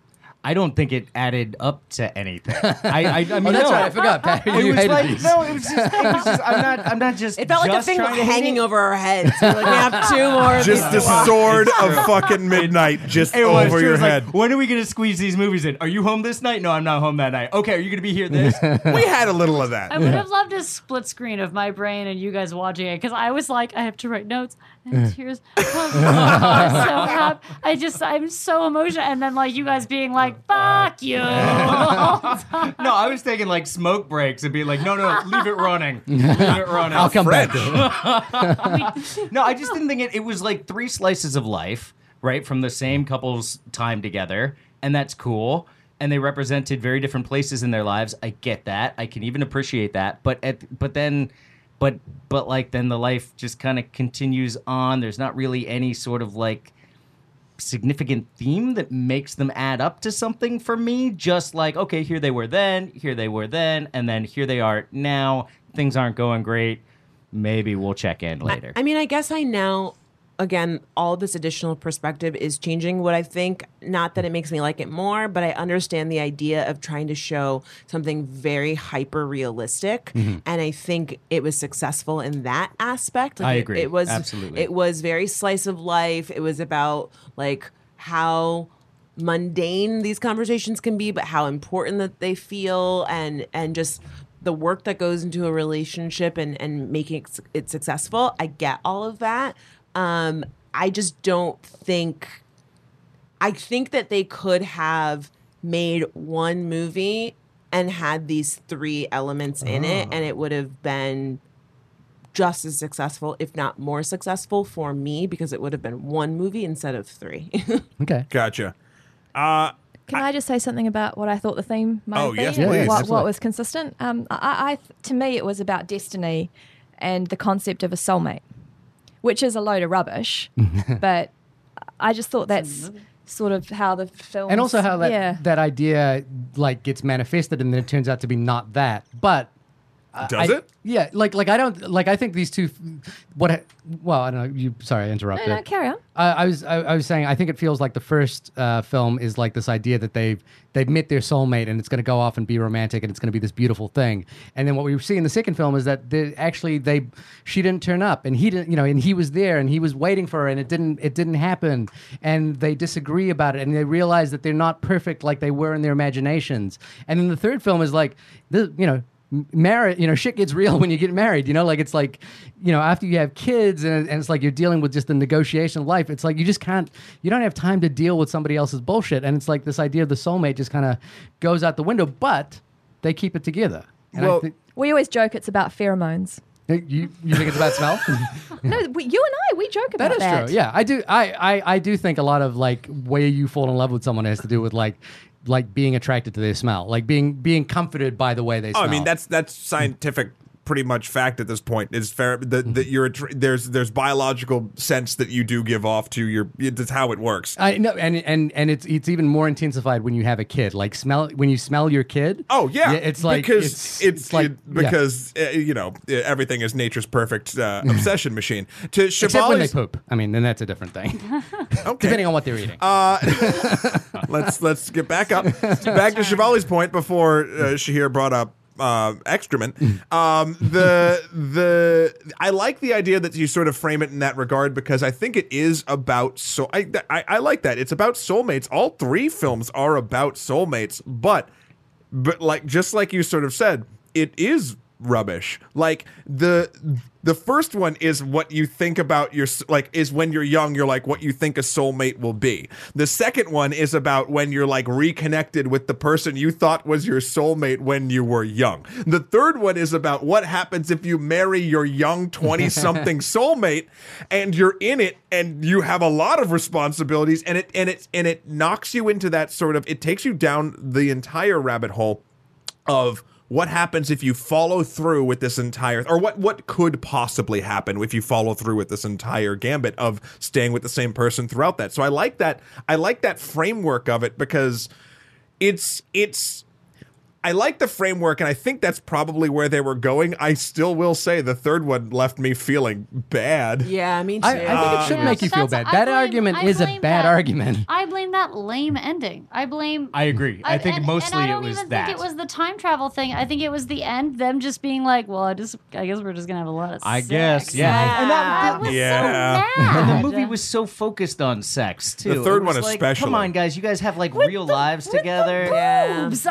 Speaker 6: I don't think it added up to anything. (laughs) I, I, I mean,
Speaker 2: Oh, that's
Speaker 6: no.
Speaker 2: right. I forgot, Pat.
Speaker 6: It
Speaker 2: You
Speaker 6: was
Speaker 2: hated
Speaker 6: like
Speaker 2: these.
Speaker 6: no, it was just, it was just I'm not I'm not just. (laughs)
Speaker 5: It felt like a
Speaker 6: just
Speaker 5: thing
Speaker 6: trying to hate
Speaker 5: hanging
Speaker 6: it.
Speaker 5: over our heads. We're like, we have (laughs) two more. of
Speaker 1: Just the
Speaker 5: these to
Speaker 1: sword of fucking midnight just
Speaker 6: It was
Speaker 1: over
Speaker 6: true. It
Speaker 1: your
Speaker 6: was like,
Speaker 1: head.
Speaker 6: when are we gonna squeeze these movies in? Are you home this night? No, I'm not home that night. Okay, are you gonna be here this?
Speaker 1: we had a little of that.
Speaker 4: I would have loved a split screen of my brain and you guys watching it because I was like, I have to write notes Eh. and tears. come. I was so happy. I just, I'm so emotional. And then like you guys being like, fuck you. (laughs)
Speaker 6: no, I was taking like smoke breaks and being like, no, no, leave it running, leave it running.
Speaker 2: I'll come back. (laughs)
Speaker 6: No, I just didn't think it. It was like three slices of life, right, from the same couple's time together, and that's cool. And they represented very different places in their lives. I get that. I can even appreciate that. But at but then, but but like then the life just kind of continues on. There's not really any sort of like significant theme that makes them add up to something for me. Just like, okay, here they were then, here they were then, and then here they are now. Things aren't going great. maybe we'll check in later.
Speaker 5: I mean, I guess I now, again, all this additional perspective is changing what I think. Not that it makes me like it more, but I understand the idea of trying to show something very hyper realistic, mm-hmm. and I think it was successful in that aspect. Like,
Speaker 6: I
Speaker 5: it-
Speaker 6: agree.
Speaker 5: It, was
Speaker 6: Absolutely.
Speaker 5: It was very slice of life. It was about like how mundane these conversations can be but how important that they feel and and just the work that goes into a relationship and and making it, it successful i get all of that um i just don't think i think that they could have made one movie and had these three elements in it and it would have been just as successful if not more successful for me because it would have been one movie instead of three (laughs)
Speaker 2: Okay.
Speaker 1: Gotcha. Uh,
Speaker 3: Can I just say something about what I thought the theme might
Speaker 1: Oh,
Speaker 3: be?
Speaker 1: yes,
Speaker 2: please.
Speaker 3: What, what was consistent? Um, I, I, to me, it was about destiny and the concept of a soulmate, which is a load of rubbish. Mm-hmm. (laughs) but I just thought that's sort of how the film
Speaker 2: and also how that
Speaker 3: yeah.
Speaker 2: that idea like gets manifested and then it turns out to be not that but
Speaker 1: does
Speaker 2: I-
Speaker 1: it?
Speaker 2: yeah like like i don't like i think these two what I- well i don't know you sorry i interrupted
Speaker 3: no, carry on.
Speaker 2: I, I was I, I was saying I think it feels like the first uh, film is like this idea that they've they've met their soulmate and it's going to go off and be romantic and it's going to be this beautiful thing and then what we see in the second film is that they, actually they she didn't turn up and he didn't you know and he was there and he was waiting for her and it didn't it didn't happen and they disagree about it and they realize that they're not perfect like they were in their imaginations and then the third film is like this you know married you know shit gets real (laughs) when you get married you know like it's like you know after you have kids and, and it's like you're dealing with just the negotiation of life it's like you just can't you don't have time to deal with somebody else's bullshit and it's like this idea of the soulmate just kind of goes out the window but they keep it together and
Speaker 1: Well-
Speaker 2: I think,
Speaker 3: We always joke it's about pheromones.
Speaker 2: you, you think it's about smell (laughs)
Speaker 3: No, we, you and I, we joke about
Speaker 2: That
Speaker 3: that.
Speaker 2: is true. Yeah, I do. I, I I do think a lot of like where you fall in love with someone has to do with like like being attracted to their smell, like being being comforted by the way they
Speaker 1: Oh,
Speaker 2: smell.
Speaker 1: I mean that's that's scientific pretty much fact at this point is fair that, that you're attr- there's there's biological sense that you do give off to your that's how it works.
Speaker 2: I know, and and and it's it's even more intensified when you have a kid. Like smell when you smell your kid.
Speaker 1: Oh yeah,
Speaker 2: it's like
Speaker 1: because
Speaker 2: it's,
Speaker 1: it's,
Speaker 2: like
Speaker 1: it-
Speaker 2: yeah.
Speaker 1: because uh, you know uh, everything is nature's perfect uh, (laughs) obsession machine. To
Speaker 2: except when they poop. I mean, then that's a different thing. (laughs)
Speaker 1: okay.
Speaker 2: Depending on what they're eating.
Speaker 1: Uh, (laughs) let's let's get back up back to Shivali's point before uh, Shahir brought up uh, excrement. Um, the the I like the idea that you sort of frame it in that regard because I think it is about so I I, I like that it's about soulmates. All three films are about soulmates, but but like just like you sort of said, it is rubbish. Like the the first one is what you think about your like is when you're young you're like what you think a soulmate will be. The second one is about when you're like reconnected with the person you thought was your soulmate when you were young. The third one is about what happens if you marry your young 20 something (laughs) soulmate and you're in it and you have a lot of responsibilities and it and it and it knocks you into that sort of it takes you down the entire rabbit hole of what happens if you follow through with this entire or what what could possibly happen if you follow through with this entire gambit of staying with the same person throughout that? So i like that i like that framework of it because it's it's I like the framework, and I think that's probably where they were going. I still will say the third one left me feeling bad.
Speaker 5: Yeah, me too.
Speaker 2: I, I think it um, should
Speaker 4: Yeah,
Speaker 2: make
Speaker 4: but
Speaker 2: you feel bad. That
Speaker 4: blame-
Speaker 2: argument
Speaker 4: I
Speaker 2: is a bad
Speaker 4: that-
Speaker 2: argument. (laughs)
Speaker 4: I blame that lame ending. I blame.
Speaker 6: I agree. I, think
Speaker 4: and-
Speaker 6: mostly
Speaker 4: and I
Speaker 6: it
Speaker 4: don't
Speaker 6: was
Speaker 4: even
Speaker 6: that.
Speaker 4: think it was the time travel thing. I think it was the end. Them just being like, "Well, I just, I guess we're just gonna have a lot of." Sex.
Speaker 6: I
Speaker 4: sex.
Speaker 6: guess, yeah.
Speaker 5: Yeah.
Speaker 6: And that,
Speaker 4: I was
Speaker 1: Yeah.
Speaker 4: so mad.
Speaker 6: And the movie was so focused on sex too.
Speaker 1: The third
Speaker 6: It was
Speaker 1: one
Speaker 6: like,
Speaker 1: especially.
Speaker 6: Come on, guys, you guys have like real lives together.
Speaker 5: Yeah. (laughs)
Speaker 3: Boobs.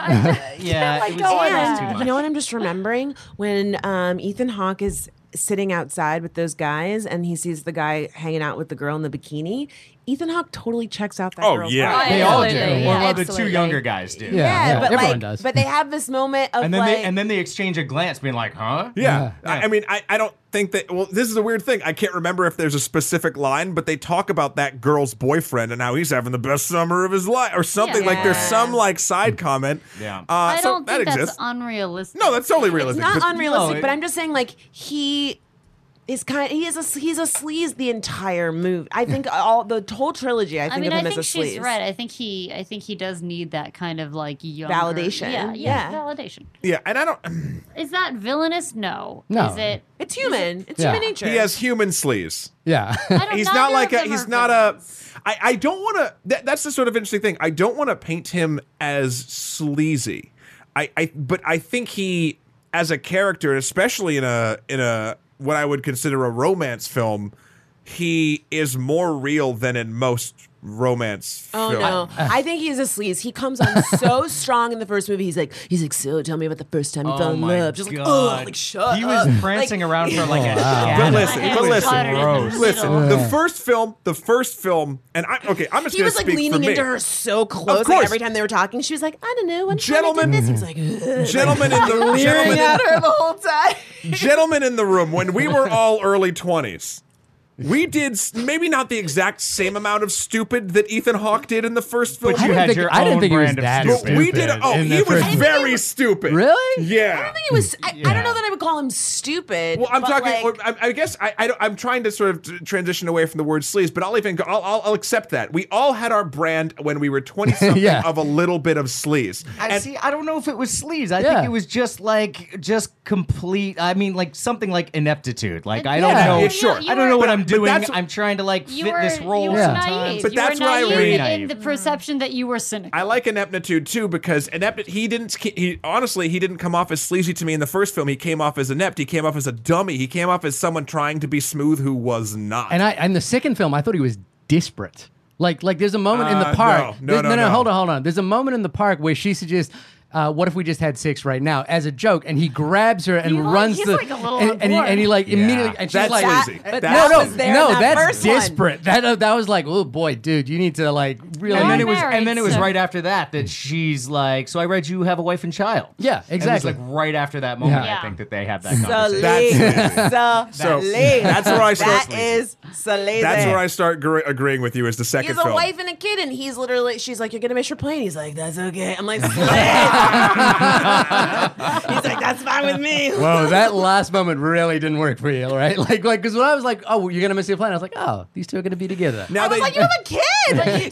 Speaker 3: I-
Speaker 6: Yeah,
Speaker 3: Like,
Speaker 6: it was,
Speaker 3: go
Speaker 6: it
Speaker 3: on.
Speaker 6: was too
Speaker 5: And
Speaker 6: much.
Speaker 5: you know what I'm just remembering when um, Ethan Hawke is sitting outside with those guys and he sees the guy hanging out with the girl in the bikini. Ethan Hawke totally checks out that
Speaker 1: Oh,
Speaker 5: girl's
Speaker 1: yeah.
Speaker 5: vibe.
Speaker 2: They all do.
Speaker 3: Absolutely,
Speaker 6: or
Speaker 3: yeah,
Speaker 6: well, the two younger guys do.
Speaker 2: Yeah.
Speaker 5: Yeah, but
Speaker 2: everyone
Speaker 5: like,
Speaker 2: does.
Speaker 5: but they have this moment of
Speaker 6: And then
Speaker 5: like,
Speaker 6: they and then they exchange a glance, being like, "Huh?"
Speaker 1: Yeah.
Speaker 2: Yeah.
Speaker 1: I, I mean, I, I don't think that. Well, this is a weird thing. I can't remember if there's a specific line, but they talk about that girl's boyfriend and how he's having the best summer of his life or something. Like there's some like side comment.
Speaker 6: Yeah.
Speaker 1: Uh,
Speaker 4: I
Speaker 1: so
Speaker 4: don't
Speaker 1: that
Speaker 4: think
Speaker 1: exists.
Speaker 4: that's unrealistic.
Speaker 1: no, that's totally
Speaker 5: it's
Speaker 1: realistic.
Speaker 5: not
Speaker 1: but-
Speaker 5: unrealistic,
Speaker 6: No, it-
Speaker 5: but I'm just saying like he is kind. he is a he's a sleaze the entire movie. I think (laughs) all the whole trilogy. I think
Speaker 4: I mean,
Speaker 5: of
Speaker 4: I think
Speaker 5: as a
Speaker 4: she's
Speaker 5: sleaze.
Speaker 4: right. I think he, I think he does need that kind of like younger,
Speaker 5: Validation.
Speaker 4: Yeah, yeah,
Speaker 5: Yeah.
Speaker 4: validation.
Speaker 1: Yeah, and I don't. (clears throat)
Speaker 4: Is that villainous? No.
Speaker 2: No.
Speaker 4: Is it?
Speaker 5: It's human. It's
Speaker 2: Yeah.
Speaker 5: human nature.
Speaker 1: He has human sleaze.
Speaker 2: Yeah.
Speaker 4: I (laughs) don't,
Speaker 1: He's
Speaker 4: neither
Speaker 1: not like
Speaker 4: of
Speaker 1: a.
Speaker 4: them
Speaker 1: He's
Speaker 4: are
Speaker 1: not a.
Speaker 4: villains.
Speaker 1: I, I don't want to. That, that's the sort of interesting thing. I don't want to paint him as sleazy. I, I but I think he as a character, especially in a in a what I would consider a romance film, he is more real than in most romance
Speaker 5: Oh
Speaker 1: films.
Speaker 5: no! I think he's a sleaze. He comes on so (laughs) strong in the first movie. He's like, he's like, so tell me about the first time you oh fell
Speaker 6: Oh
Speaker 5: in love. Just like, oh, like shut
Speaker 6: He
Speaker 5: up.
Speaker 6: was prancing
Speaker 5: Like- (laughs)
Speaker 6: around for like a oh,
Speaker 1: But
Speaker 6: shadow.
Speaker 1: listen, but
Speaker 4: was
Speaker 1: listen,
Speaker 4: the
Speaker 6: gross.
Speaker 1: listen.
Speaker 4: middle.
Speaker 1: The first film, the first film, and I okay. I'm just
Speaker 5: He
Speaker 1: gonna
Speaker 5: was like
Speaker 1: speak for
Speaker 5: leaning into her so close.
Speaker 1: course.
Speaker 5: Like every time they were talking, she was like, I don't know. One
Speaker 1: Gentlemen-
Speaker 5: time I did this. He was like, "Ugh."
Speaker 1: Gentlemen in the (laughs)
Speaker 5: leering
Speaker 1: gentlemen,
Speaker 5: at her the whole time.
Speaker 1: gentlemen in the room when we were all early 20s we did maybe not the exact same amount of stupid that Ethan Hawke did in the first film
Speaker 6: But you
Speaker 2: didn't
Speaker 6: had
Speaker 2: think-
Speaker 6: your
Speaker 2: I didn't
Speaker 6: own
Speaker 2: think he was
Speaker 6: brand of
Speaker 2: that
Speaker 1: but
Speaker 6: stupid.
Speaker 1: we did oh he was
Speaker 2: first- I
Speaker 5: think
Speaker 1: very
Speaker 5: he
Speaker 1: stupid
Speaker 2: Really?
Speaker 1: yeah i
Speaker 5: He was. I, I don't know that I would call him stupid.
Speaker 1: well, I'm
Speaker 5: but,
Speaker 1: talking.
Speaker 5: like-
Speaker 1: or I, I guess I, I, I'm trying to sort of transition away from the word sleaze, but I'll even go, I'll, I'll, I'll accept that. We all had our brand when we were 20 something (laughs)
Speaker 2: Yeah.
Speaker 1: of a little bit of sleaze.
Speaker 6: I
Speaker 1: And-
Speaker 6: see. I don't know if it was sleaze. I
Speaker 2: Yeah.
Speaker 6: think it was just like just complete. I mean, like something like ineptitude. Like I don't
Speaker 2: Yeah.
Speaker 6: know.
Speaker 1: Yeah, sure.
Speaker 6: I don't know what I'm
Speaker 1: but
Speaker 6: doing. I'm trying to like fit
Speaker 4: were,
Speaker 6: this role
Speaker 4: you were
Speaker 2: Yeah.
Speaker 4: naive.
Speaker 1: But
Speaker 4: you
Speaker 1: that's
Speaker 4: were
Speaker 1: what I read.
Speaker 4: in the perception that you were cynical.
Speaker 1: I like ineptitude too because inept. He didn't. He honestly, he didn't come off as sleazy to me in the first film. He came off as inept. He came off as a dummy. He came off as someone trying to be smooth who was not.
Speaker 2: And I and the second film, I thought he was desperate. Like like there's a moment in
Speaker 1: Uh,
Speaker 2: the park.
Speaker 1: no, no,
Speaker 2: There's-
Speaker 1: no, no.
Speaker 2: Hold on, hold on. There's a moment in the park where she suggests. Uh, what if we just had sex right now as a joke? And he grabs her and
Speaker 4: He, like-
Speaker 2: runs
Speaker 4: he's,
Speaker 2: the
Speaker 4: like, a little
Speaker 2: and, and, he, and he like immediately and she's
Speaker 1: That's
Speaker 2: like
Speaker 1: sleazy.
Speaker 5: But
Speaker 1: That's-
Speaker 2: no
Speaker 5: that
Speaker 2: no
Speaker 5: was there in
Speaker 2: no
Speaker 5: that
Speaker 2: that's
Speaker 5: first one.
Speaker 2: desperate that uh, that was like oh boy dude you need to like really
Speaker 6: And then it was,
Speaker 4: married,
Speaker 6: and then it was
Speaker 4: so-
Speaker 6: right after that that she's like, "So I read you have a wife and child."
Speaker 2: Yeah,
Speaker 6: And
Speaker 2: exactly.
Speaker 6: It was like right after that moment,
Speaker 2: Yeah.
Speaker 6: I think that they have that conversation.
Speaker 1: That's
Speaker 5: That's
Speaker 1: So, that's where I start-
Speaker 5: That is sleazy.
Speaker 1: That's where I start gr- agreeing with you. Is the
Speaker 5: He
Speaker 1: second
Speaker 5: has a
Speaker 1: film.
Speaker 5: wife and a kid, and he's literally. She's like, "You're gonna miss your plane." He's like, "That's okay." I'm like, (laughs) "Slay." (laughs) He's like, "That's fine with me." (laughs)
Speaker 2: Whoa, that last moment really didn't work for you, right? (laughs) Like, like, because when I was like, "Oh, you're gonna miss your plane," I was like, "Oh, these two are gonna be together."
Speaker 1: now
Speaker 5: I was
Speaker 1: they,
Speaker 5: like, "You have a kid.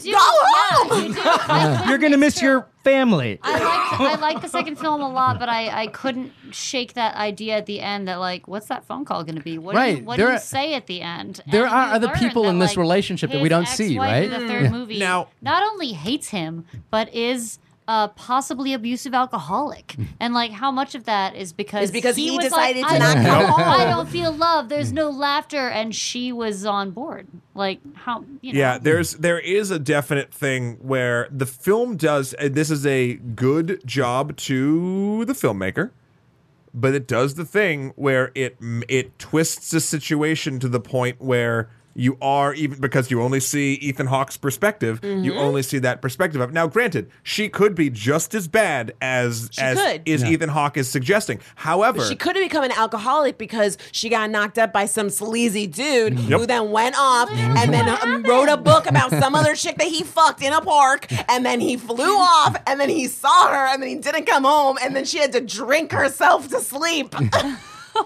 Speaker 4: you do,
Speaker 5: Go home.
Speaker 4: Yeah, you do. Yeah.
Speaker 6: You're gonna miss your family.
Speaker 4: I liked I liked the second film a lot, but I, I couldn't shake that idea at the end that like, what's that phone call going to be? What do
Speaker 2: Right,
Speaker 4: you, what
Speaker 2: there
Speaker 4: do you
Speaker 2: are-
Speaker 4: say at the end?
Speaker 2: there
Speaker 4: And
Speaker 2: are other people
Speaker 4: that,
Speaker 2: in this
Speaker 4: like,
Speaker 2: relationship that we don't see, right?
Speaker 4: In the third mm. movie,
Speaker 1: Now-
Speaker 4: not only hates him, but is. Uh, possibly abusive alcoholic, (laughs) and like how much of that is because
Speaker 5: Is because he
Speaker 4: was
Speaker 5: decided
Speaker 4: like,
Speaker 5: to not
Speaker 4: don't-
Speaker 5: come home.
Speaker 4: I don't feel love. There's no laughter, and she was on board. Like how you know?
Speaker 1: Yeah, there's there is a definite thing where the film does. And this is a good job to the filmmaker, but it does the thing where it it twists the situation to the point where you are even because you only see Ethan Hawke's perspective. You
Speaker 5: Mm-hmm.
Speaker 1: only see that perspective of. Now, granted, she could be just as bad as
Speaker 5: She
Speaker 1: as
Speaker 5: could.
Speaker 1: is Ethan Hawke is suggesting. However,
Speaker 5: She could have become an alcoholic because she got knocked up by some sleazy dude
Speaker 1: Yep.
Speaker 5: who then went off and then um, wrote a book about some other chick that he fucked in a park and then he flew off and then he saw her and then he didn't come home and then she had to drink herself to sleep. (laughs)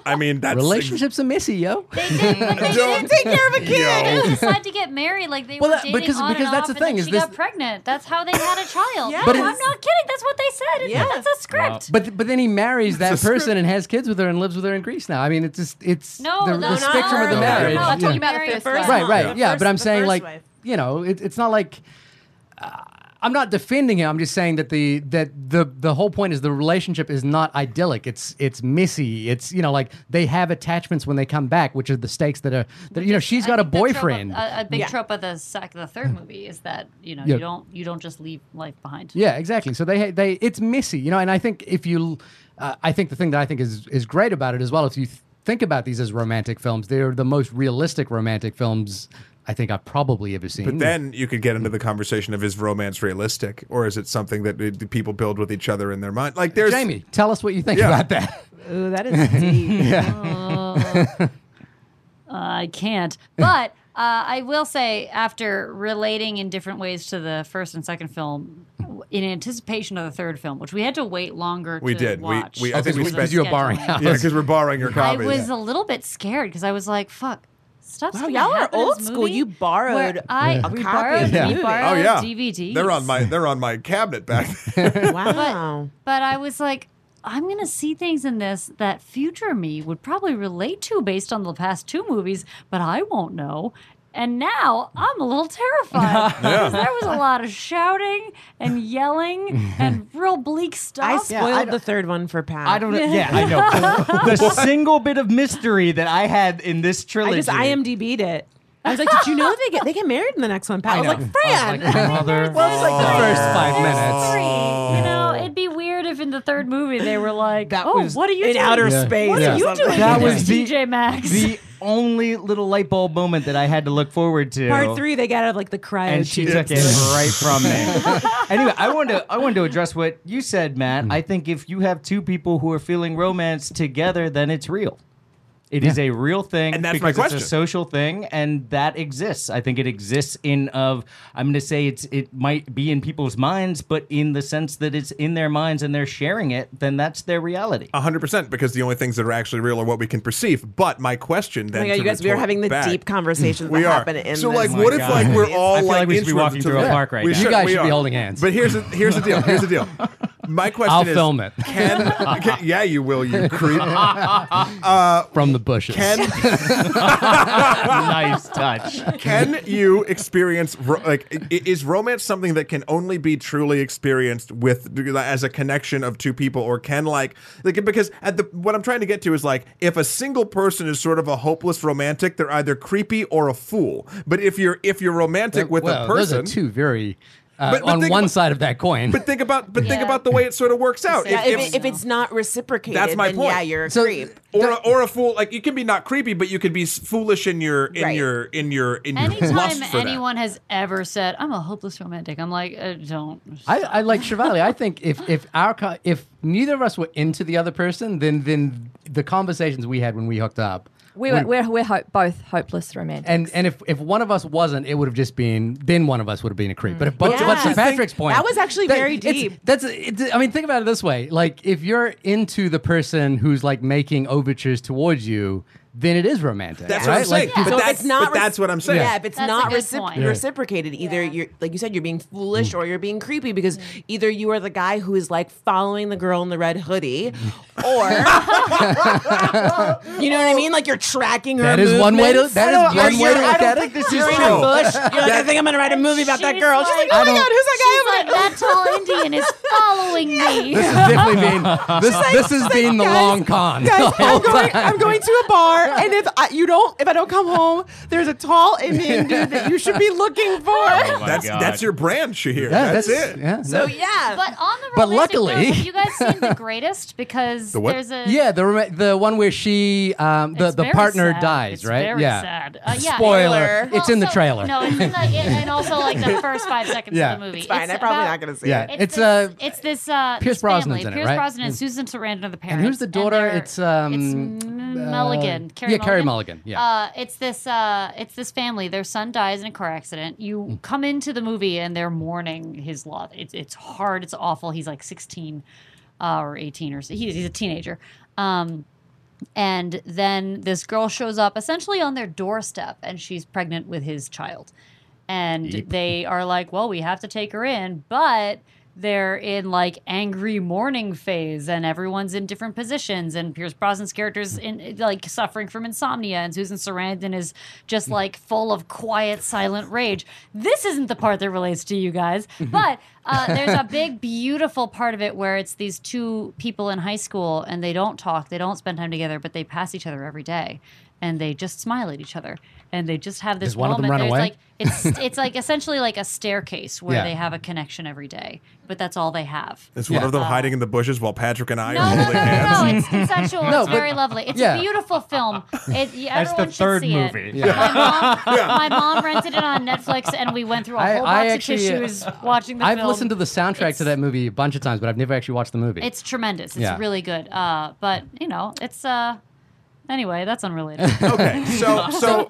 Speaker 1: I mean, that's
Speaker 2: Relationships are messy, yo.
Speaker 4: They did, but they
Speaker 5: she
Speaker 1: Don't-
Speaker 5: didn't take care of a kid.
Speaker 1: Yo.
Speaker 4: they decided to get married. Like they
Speaker 2: Well,
Speaker 4: were
Speaker 2: that-
Speaker 4: dating
Speaker 2: because-
Speaker 4: on
Speaker 2: because
Speaker 4: and
Speaker 2: that's
Speaker 4: off,
Speaker 2: the thing,
Speaker 4: and
Speaker 2: is
Speaker 4: then she
Speaker 2: this-
Speaker 4: got pregnant. That's how they had a child.
Speaker 5: Yeah.
Speaker 4: But
Speaker 5: But
Speaker 4: I'm not kidding. That's what they said.
Speaker 5: Yeah.
Speaker 4: That's a script.
Speaker 2: But but then he marries that person and has kids with her and lives with her in Greece now. I mean, it's just it's
Speaker 4: No,
Speaker 2: the,
Speaker 4: no,
Speaker 2: the
Speaker 4: no,
Speaker 2: spectrum of the
Speaker 1: no,
Speaker 2: marriage.
Speaker 1: no,
Speaker 3: I'm
Speaker 2: you know.
Speaker 3: talking about the
Speaker 4: Marry
Speaker 3: first
Speaker 4: a
Speaker 3: one.
Speaker 2: right, right,
Speaker 5: The
Speaker 2: yeah.
Speaker 5: first-
Speaker 2: but I'm
Speaker 5: the
Speaker 2: saying
Speaker 5: first
Speaker 2: like
Speaker 5: wife.
Speaker 2: you know, it, it's not like. I'm not defending him. I'm just saying that the that the the whole point is the relationship is not idyllic. It's it's messy. It's you know like they have attachments when they come back, which are the stakes that are that you know she's
Speaker 4: I
Speaker 2: got a
Speaker 4: think the trope of-
Speaker 2: boyfriend.
Speaker 4: A, a big
Speaker 5: Yeah.
Speaker 4: trope of the sec, the third movie is that you know
Speaker 2: Yeah.
Speaker 4: you don't you don't just leave life behind.
Speaker 2: Yeah, exactly. So they they it's messy, you know. And I think if you, uh, I think the thing that I think is is great about it as well, if you th- think about these as romantic films, they're the most realistic romantic films I think I've probably ever seen.
Speaker 1: But then you could get into the conversation of is romance realistic, or is it something that uh, people build with each other in their mind? Like there's
Speaker 2: Jamie, tell us what you think
Speaker 1: Yeah.
Speaker 2: about that.
Speaker 5: Ooh, that is deep. (laughs) (laughs)
Speaker 4: I can't. But Uh, I will say, after relating in different ways to the first and second film, in anticipation of the third film, which we had to wait longer
Speaker 1: We
Speaker 4: to
Speaker 1: did. We-
Speaker 4: watch.
Speaker 1: we- I think we
Speaker 4: because of
Speaker 1: spent-
Speaker 2: you were borrowing
Speaker 4: scheduling.
Speaker 2: out.
Speaker 1: Yeah, because we're borrowing your
Speaker 4: I
Speaker 1: copies.
Speaker 4: was a little bit scared because I was like, "Fuck, stuff's
Speaker 5: Wow, y'all are old school. You borrowed
Speaker 4: where I
Speaker 5: a
Speaker 4: we
Speaker 5: copy
Speaker 4: borrowed,
Speaker 5: of the
Speaker 4: we
Speaker 5: movie.
Speaker 4: borrowed
Speaker 1: oh yeah,
Speaker 4: DVDs.
Speaker 1: They're on my they're on my cabinet back. (laughs) there.
Speaker 5: Wow.
Speaker 4: But I was like, I'm gonna see things in this that future me would probably relate to based on the past two movies, but I won't know. And now I'm a little terrified (laughs) because there was a lot of shouting and yelling and (laughs) real bleak stuff.
Speaker 5: I
Speaker 4: stuff.
Speaker 5: spoiled
Speaker 6: don't-
Speaker 5: the third one for Pat.
Speaker 6: I don't know. (laughs) Yeah, I know. the single bit of mystery that I had in this trilogy.
Speaker 5: I
Speaker 6: trilogy.
Speaker 5: just IMDb'd it. I was like, did you know they get they get married in the next one? Pat I, was
Speaker 6: know.
Speaker 5: like, Fran.
Speaker 6: like, mother.
Speaker 2: Well, it's like the first five minutes.
Speaker 4: Three. You know, it'd be weird if in the third movie they were like,
Speaker 6: That
Speaker 4: "Oh,
Speaker 6: was
Speaker 4: what are you
Speaker 5: in
Speaker 4: doing?
Speaker 5: outer
Speaker 2: Yeah.
Speaker 5: space.
Speaker 4: What
Speaker 2: Yeah.
Speaker 4: are you doing?
Speaker 6: That
Speaker 4: in
Speaker 6: was
Speaker 4: this
Speaker 6: the-
Speaker 4: TJ Maxx?"
Speaker 6: the only little light bulb moment that I had to look forward to.
Speaker 5: Part three, they got out of like the cryo
Speaker 6: and she
Speaker 5: tubes.
Speaker 6: took it right from me. (laughs) anyway, I wanted to I wanted to address what you said, Matt.
Speaker 2: Hmm.
Speaker 6: I think if you have two people who are feeling romance together, then it's real. It is a real thing,
Speaker 1: And that's my
Speaker 6: question. it's a social thing, and that exists. I think it exists in of I'm going to say it's it might be in people's minds, but in the sense that it's in their minds and they're sharing it, then that's their reality.
Speaker 1: hundred percent, because the only things that are actually real are what we can perceive. But my question
Speaker 5: Oh my god,
Speaker 1: to
Speaker 5: you guys, we are having the
Speaker 1: back-
Speaker 5: deep conversations
Speaker 1: We
Speaker 5: that
Speaker 1: are.
Speaker 5: happen in
Speaker 1: so,
Speaker 5: this.
Speaker 1: like,
Speaker 6: Oh my
Speaker 1: what if like we're (laughs) all
Speaker 6: I
Speaker 1: all
Speaker 6: feel
Speaker 1: like,
Speaker 6: like we should be walking through a park right
Speaker 1: we
Speaker 6: now.
Speaker 2: You guys
Speaker 1: we
Speaker 2: should be holding hands.
Speaker 1: But here's the, here's the deal. Here's the (laughs) deal. My question
Speaker 2: I'll
Speaker 1: is,
Speaker 2: film it
Speaker 1: Can, can (laughs) yeah, you will, you creep. (laughs)
Speaker 2: Uh, from the bushes.
Speaker 1: Can (laughs)
Speaker 6: nice touch.
Speaker 1: can you experience ro- like i- is romance something that can only be truly experienced with as a connection of two people or can like like because at the what I'm trying to get to is like if a single person is sort of a hopeless romantic they're either creepy or a fool but if you're if you're romantic with
Speaker 2: well,
Speaker 1: a person
Speaker 2: those are two very uh,
Speaker 1: But- but
Speaker 2: on one
Speaker 1: about-
Speaker 2: side of that coin.
Speaker 1: but think about but think about the way it sort of works out
Speaker 5: yeah, if,
Speaker 1: if,
Speaker 5: it, if it's not reciprocated,
Speaker 1: That's my
Speaker 5: then
Speaker 1: point.
Speaker 5: yeah, you're a
Speaker 2: So-
Speaker 5: creep.
Speaker 1: or a, or a fool like you can be not creepy but you could be foolish in your in
Speaker 5: Right.
Speaker 1: your in your in your
Speaker 4: Anytime
Speaker 1: lust for that.
Speaker 4: anyone has ever said, "I'm a hopeless romantic," I'm like, uh, "Don't."
Speaker 2: I, I like Shivali. I think if (laughs) if our if neither of us were into the other person, then then the conversations we had when we hooked up.
Speaker 3: We were,
Speaker 2: would-
Speaker 3: we're we're both hopeless romantics.
Speaker 2: and and if, if one of us wasn't, it would have just been then one of us would have been a creep. But if but,
Speaker 5: Yeah.
Speaker 2: but to Patrick's point,
Speaker 5: that was actually very
Speaker 2: it's-
Speaker 5: deep.
Speaker 2: That's it's, I mean, think about it this way: like if you're into the person who's like making overtures towards you, then it is romantic.
Speaker 1: That's
Speaker 2: right?
Speaker 1: what I'm saying.
Speaker 2: Like,
Speaker 1: But
Speaker 5: So
Speaker 1: that's-
Speaker 5: it's not
Speaker 1: but that's what I'm saying.
Speaker 5: Yeah, if it's
Speaker 4: That's
Speaker 5: not
Speaker 4: good
Speaker 5: recip-
Speaker 4: point.
Speaker 2: Yeah.
Speaker 5: reciprocated, either
Speaker 4: Yeah.
Speaker 5: you're like you said, you're being foolish or you're being creepy because mm-hmm. either you are the guy who is like following the girl in the red hoodie, (laughs) or (laughs) you know what I mean, like you're tracking her.
Speaker 2: That is one way to-
Speaker 5: movements.
Speaker 2: that is
Speaker 5: I don't-
Speaker 2: one
Speaker 5: you're-
Speaker 2: way to
Speaker 5: I
Speaker 2: look
Speaker 5: don't
Speaker 2: at it.
Speaker 5: think This is
Speaker 1: You're true.
Speaker 5: bush. You're like, I think I'm gonna write a movie about that girl. She's
Speaker 4: like-
Speaker 5: like, oh
Speaker 2: I
Speaker 5: my
Speaker 2: don't-
Speaker 5: god, who's that
Speaker 4: She's
Speaker 5: guy?
Speaker 4: like, oh. that tall Indian is following (laughs) me.
Speaker 2: this is definitely being. this. is being the long con.
Speaker 5: Guys, I'm going. I'm going to a bar, (laughs) and if I, you don't, if I don't come home, there's a tall Indian dude that you should be (laughs) looking for.
Speaker 6: Oh
Speaker 1: that's
Speaker 6: God.
Speaker 1: that's your brand Shahir.
Speaker 2: Yeah,
Speaker 1: that's, it
Speaker 2: Yeah,
Speaker 5: So yeah,
Speaker 4: But on the
Speaker 2: But luckily-
Speaker 4: note, have you guys seen The Greatest? (laughs) Because
Speaker 1: The
Speaker 4: there's a
Speaker 2: Yeah, the the one where she um the, the partner
Speaker 4: sad.
Speaker 2: dies,
Speaker 4: It's
Speaker 2: right?
Speaker 4: very
Speaker 2: yeah.
Speaker 4: sad. Uh, yeah,
Speaker 2: Spoiler.
Speaker 5: Well,
Speaker 2: It's in the
Speaker 4: so-
Speaker 2: trailer.
Speaker 4: No, it's in the and also like the first five seconds
Speaker 2: Yeah.
Speaker 4: of the movie.
Speaker 5: it's fine. I'm probably not gonna see
Speaker 2: Yeah.
Speaker 5: it.
Speaker 2: It's,
Speaker 4: this,
Speaker 2: uh,
Speaker 4: it's this uh
Speaker 2: Pierce
Speaker 4: this family.
Speaker 2: Brosnan's in it,
Speaker 4: Pierce
Speaker 2: right?
Speaker 4: Brosnan and Susan Sarandon are the parents.
Speaker 2: And who's the daughter?
Speaker 4: they're-
Speaker 2: It's, um,
Speaker 4: it's M- Mulligan. Carey
Speaker 2: yeah,
Speaker 4: Mulligan.
Speaker 2: Mulligan, yeah.
Speaker 4: Uh, it's this uh, it's this family. Their son dies in a car accident. You
Speaker 2: Mm.
Speaker 4: come into the movie and they're mourning his loss. It's it's hard. It's awful. He's like 16 uh, or 18 or so. He's, he's a teenager. Um, and then this girl shows up essentially on their doorstep and she's pregnant with his child. And they are like, well, we have to take her in, but they're in like angry mourning phase and everyone's in different positions and Pierce Brosnan's character's in like suffering from insomnia and Susan Sarandon is just like full of quiet silent rage. This isn't the part that relates to you guys, (laughs) but uh, there's a big beautiful part of it where it's these two people in high school and they don't talk, they don't spend time together, but they pass each other every day and they just smile at each other and they just have this
Speaker 2: Does one of them
Speaker 4: moment.
Speaker 2: run away?
Speaker 4: like it's (laughs) it's like essentially like a staircase where
Speaker 2: Yeah.
Speaker 4: they have a connection every day, but that's all they have.
Speaker 1: Is one of them hiding in the bushes while Patrick and I
Speaker 4: No,
Speaker 1: are
Speaker 4: no, no,
Speaker 1: holding
Speaker 4: no,
Speaker 1: hands?
Speaker 4: no, It's consensual.
Speaker 2: No,
Speaker 4: it's very lovely. It's
Speaker 2: yeah.
Speaker 4: a beautiful film. It, yeah,
Speaker 6: That's the
Speaker 4: everyone should
Speaker 6: third
Speaker 4: see it.
Speaker 6: movie.
Speaker 2: Yeah.
Speaker 4: My mom, (laughs) my mom rented it on Netflix, and we went through a whole
Speaker 2: I
Speaker 4: box
Speaker 2: actually, uh,
Speaker 4: of tissues watching the
Speaker 2: I've
Speaker 4: film.
Speaker 2: listened to the soundtrack
Speaker 4: It's-
Speaker 2: to that movie a bunch of times, but I've never actually watched the movie.
Speaker 4: It's tremendous. It's
Speaker 2: Yeah.
Speaker 4: really good. Uh, but you know, it's uh, Anyway, that's unrelated. (laughs)
Speaker 1: Okay, so (laughs) so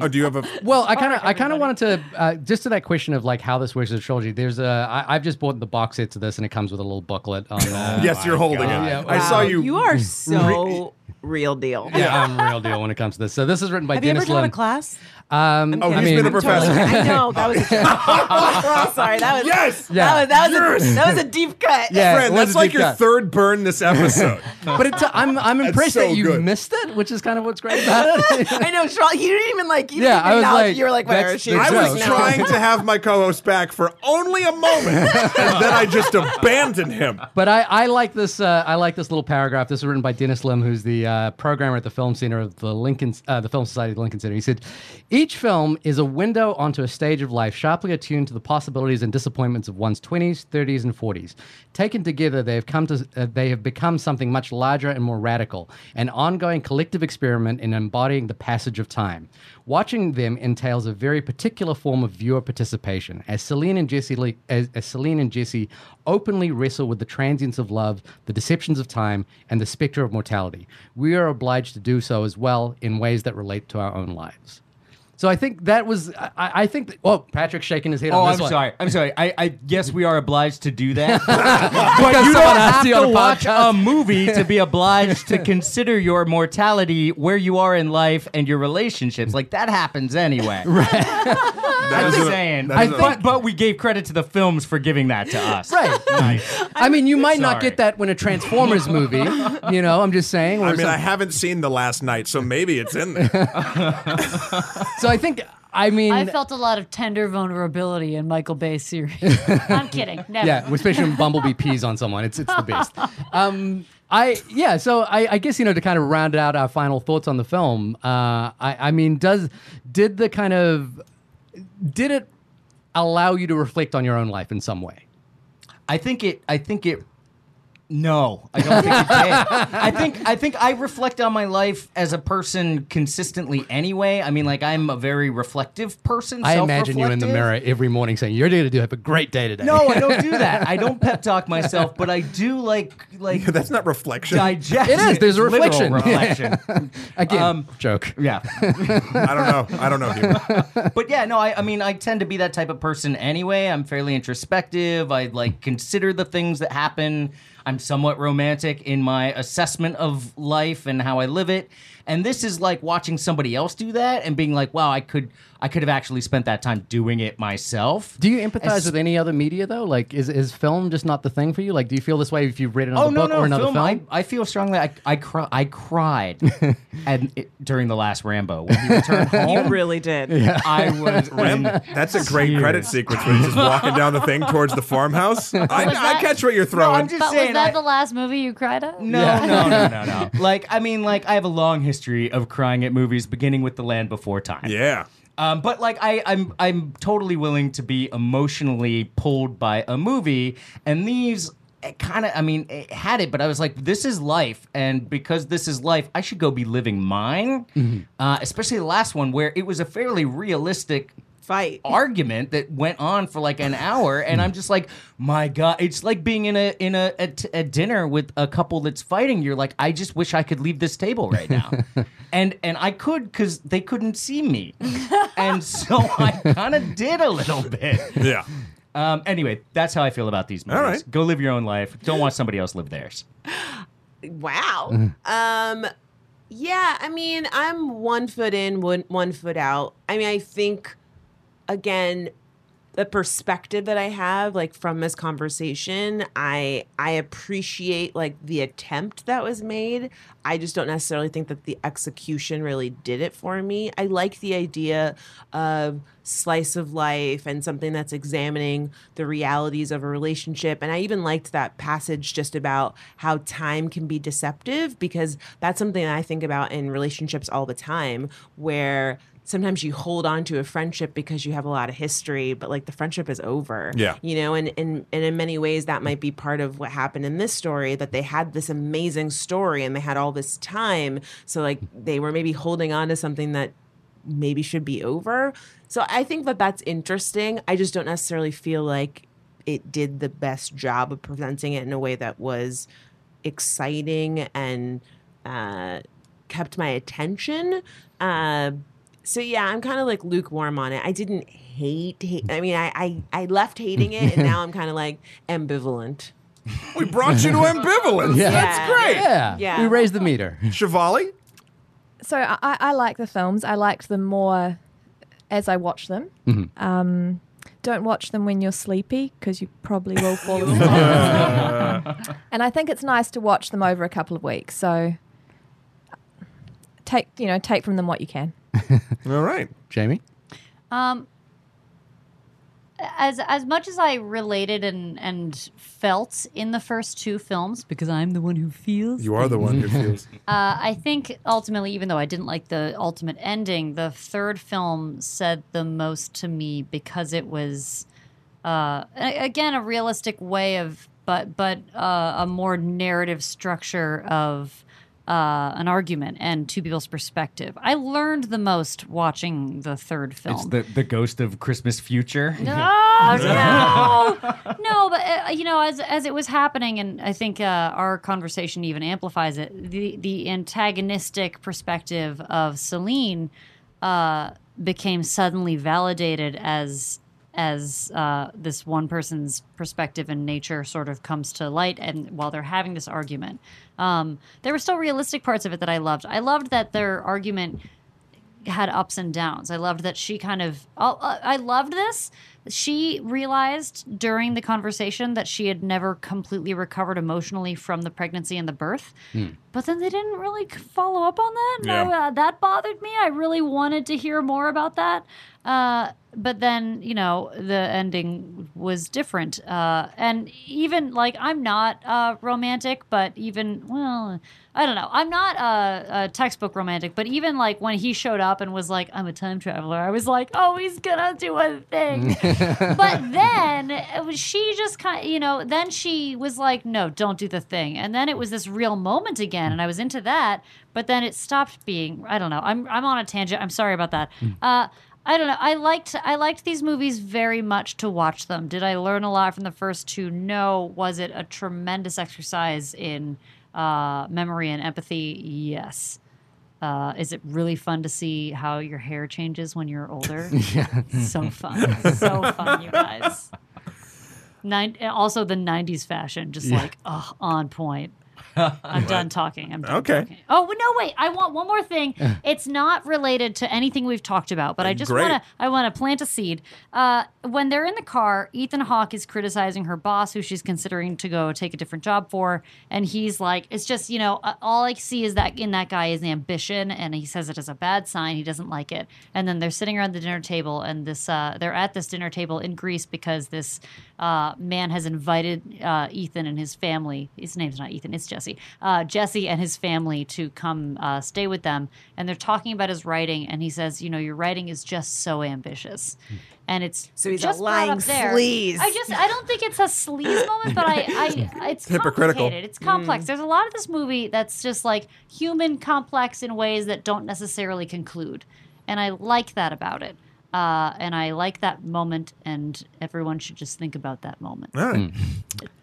Speaker 1: oh, do you have a (laughs)
Speaker 2: Well, I kind of, I kind of wanted to, uh, just to that question of like how this works as a trilogy. There's a, I, I've just bought the box set to this, and it comes with a little booklet on. Uh,
Speaker 1: yes? You're holding it.
Speaker 2: Yeah.
Speaker 1: I saw
Speaker 5: Wow,
Speaker 1: you.
Speaker 5: You are so real deal.
Speaker 2: yeah, I'm real deal when it comes to this. So this is written by
Speaker 5: Have you ever
Speaker 2: Dennis
Speaker 5: taught a class?
Speaker 2: Um,
Speaker 1: Oh,
Speaker 2: I
Speaker 1: he's
Speaker 2: mean,
Speaker 1: been a professor.
Speaker 5: I know that was. A (laughs) I'm sorry. That was
Speaker 1: Yes!
Speaker 2: Yeah.
Speaker 5: That was that was, a, that was a deep cut.
Speaker 2: Yeah.
Speaker 1: Friend, that's like your
Speaker 2: cut.
Speaker 1: third burn this episode. (laughs)
Speaker 2: but it's, I'm, I'm impressed
Speaker 1: so
Speaker 2: that you
Speaker 1: good.
Speaker 2: missed it, which is kind of what's great about it. (laughs)
Speaker 5: I know. Sean, you didn't even like. You
Speaker 2: Yeah,
Speaker 5: didn't
Speaker 2: I was like,
Speaker 5: you were like, whatever.
Speaker 2: that's
Speaker 5: She
Speaker 1: I
Speaker 2: joke.
Speaker 1: was
Speaker 2: No.
Speaker 1: trying to have my co-host back for only a moment, and then I just abandoned him.
Speaker 2: But I, I like this. Uh, I like this little paragraph. This is written by Dennis Lim, who's the uh, programmer at the Film Center of the Lincoln, uh, the Film Society of the Lincoln Center. He said, "Each film is a window onto a stage of life, sharply attuned to the possibilities and disappointments of one's twenties, thirties, and forties. Taken together, they have come to. Uh, they have become something much larger and more radical, an ongoing collective experiment in embodying the passage of time. Watching them entails a very particular form of viewer participation, as Celine and Jesse, as, as Celine and Jesse openly wrestle with the transience of love, the deceptions of time, and the specter of mortality. We are obliged to do so as well in ways that relate to our own lives. So I think that was. I, I think. That, oh, Patrick's shaking his head.
Speaker 6: Oh,
Speaker 2: on this
Speaker 6: I'm
Speaker 2: one.
Speaker 6: sorry. I'm sorry. I, I yes, we are obliged to do that. (laughs) But you don't have
Speaker 2: you
Speaker 6: to
Speaker 2: a
Speaker 6: watch
Speaker 2: podcast.
Speaker 6: a movie to be (laughs) obliged to consider your mortality, where you are in life, and your relationships. Like that happens anyway. (laughs)
Speaker 1: That
Speaker 6: I'm
Speaker 1: is
Speaker 6: just saying.
Speaker 1: that is a-
Speaker 6: but, but we gave credit to the films for giving that to us.
Speaker 2: Right.
Speaker 6: Nice.
Speaker 2: I mean, you might not get that when a Transformers movie. You know, I'm just saying.
Speaker 1: I mean,
Speaker 2: some-
Speaker 1: I haven't seen the last night, so maybe it's in there.
Speaker 2: so I think. I mean,
Speaker 4: I felt a lot of tender vulnerability in Michael Bay's series. (laughs) I'm kidding. Never.
Speaker 2: Yeah, especially when (laughs) Bumblebee pees on someone. It's it's the best. (laughs) Um, I yeah. So I, I guess you know to kind of round out our final thoughts on the film. Uh, I I mean, does did the kind of did it allow you to reflect on your own life in some way?
Speaker 6: I think it. I think it. No, I don't think it did. I think I think I reflect on my life as a person consistently anyway. I mean, like I'm a very reflective person.
Speaker 2: I imagine you in the mirror every morning saying, "You're going to do have a great day today."
Speaker 6: No, I don't do that. I don't pep talk myself, but I do like like (laughs)
Speaker 1: That's not reflection.
Speaker 6: digest.
Speaker 2: It is. There's a
Speaker 6: Literal
Speaker 2: reflection.
Speaker 6: reflection. (laughs)
Speaker 2: again,
Speaker 6: Um,
Speaker 2: joke.
Speaker 6: yeah. (laughs)
Speaker 1: I don't know. I don't know. Hugh.
Speaker 6: but yeah, no, I, I mean, I tend to be that type of person anyway. I'm fairly introspective. I like consider the things that happen. I'm somewhat romantic in my assessment of life and how I live it. And this is like watching somebody else do that and being like, wow, I could, I could have actually spent that time doing it myself.
Speaker 2: Do you empathize
Speaker 6: As-
Speaker 2: with any other media though? Like, is is film just not the thing for you? Like, do you feel this way if you've read another
Speaker 6: Oh no,
Speaker 2: book
Speaker 6: no,
Speaker 2: or another
Speaker 6: film.
Speaker 2: film?
Speaker 6: I, I feel strongly. I I, cry, I cried (laughs) and it, during the last Rambo when he returned (laughs) home.
Speaker 5: You really did. (laughs)
Speaker 6: I was
Speaker 1: Ram- That's a great
Speaker 6: Tears.
Speaker 1: credit sequence when he's just walking down the thing towards the farmhouse. I, I
Speaker 4: that-
Speaker 1: catch what you're throwing.
Speaker 6: I'm just
Speaker 4: But was that
Speaker 6: I-
Speaker 4: the last movie you cried at?
Speaker 6: No, no, no, no, no. Like, I mean, like, I have a long history of crying at movies, beginning with The Land Before Time.
Speaker 1: yeah.
Speaker 6: Um, but like, I, I'm, I'm totally willing to be emotionally pulled by a movie, and these. Kind of, I mean, it had it, but I was like, "This is life," and because this is life, I should go be living mine. Uh, especially the last one, where it was a fairly realistic
Speaker 5: Fight.
Speaker 6: argument that went on for like an hour and i'm just like my god it's like being in a in a, a, t- a dinner with a couple that's fighting you're like i just wish i could leave this table right now (laughs) and and i could because they couldn't see me (laughs) and so i kind of did a little bit
Speaker 1: Yeah.
Speaker 6: um anyway that's how i feel about these movies
Speaker 1: All right.
Speaker 6: go live your own life don't watch somebody else live theirs
Speaker 5: Wow. (laughs) Um, yeah, I mean, I'm one foot in, one, one foot out. I mean, I think, again, the perspective that I have, like from this conversation, I I appreciate like the attempt that was made. I just don't necessarily think that the execution really did it for me. I like the idea of slice of life and something that's examining the realities of a relationship. And I even liked that passage just about how time can be deceptive because that's something that I think about in relationships all the time where sometimes you hold on to a friendship because you have a lot of history, but like the friendship is over.
Speaker 1: Yeah.
Speaker 5: You know, and, and and in many ways that might be part of what happened in this story, that they had this amazing story and they had all this time. So like they were maybe holding on to something that maybe should be over. So I think that that's interesting. I just don't necessarily feel like it did the best job of presenting it in a way that was exciting and uh kept my attention. Uh, so yeah, I'm kind of like lukewarm on it. I didn't hate, hate. I mean, I, I I left hating it, and now I'm kind of like ambivalent.
Speaker 1: We brought you to ambivalence. (laughs)
Speaker 2: Yeah.
Speaker 1: That's great.
Speaker 2: Yeah.
Speaker 5: Yeah.
Speaker 2: We raised the meter. (laughs)
Speaker 1: Shivali?
Speaker 3: So I, I I like the films. I liked them more as I watch them. Um, don't watch them when you're sleepy because you probably will fall (laughs) asleep. and I think it's nice to watch them over a couple of weeks. So take you know take from them what you can. (laughs)
Speaker 1: All right.
Speaker 2: Jamie?
Speaker 4: Um, as as much as I related and and felt in the first two films, because I'm the one who feels.
Speaker 1: You are the one who feels. (laughs)
Speaker 4: Uh, I think ultimately, even though I didn't like the ultimate ending, the third film said the most to me because it was, uh, again, a realistic way of, but but uh, a more narrative structure of uh, an argument and two people's perspective. I learned the most watching the third film.
Speaker 6: It's the, the ghost of Christmas future.
Speaker 4: No, (laughs) no, no. But uh, you know, as as it was happening, and I think uh, our conversation even amplifies it. The the antagonistic perspective of Celine uh, became suddenly validated as as uh, this one person's perspective and nature sort of comes to light, and while they're having this argument, um, there were still realistic parts of it that I loved. I loved that their argument had ups and downs. I loved that she kind of. uh, I loved this. She realized during the conversation that she had never completely recovered emotionally from the pregnancy and the birth. But then they didn't really follow up on that. and I-
Speaker 1: Yeah.
Speaker 4: uh, that bothered me. I really wanted to hear more about that. Uh, but then, you know, the ending was different. Uh, and even like, I'm not uh, romantic, but even, well, I don't know. I'm not a, a textbook romantic, but even like when he showed up and was like, I'm a time traveler, I was like, oh, he's gonna do a thing. (laughs) but then she just kind of, you know, then she was like, no, don't do the thing. And then it was this real moment again, and I was into that. But then it stopped being. I don't know. I'm I'm on a tangent. I'm sorry about that. I don't know. I liked I liked these movies very much to watch them. Did I learn a lot from the first two? No. Was it a tremendous exercise in uh, memory and empathy? Yes. Uh, is it really fun to see how your hair changes when you're older? (laughs) yeah. So fun. So fun, you guys. Nine, also, the 90s fashion, just like, oh, on point. (laughs) I'm done talking. I'm done
Speaker 1: Okay.
Speaker 4: talking. Oh no! Wait, I want one more thing. (laughs) it's not related to anything we've talked about, but I just want to. I want to plant a seed. Uh, when they're in the car, Ethan Hawke is criticizing her boss, who she's considering to go take a different job for, and he's like, "It's just you know, uh, all I see is that in that guy is ambition, and he says it as a bad sign. He doesn't like it." And then they're sitting around the dinner table, and this uh, they're at this dinner table in Greece because this uh, man has invited uh, Ethan and his family. His name's not Ethan; it's Jesse. Uh, Jesse and his family to come uh, stay with them, and they're talking about his writing. And he says, "You know, your writing is just so ambitious." And it's
Speaker 5: So he's
Speaker 4: just brought
Speaker 5: lying
Speaker 4: up there.
Speaker 5: sleaze.
Speaker 4: I just I don't think it's a sleaze (laughs) moment, but I, I it's
Speaker 1: hypocritical.
Speaker 4: It's complex. There's a lot of this movie that's just like human complex in ways that don't necessarily conclude, and I like that about it. Uh, and I like that moment, and everyone should just think about that moment.
Speaker 1: All right.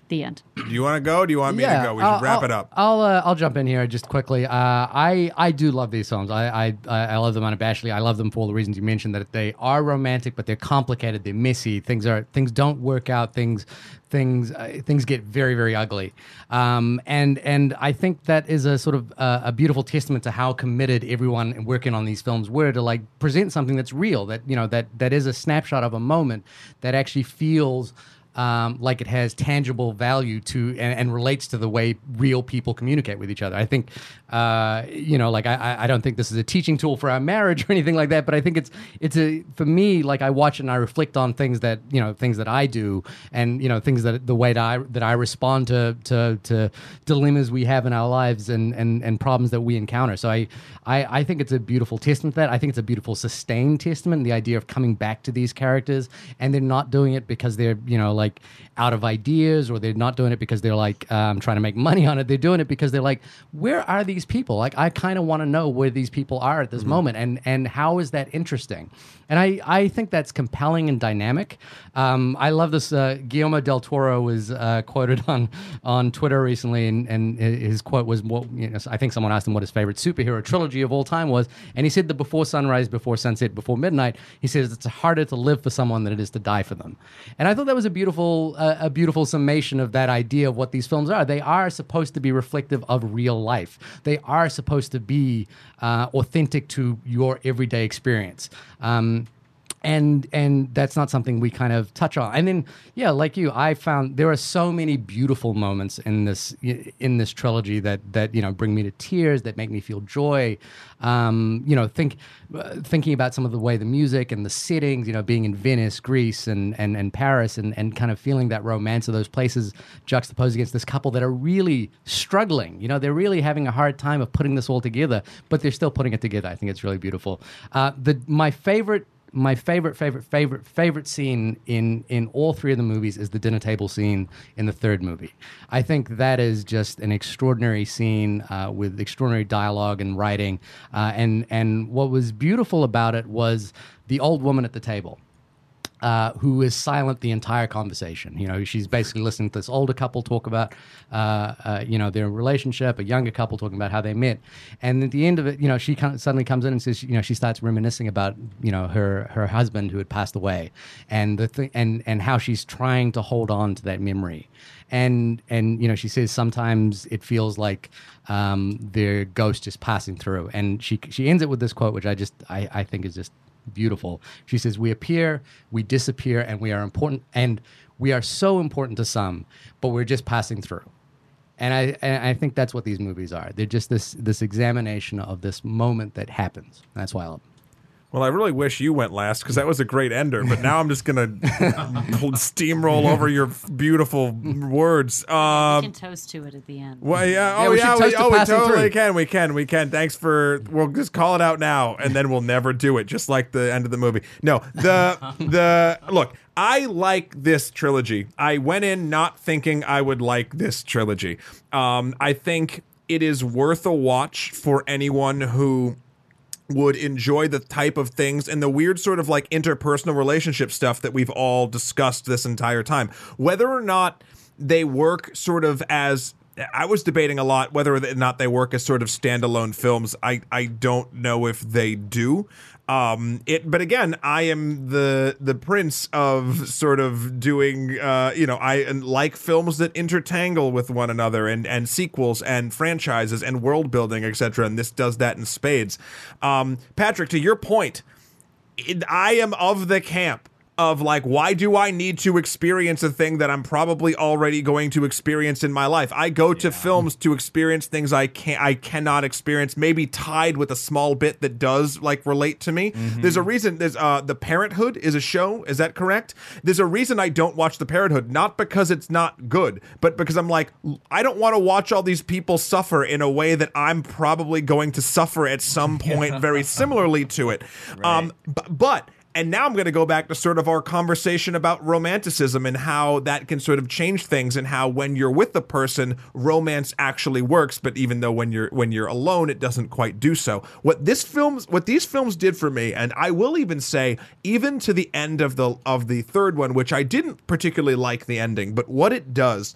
Speaker 4: The end.
Speaker 1: Do you want to go? Or do you want me to go? We should
Speaker 2: I'll-
Speaker 1: wrap
Speaker 2: I'll-
Speaker 1: it up.
Speaker 2: I'll uh, I'll jump in here just quickly. Uh, I I do love these songs. I, I I love them unabashedly. I love them for all the reasons you mentioned that they are romantic, but they're complicated. They're messy. Things are things don't work out. Things things uh, things get very very ugly. Um, and and I think that is a sort of uh, a beautiful testament to how committed everyone working on these films were to like present something that's real. That you know that that is a snapshot of a moment that actually feels um, like it has tangible value to and, and relates to the way real people communicate with each other. I think, uh, you know, like I- I, don't think this is a teaching tool for our marriage or (laughs) anything like that, but I think it's it's a for me like I watch and I reflect on things that you know things that I do and you know things that the way that I that I respond to to, to dilemmas we have in our lives and, and and problems that we encounter. So I, I I think it's a beautiful testament to that. I think it's a beautiful sustained testament. The idea of coming back to these characters and they're not doing it because they're you know like like out of ideas or they're not doing it because they're like um, trying to make money on it. They're doing it because they're like, where are these people? Like, I kind of want to know where these people are at this moment, and and how is that interesting? And I I think that's compelling and dynamic. Um, I love this. Uh, Guillermo del Toro was uh, quoted (laughs) on on Twitter recently, and, and his quote was, "What you know, I think someone asked him what his favorite superhero trilogy of all time was, and he said the Before Sunrise, Before Sunset, Before Midnight. He says it's harder to live for someone than it is to die for them, and I thought that was a beautiful uh, a beautiful summation of that idea of what these films are. They are supposed to be reflective of real life. They are supposed to be uh, authentic to your everyday experience. Um, and and that's not something we kind of touch on. And then yeah like you i found there are so many beautiful moments in this in this trilogy that that you know bring me to tears that make me feel joy. Um, you know think uh, thinking about some of the way the music and the settings you know being in venice greece and and, and paris and and kind of feeling that romance of those places juxtaposed against this couple that are really struggling. You know they're really having a hard time of putting this all together but they're still putting it together. I think it's really beautiful. Uh, the my favorite my favorite, favorite, favorite, favorite scene in in all three of the movies is the dinner table scene in the third movie. I think that is just an extraordinary scene uh, with extraordinary dialogue and writing. Uh, and and what was beautiful about it was the old woman at the table uh, who is silent the entire conversation. You know, she's basically listening to this older couple talk about, uh, uh, you know, their relationship, a younger couple talking about how they met, and at the end of it, you know, she kind of suddenly comes in and says, you know, she starts reminiscing about, you know, her her husband who had passed away, and the thing, and and how she's trying to hold on to that memory, and and you know, she says sometimes it feels like um, their ghost is passing through, and she she ends it with this quote, which I just I, I think is just beautiful. She says, We appear, we disappear, and we are important, and we are so important to some, but we're just passing through. And I, and I think that's what these movies are. They're just this, this examination of this moment that happens. That's why I love them.
Speaker 1: Well, I really wish you went last because that was a great ender. But now I'm just gonna (laughs) steamroll over your beautiful words.
Speaker 4: we
Speaker 1: Um,
Speaker 4: can toast to it at the end.
Speaker 1: well, yeah,
Speaker 2: Yeah,
Speaker 1: oh
Speaker 2: we should
Speaker 1: yeah, we,
Speaker 2: to
Speaker 1: oh, we totally
Speaker 2: through.
Speaker 1: can. We can. We can. Thanks for. We'll just call it out now, and then we'll never do it, just like the end of the movie. No, the (laughs) the look. I like this trilogy. I went in not thinking I would like this trilogy. Um, I think it is worth a watch for anyone who would enjoy the type of things and the weird sort of like interpersonal relationship stuff that we've all discussed this entire time. Whether or not they work sort of as I was debating a lot whether or not they work as sort of standalone films. I, I don't know if they do. Um, it, but again, I am the the prince of sort of doing. Uh, you know, I like films that intertangle with one another and and sequels and franchises and world building, etc. And this does that in spades. Um, Patrick, to your point, I am of the camp of like, why do I need to experience a thing that I'm probably already going to experience in my life? I go to films to experience things I can I cannot experience, maybe tied with a small bit that does like relate to me. There's a reason. There's uh, the Parenthood is a show. Is that correct? There's a reason I don't watch the Parenthood, not because it's not good, but because I'm like, I don't want to watch all these people suffer in a way that I'm probably going to suffer at some (laughs) point, very similarly to it. Um, b- but and now I'm going to go back to sort of our conversation about romanticism and how that can sort of change things and how when you're with the person romance actually works but even though when you're when you're alone it doesn't quite do so. What this films what these films did for me and I will even say even to the end of the of the third one which I didn't particularly like the ending but what it does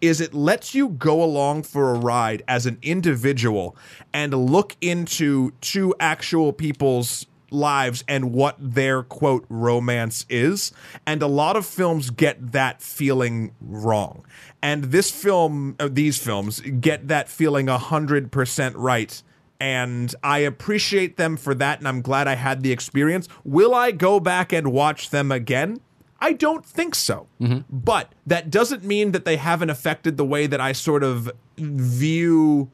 Speaker 1: is it lets you go along for a ride as an individual and look into two actual people's lives and what their quote romance is. And a lot of films get that feeling wrong. And this film uh, these films get that feeling 100% right. And I appreciate them for that and I'm glad I had the experience. Will I go back and watch them again? I don't think so. But that doesn't mean that they haven't affected the way that I sort of view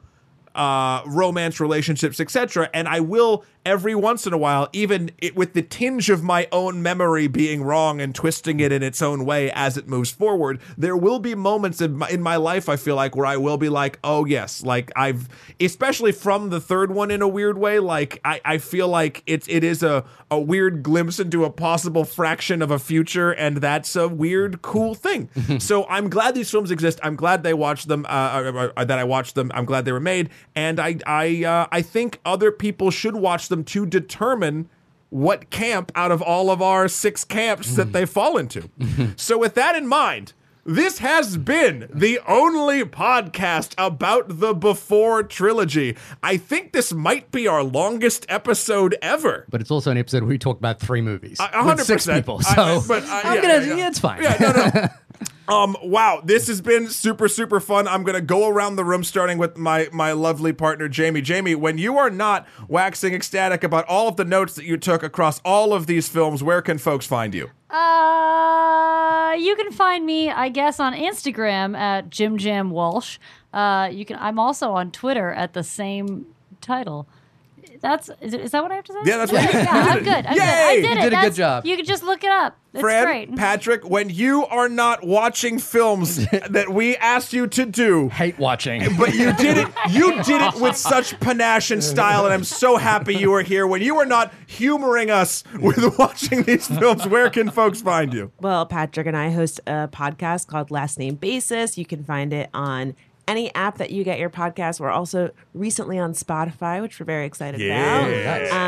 Speaker 1: uh, romance relationships, etc. And I will every once in a while, even it, with the tinge of my own memory being wrong and twisting it in its own way as it moves forward, there will be moments in my, in my life I feel like where I will be like, oh yes, like I've, especially from the third one in a weird way, like I, I feel like it's it is a a weird glimpse into a possible fraction of a future, and that's a weird, cool thing. (laughs) so I'm glad these films exist. I'm glad they watched them. Uh, uh, uh, that I watched them. I'm glad they were made, and I I uh, I think other people should watch them to determine what camp out of all of our six camps that they fall into. (laughs) so with that in mind. This has been the only podcast about the Before trilogy. I think this might be our longest episode ever.
Speaker 2: But it's also an episode where we talk about three movies.
Speaker 1: A hundred
Speaker 2: six
Speaker 1: percent.
Speaker 2: people.
Speaker 1: I-
Speaker 2: So
Speaker 1: but, uh,
Speaker 2: I'm
Speaker 1: yeah,
Speaker 2: gonna,
Speaker 1: yeah,
Speaker 2: yeah. it's fine.
Speaker 1: Yeah, no, no. (laughs) Um, wow, this has been super, super fun. I'm gonna go around the room, starting with my my lovely partner Jamie. Jamie, when you are not waxing ecstatic about all of the notes that you took across all of these films, where can folks find you?
Speaker 4: Uh, you can find me, I guess, on Instagram at Jim Jam Walsh. Uh, you can. I'm also on Twitter at the same title. That's is, it, is that what I have to say?
Speaker 1: Yeah, that's what.
Speaker 4: Yeah, I'm good. I'm good. I
Speaker 1: Yay!
Speaker 4: did
Speaker 2: You
Speaker 4: it.
Speaker 2: did a good job.
Speaker 4: You can just look it up. It's
Speaker 1: Fran,
Speaker 4: great.
Speaker 1: Patrick, when you are not watching films (laughs) that we asked you to do,
Speaker 2: Hate watching.
Speaker 1: but you did it you did it with such panache and style and i'm so happy you are here when you are not humoring us with (laughs) watching these films where can folks find you
Speaker 5: Well, Patrick and I host a podcast called Last Name Basis. You can find it on any app that you get your podcast. We're also recently on Spotify, which we're very excited about.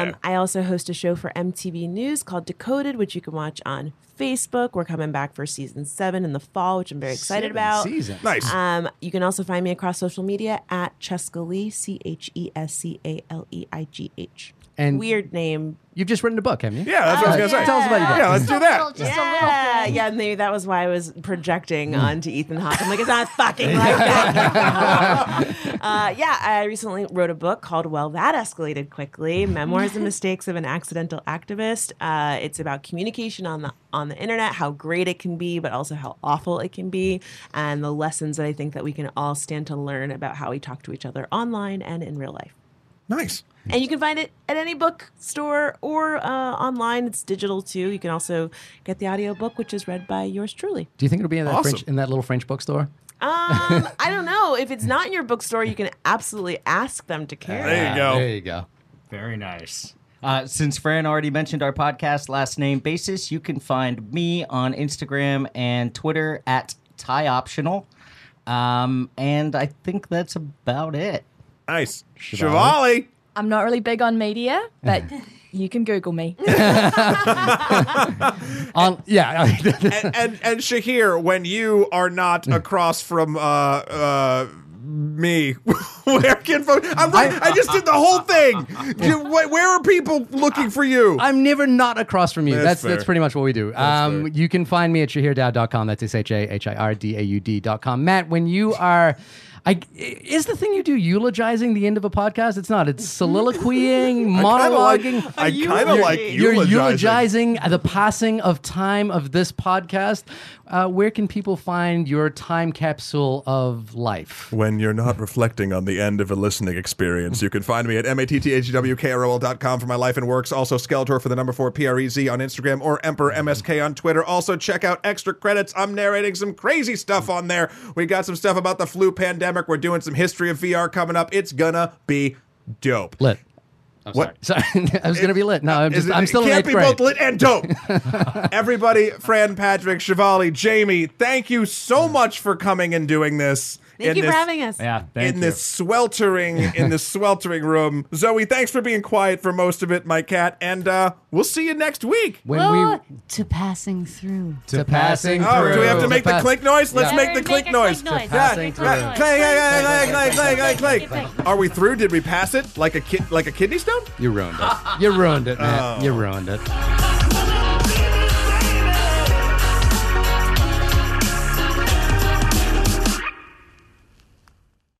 Speaker 5: Um, I also host a show for MTV News called Decoded, which you can watch on Facebook. We're coming back for season seven in the fall, which I'm very excited about.
Speaker 2: Season.
Speaker 1: nice
Speaker 5: Um, you can also find me across social media at Chescaleigh, C H E S C A L E I G H.
Speaker 2: And-
Speaker 5: Weird name.
Speaker 2: You've just written a book, haven't you?
Speaker 1: yeah that's what i was gonna say
Speaker 2: Tell us about your book.
Speaker 1: yeah let's do that
Speaker 4: Just a little
Speaker 5: Yeah,
Speaker 4: thing.
Speaker 5: yeah, maybe that was why I was projecting onto Ethan Hawke. I'm like, it's not (laughs) fucking like that. (laughs) uh, yeah, I recently wrote a book called "Well, That Escalated Quickly: Memoirs and (laughs) Mistakes of an Accidental Activist." Uh, it's about communication on the on the internet, how great it can be, but also how awful it can be, and the lessons that I think that we can all stand to learn about how we talk to each other online and in real life.
Speaker 1: Nice
Speaker 5: And you can find it at any bookstore or uh, online. It's digital too. You can also get the audiobook, which is read by yours truly.
Speaker 2: Do you think it'll be in that
Speaker 1: Awesome.
Speaker 2: French in that little French bookstore?
Speaker 5: Um, (laughs) I don't know. If it's not in your bookstore, you can absolutely ask them to carry it.
Speaker 1: There you go.
Speaker 2: There you go.
Speaker 6: Very nice. Uh, since Fran already mentioned our podcast, Last Name Basis, you can find me on Instagram and Twitter at Tie Optional. Um, and I think that's about it.
Speaker 1: Nice Shivali.
Speaker 3: I'm not really big on media, but (laughs) you can Google me. (laughs) (laughs)
Speaker 2: On, yeah.
Speaker 1: and, and and Shahir, when you are not across from uh uh me, where can folks? I'm right, I just did the whole thing. You- wh- Where are people looking for you?
Speaker 2: I'm never not across from you.
Speaker 1: That's
Speaker 2: That's
Speaker 1: fair.
Speaker 2: that's, pretty much what we do. Um, you can find me at shahirdaud.com. That's S H A H I R D A U D.com. Matt, when you are. I, is the thing you do eulogizing the end of a podcast? It's not. It's soliloquying, (laughs) monologuing.
Speaker 1: I kind of like
Speaker 2: You're
Speaker 1: eulogizing.
Speaker 2: eulogizing the passing of time of this podcast. Uh, where can people find your time capsule of life?
Speaker 1: When you're not reflecting on the end of a listening experience, you can find me at M-A-T-T-H-E-W-K-R-O-L.com for my life and works. Also, Skeletor for the number four P-R-E-Z on Instagram or Emperor MSK on Twitter. Also, check out Extra Credits. I'm narrating some crazy stuff on there. We got some stuff about the flu pandemic. We're doing some history of VR coming up. It's gonna be dope.
Speaker 2: Lit.
Speaker 1: I'm what?
Speaker 2: Sorry, (laughs) I was going to be lit. No, I'm,
Speaker 1: Is
Speaker 2: just,
Speaker 1: it-
Speaker 2: I'm still
Speaker 1: it can't
Speaker 2: eighth
Speaker 1: be
Speaker 2: grade.
Speaker 1: both lit and dope. (laughs) Everybody, Fran, Patrick, Shivali, Jamie, thank you so much for coming and doing this.
Speaker 5: Thank
Speaker 1: in
Speaker 5: you for having us.
Speaker 6: Yeah, thank
Speaker 1: in
Speaker 6: you.
Speaker 1: this sweltering (laughs) in this sweltering room. Zoe, thanks for being quiet for most of it, my cat, and uh, we'll see you next week.
Speaker 2: when
Speaker 4: Well,
Speaker 2: we
Speaker 4: to passing through.
Speaker 2: to passing
Speaker 1: Oh,
Speaker 2: through.
Speaker 1: do we have to make the
Speaker 2: pass-
Speaker 1: clink noise? Let's
Speaker 2: Yeah.
Speaker 1: make the
Speaker 4: Everyone
Speaker 1: clink noise.
Speaker 4: a Clink noise.
Speaker 2: passing
Speaker 4: Make a
Speaker 2: through.
Speaker 4: clink
Speaker 1: Clank,
Speaker 4: noise.
Speaker 1: clank, clank, clank, clank, clank, clank,
Speaker 4: Clink.
Speaker 1: Are we through? Did we pass it like a kid, like a kidney stone?
Speaker 2: You ruined it. You ruined it, man. You ruined it.